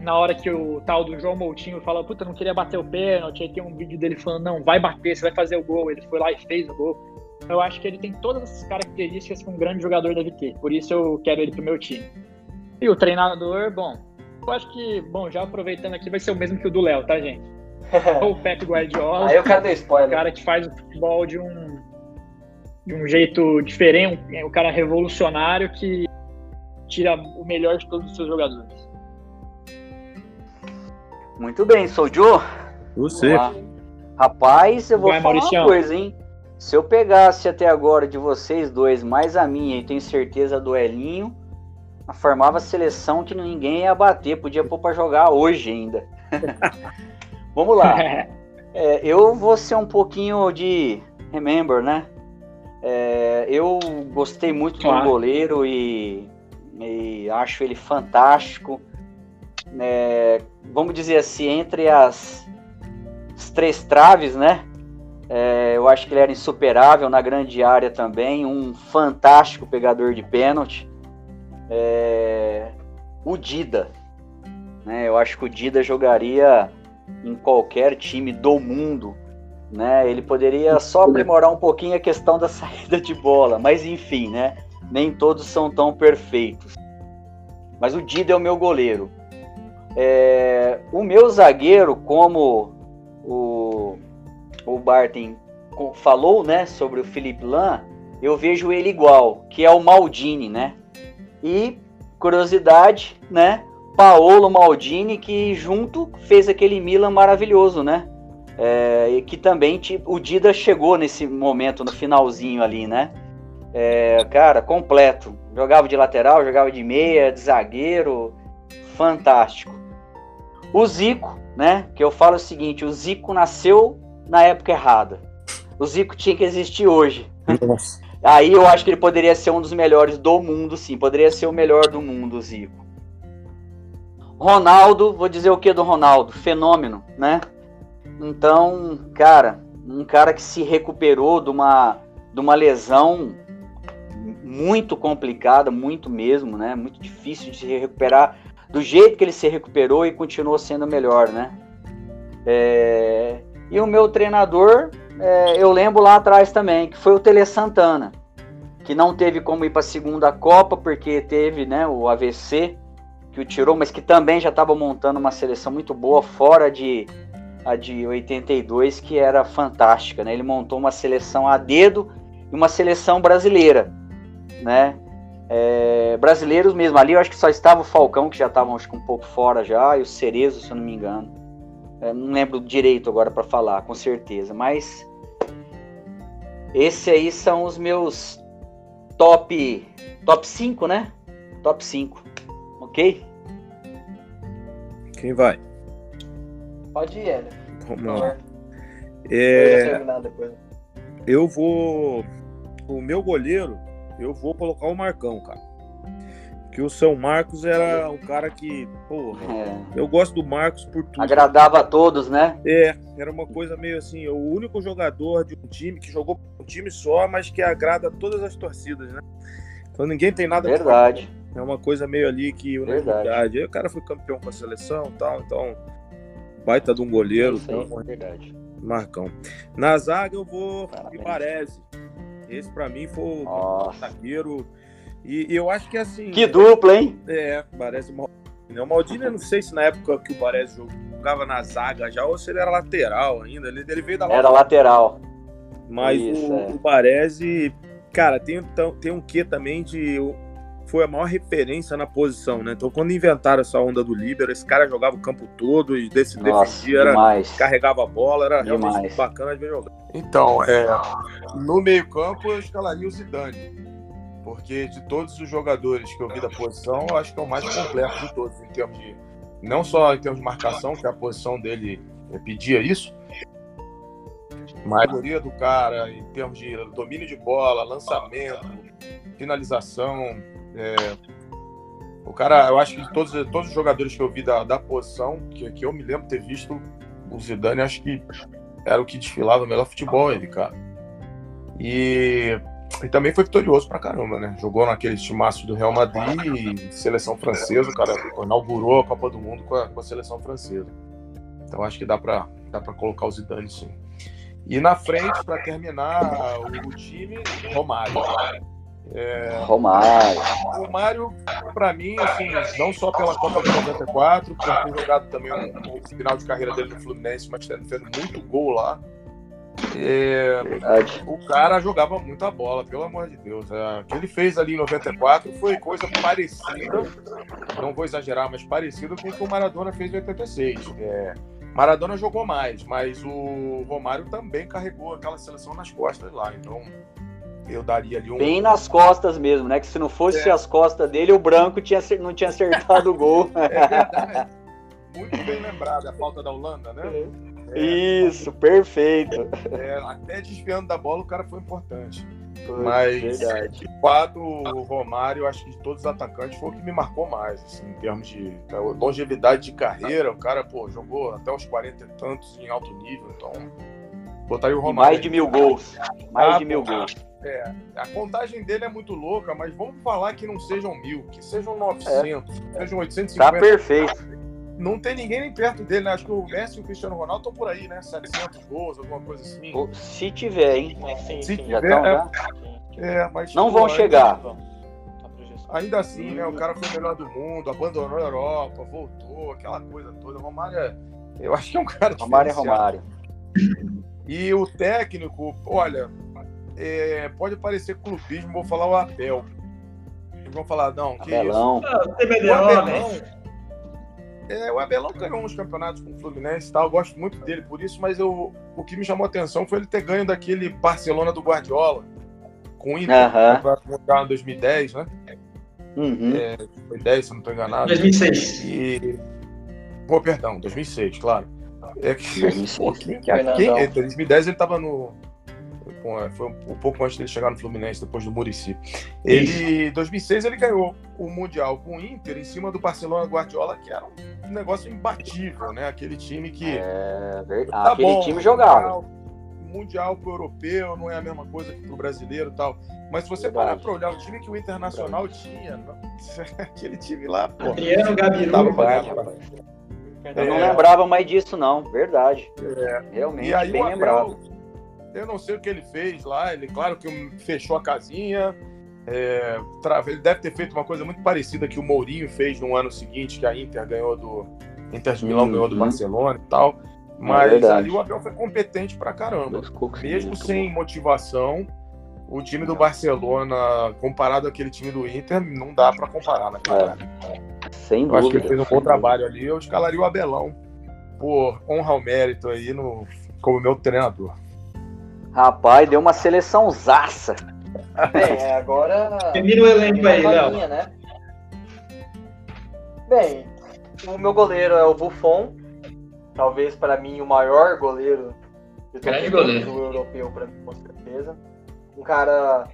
Na hora que o tal do João Moutinho fala, puta, não queria bater o pênalti, aí tem um vídeo dele falando, não, vai bater, você vai fazer o gol. Ele foi lá e fez o gol. Eu acho que ele tem todas essas características que um grande jogador deve ter. Por isso eu quero ele pro meu time. E o treinador, bom, eu acho que, bom, já aproveitando aqui, vai ser o mesmo que o do Léo, tá, gente? o Pep Guardiola. Aí eu quero dar spoiler. O cara que faz o futebol de um de um jeito diferente, um, é um cara revolucionário que tira o melhor de todos os seus jogadores. Muito bem, sou Joe. Você. Rapaz, eu vou Vai, falar Mauricião. uma coisa, hein? Se eu pegasse até agora de vocês dois, mais a minha, e tenho certeza do Elinho, formava seleção que ninguém ia bater, podia pôr pra jogar hoje ainda. Vamos lá. É, eu vou ser um pouquinho de remember, né? É, eu gostei muito claro. do goleiro e, e, acho ele fantástico. É, vamos dizer assim, entre as, as três traves, né? É, eu acho que ele era insuperável na grande área também, um fantástico pegador de pênalti. É, o Dida, né? Eu acho que o Dida jogaria em qualquer time do mundo né? Ele poderia só aprimorar um pouquinho a questão da saída de bola, mas enfim, né? Nem todos são tão perfeitos. Mas o Dida é o meu goleiro. É, o meu zagueiro, como o, o Barton falou, né, sobre o Felipe Lan, eu vejo ele igual, que é o Maldini, né? E curiosidade, né? Paolo Maldini que junto fez aquele Milan maravilhoso, né? É, e que também tipo, o Dida chegou nesse momento, no finalzinho ali, né? É, cara, completo. Jogava de lateral, jogava de meia, de zagueiro. Fantástico. O Zico, né? Que eu falo o seguinte: o Zico nasceu na época errada. O Zico tinha que existir hoje. Aí eu acho que ele poderia ser um dos melhores do mundo, sim. Poderia ser o melhor do mundo, o Zico. Ronaldo, vou dizer o que do Ronaldo? Fenômeno, né? Então, cara, um cara que se recuperou de uma, de uma lesão muito complicada, muito mesmo, né? Muito difícil de se recuperar do jeito que ele se recuperou e continuou sendo melhor, né? É... E o meu treinador, é, eu lembro lá atrás também, que foi o Tele Santana, que não teve como ir para a segunda Copa porque teve, né, o AVC, que o tirou, mas que também já estava montando uma seleção muito boa fora de a de 82, que era fantástica, né? Ele montou uma seleção a dedo e uma seleção brasileira, né? É, brasileiros mesmo. Ali eu acho que só estava o Falcão, que já estavam um pouco fora já, e o Cerezo, se eu não me engano. Não lembro direito agora para falar, com certeza. Mas esses aí são os meus top top 5, né? Top 5. Ok? Quem vai? Pode ir, Hélio. Vamos lá. É, eu vou. O meu goleiro eu vou colocar o Marcão, cara. Que o São Marcos era um cara que, porra, é. eu gosto do Marcos por tudo. Agradava a todos, né? É, era uma coisa meio assim, o único jogador de um time que jogou um time só, mas que agrada todas as torcidas, né? Então ninguém tem nada Verdade. É uma coisa meio ali que unanimidade. Aí o cara foi campeão com a seleção e tal, então baita de um goleiro. Isso então, verdade. Marcão. Na zaga eu vou de Baresi. Esse para mim foi o zagueiro. E, e, eu acho que assim. Que dupla, hein? É, parece o O Maldini, eu não sei se na época que o Baresi jogava na zaga já ou se ele era lateral ainda. Ele, ele veio da Era lateral. Mas Isso, o, é. o Baresi, cara, tem, tem um quê também de. Foi a maior referência na posição, né? Então, quando inventaram essa onda do Líbero, esse cara jogava o campo todo e desse defendia, era, carregava a bola, era demais. realmente bacana de ver jogar. Então, é, no meio-campo eu escalaria o Zidane. Porque de todos os jogadores que eu vi da posição, eu acho que é o mais completo de todos, em termos de. Não só em termos de marcação, que a posição dele pedia isso, mas a maioria do cara, em termos de domínio de bola, lançamento, finalização. É, o cara, eu acho que todos, todos os jogadores que eu vi da, da posição, que, que eu me lembro ter visto, o Zidane, acho que era o que desfilava o melhor futebol ele, cara. E, e também foi vitorioso pra caramba, né? Jogou naquele timaço do Real Madrid, seleção francesa, o cara inaugurou a Copa do Mundo com a, com a seleção francesa. Então acho que dá pra, dá pra colocar o Zidane sim. E na frente, para terminar o, time, Romário. É, Romário. Romário, para mim, assim, não só pela Copa de 94, por ter jogado também o, o final de carreira dele no Fluminense, mas tendo feito muito gol lá. É, o cara jogava muita bola, pelo amor de Deus. É, o que ele fez ali em 94 foi coisa parecida, não vou exagerar, mas parecida com o que o Maradona fez em 86. É, Maradona jogou mais, mas o Romário também carregou aquela seleção nas costas lá. Então, eu daria ali um. Bem nas costas mesmo, né? Que se não fosse é. as costas dele, o branco tinha, não tinha acertado o gol. É verdade. Muito bem lembrado, a falta da Holanda, né? É. Isso, perfeito. É, até desviando da bola, o cara foi importante. Foi, Mas, verdade. de fato, o Romário, acho que de todos os atacantes, foi o que me marcou mais, assim, em termos de longevidade de carreira. O cara, pô, jogou até os 40 e tantos em alto nível, então botaria o Romário. mais de mil gols. Mais ah, de mil gols. É, a contagem dele é muito louca, mas vamos falar que não sejam mil, que sejam 900, é. sejam 850. Tá perfeito. Não tem ninguém nem perto dele, né? Acho que o Messi e o Cristiano Ronaldo estão por aí, né? 700 gols, alguma coisa assim. Se tiver, hein? Sim, Se tiver, tão, é, é, mas não vão chegar. Ainda assim, né? O cara foi o melhor do mundo, abandonou a Europa, voltou, aquela coisa toda. O Romário é, eu acho que é um cara Romário é Romário. E o técnico, olha, é, pode parecer clubismo, vou falar o Abel. Vão falar, não, que Abelão. isso? Ah, o Abelão, é, o Abelão ganhou uns campeonatos com o Fluminense e tal, eu gosto muito dele por isso, mas eu, o que me chamou a atenção foi ele ter ganho daquele Barcelona do Guardiola, com o Inter, uh -huh. em 2010, né? Uhum. É, foi 10, se não estou enganado. 2006. E... Pô, perdão, 2006, claro. É que, 2006. Pô, quem, quem, em 2010 ele estava no é, foi um, pouco antes dele chegar no Fluminense, depois do Murici. Ele, em 2006, ele ganhou o Mundial com o Inter em cima do Barcelona Guardiola, que era um negócio imbatível, né? Aquele time que. É, tá aquele bom, time jogava. Mundial pro europeu não é a mesma coisa que pro brasileiro e tal. Mas se você verdade. parar pra olhar o time que o Internacional tinha, aquele time lá, pô. Adriano Gabiru. Eu não é. lembrava mais disso, não. Verdade. É. Realmente, e aí, bem lembrado. Eu não sei o que ele fez lá. Ele, claro que fechou a casinha, É, ele deve ter feito uma coisa muito parecida que o Mourinho fez no ano seguinte, que a Inter ganhou do. Inter de Milão ganhou do Barcelona e tal. Mas é ali o Abel foi competente pra caramba. Mesmo sem motivação, o time do Barcelona, comparado àquele time do Inter, não dá para comparar, né? É. Sem eu dúvida. Acho que ele fez um bom trabalho ali. Eu escalaria o Abelão por honra ao mérito aí no, como meu treinador. Rapaz, deu uma seleção zaça. Bem, é, agora. Termina o elenco aí, Léo. Né? Bem, o meu goleiro é o Buffon. Talvez para mim o maior goleiro de todo goleiro. o europeu, para mim, com certeza. Um cara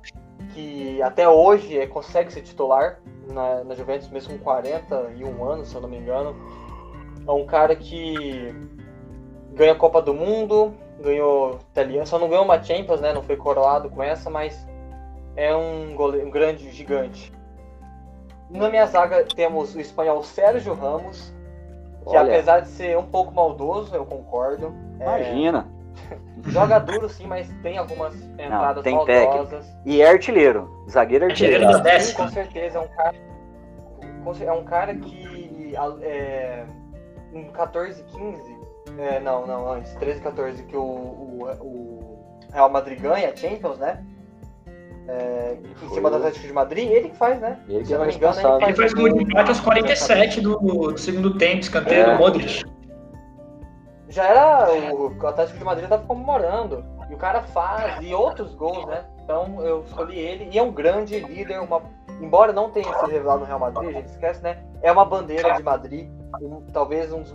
que até hoje é, consegue ser titular na, na Juventus, mesmo com 41 anos, se eu não me engano. É um cara que ganha a Copa do Mundo, ganhou italiano, só não ganhou uma Champions, né? Não foi coroado com essa, mas é um, goleiro, um grande gigante. Na minha zaga temos o espanhol Sérgio Ramos, que Olha. apesar de ser um pouco maldoso, eu concordo. É, Imagina. É, joga duro sim, mas tem algumas entradas Não, tem maldosas. Técnica. E é artilheiro, zagueiro artilheiro. artilheiro sim, com certeza, é um cara, é um cara que é, em 14, 15, é, não, não, antes, 13, 14, que o, o, o Real Madrid ganha a Champions, né? É, em cima do Atlético de Madrid, ele que faz, né? Ele Se eu não me engano, ele faz, ele faz gol de empate aos 47 do, do segundo tempo, escanteio é. do Modric. Já era. O Atlético de Madrid tava comemorando. E o cara faz, e outros gols, né? Então eu escolhi ele. E é um grande líder, uma, embora não tenha se revelado no Real Madrid, a gente esquece, né? É uma bandeira de Madrid. Um, talvez um dos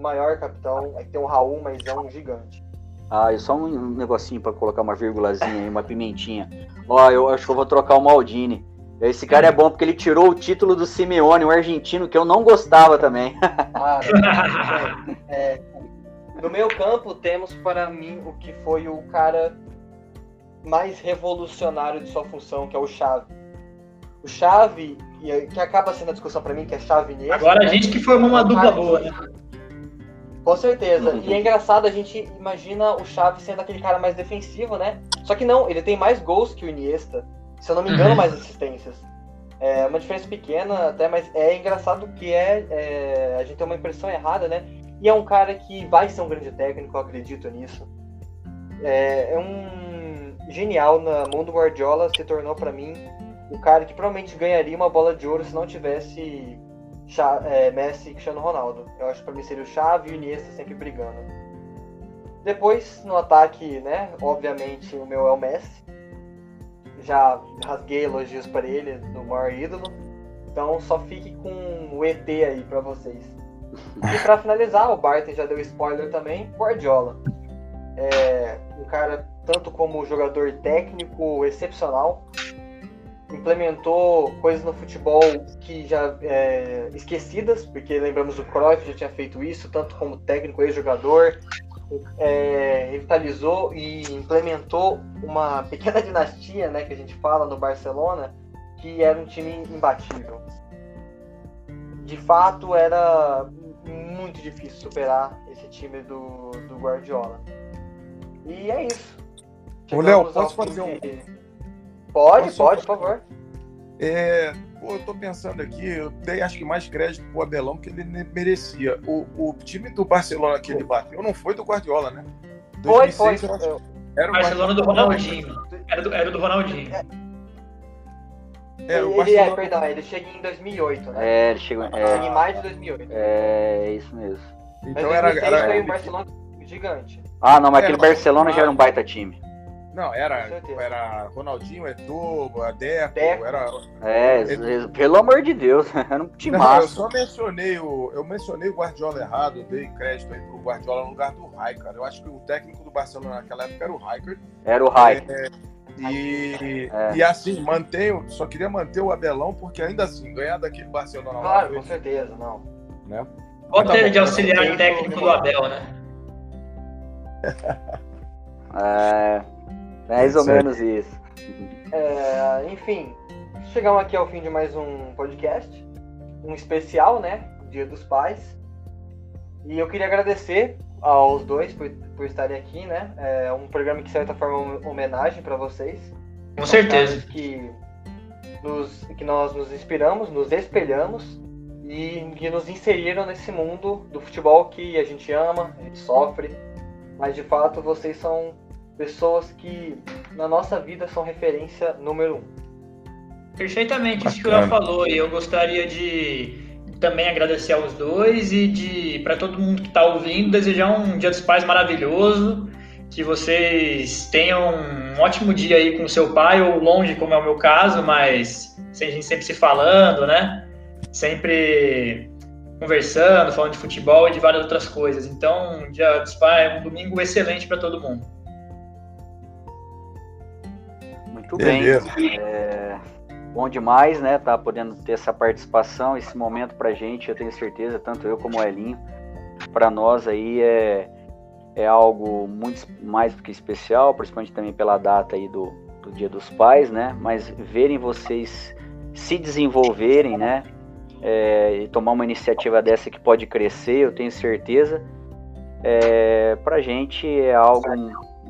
maior capitão. É que tem um Raul, mas é um gigante. Ah, e só um negocinho para colocar uma vírgulazinha aí, uma pimentinha. Ó, eu acho que eu vou trocar o Maldini. Esse cara é bom porque ele tirou o título do Simeone, um argentino que eu não gostava também. Ah, é, é, no meu campo temos para mim o que foi o cara mais revolucionário de sua função, que é o Chave. O Chave, que acaba sendo a discussão para mim, que é Chave Inês. Agora a gente que formou uma dupla boa, né? Com certeza. E é engraçado, a gente imagina o Xavi sendo aquele cara mais defensivo, né? Só que não, ele tem mais gols que o Iniesta. Se eu não me engano, uhum. mais assistências. É uma diferença pequena até, mas é engraçado que é, é, a gente tem uma impressão errada, né? E é um cara que vai ser um grande técnico, eu acredito nisso. É, é um genial na mão do Guardiola, se tornou para mim o cara que provavelmente ganharia uma bola de ouro se não tivesse é, Messi e Cristiano Ronaldo. Eu acho que para mim seria o Xavi e o Iniesta sempre brigando. Depois, no ataque, né, obviamente o meu é o Messi. Já rasguei elogios para ele, do maior ídolo. Então só fique com o ET aí para vocês. E para finalizar, o Barton já deu spoiler também, Guardiola. É um cara tanto como jogador técnico excepcional, implementou coisas no futebol que já é, esquecidas, porque lembramos o Cruyff já tinha feito isso, tanto como técnico e jogador, é, revitalizou e implementou uma pequena dinastia, né, que a gente fala no Barcelona, que era um time imbatível. De fato, era muito difícil superar esse time do, do Guardiola. E é isso. Ô, Léo, posso fazer um Pode, Posso pode, por favor. É, pô, eu tô pensando aqui, eu dei acho que mais crédito pro Abelão que ele merecia. O, o time do Barcelona que ele bateu não foi do Guardiola, né? 2006, foi, foi. Era o Barcelona do Ronaldinho. Era do, era do Ronaldinho. É. É, o ele, é, perdão, ele chega em 2008, né? É, ele chegou, é, chega em mais de 2008. É, isso mesmo. Então era, era, foi um Barcelona gigante. Ah, não, mas aquele Barcelona já era um baita time. Não, era, era Ronaldinho, Eto'o, Adeco, era... É, pelo amor de Deus, era um time não, Eu só mencionei o, eu mencionei o Guardiola errado, eu dei crédito aí pro Guardiola no lugar do Rijkaard. Eu acho que o técnico do Barcelona naquela época era o Rijkaard. Era o Rijkaard. É, e, é. e assim, mantenho, só queria manter o Abelão, porque ainda assim, ganhar daquele Barcelona Claro, lá, com certeza, não. Né? Bota ele de auxiliar técnico do Abel, né? é... Mais ou certo. menos isso. É, enfim, chegamos aqui ao fim de mais um podcast, um especial, né? Dia dos Pais. E eu queria agradecer aos dois por, por estarem aqui, né? É um programa que, de certa forma, é uma homenagem para vocês. Com certeza. Que nos, que nós nos inspiramos, nos espelhamos e que nos inseriram nesse mundo do futebol que a gente ama, a gente sofre, mas de fato vocês são pessoas que na nossa vida são referência número um. Perfeitamente, isso que o Léo falou, e eu gostaria de também agradecer aos dois e de para todo mundo que está ouvindo desejar um Dia dos Pais maravilhoso, que vocês tenham um ótimo dia aí com seu pai ou longe, como é o meu caso, mas a gente sempre se falando, né? Sempre conversando, falando de futebol e de várias outras coisas. Então, Dia dos Pais é um domingo excelente para todo mundo. Muito Beleza. bem. É bom demais, né? Tá podendo ter essa participação, esse momento pra gente, eu tenho certeza, tanto eu como o Elinho, para nós aí é, é algo muito mais do que especial, principalmente também pela data aí do, do Dia dos Pais, né? Mas verem vocês se desenvolverem, né? É, e tomar uma iniciativa dessa que pode crescer, eu tenho certeza, é, pra gente é algo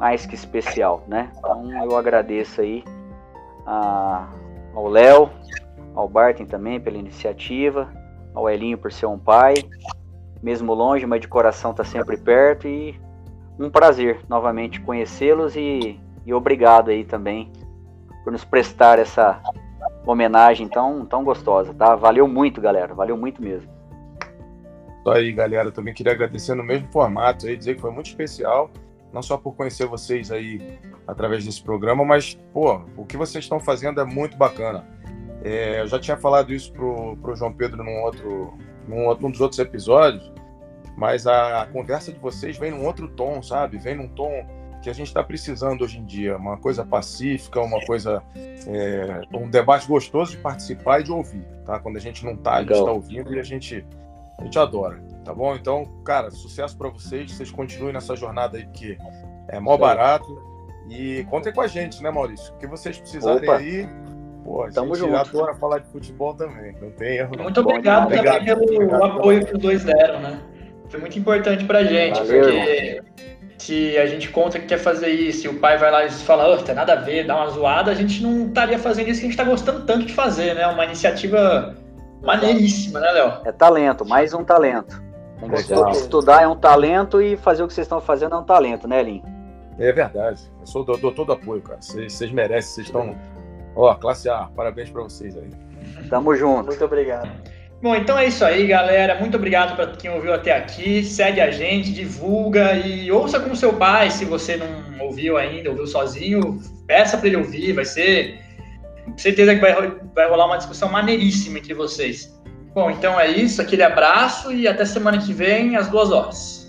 mais que especial, né? Então eu agradeço aí a, ao Léo, ao Barton também pela iniciativa, ao Elinho por ser um pai, mesmo longe, mas de coração está sempre perto e um prazer novamente conhecê-los e, e obrigado aí também por nos prestar essa homenagem tão, tão gostosa, tá? Valeu muito, galera, valeu muito mesmo. Isso aí, galera, também queria agradecer no mesmo formato aí, dizer que foi muito especial, não só por conhecer vocês aí através desse programa, mas, pô, o que vocês estão fazendo é muito bacana. É, eu já tinha falado isso pro, pro João Pedro num outro, num, outro, num dos outros episódios, mas a, a, conversa de vocês vem num outro tom, sabe? Vem num tom que a gente está precisando hoje em dia, uma coisa pacífica, uma coisa, é, um debate gostoso de participar e de ouvir, tá? Quando a gente não tá, a gente está ouvindo e a gente, a gente adora, tá bom? Então, cara, sucesso para vocês, vocês continuem nessa jornada aí, porque é mó barato, e contem com a gente, né, Maurício? O que vocês precisarem Opa. aí. Pô, a Tamo gente junto. adora falar de futebol também, não tem erro. Muito obrigado, obrigado também pelo obrigado, apoio que os dois deram, né? Foi muito importante pra gente, Valeu, porque se a gente conta que quer fazer isso e o pai vai lá e fala, oh, tem nada a ver, dá uma zoada, a gente não estaria fazendo isso que a gente tá gostando tanto de fazer, né? Uma iniciativa maneiríssima, né, Léo? É talento, mais um talento. Estudar é um talento e fazer o que vocês estão fazendo é um talento, né, Lin? É verdade. Eu sou dou, dou todo apoio, cara. Vocês merecem, vocês estão. Ó, classe A, parabéns para vocês aí. Tamo junto. Muito obrigado. Bom, então é isso aí, galera. Muito obrigado para quem ouviu até aqui. Segue a gente, divulga e ouça com seu pai. Se você não ouviu ainda, ouviu sozinho, peça para ele ouvir. Vai ser. Com certeza que vai, vai rolar uma discussão maneiríssima entre vocês. Bom, então é isso. Aquele abraço e até semana que vem, às duas horas.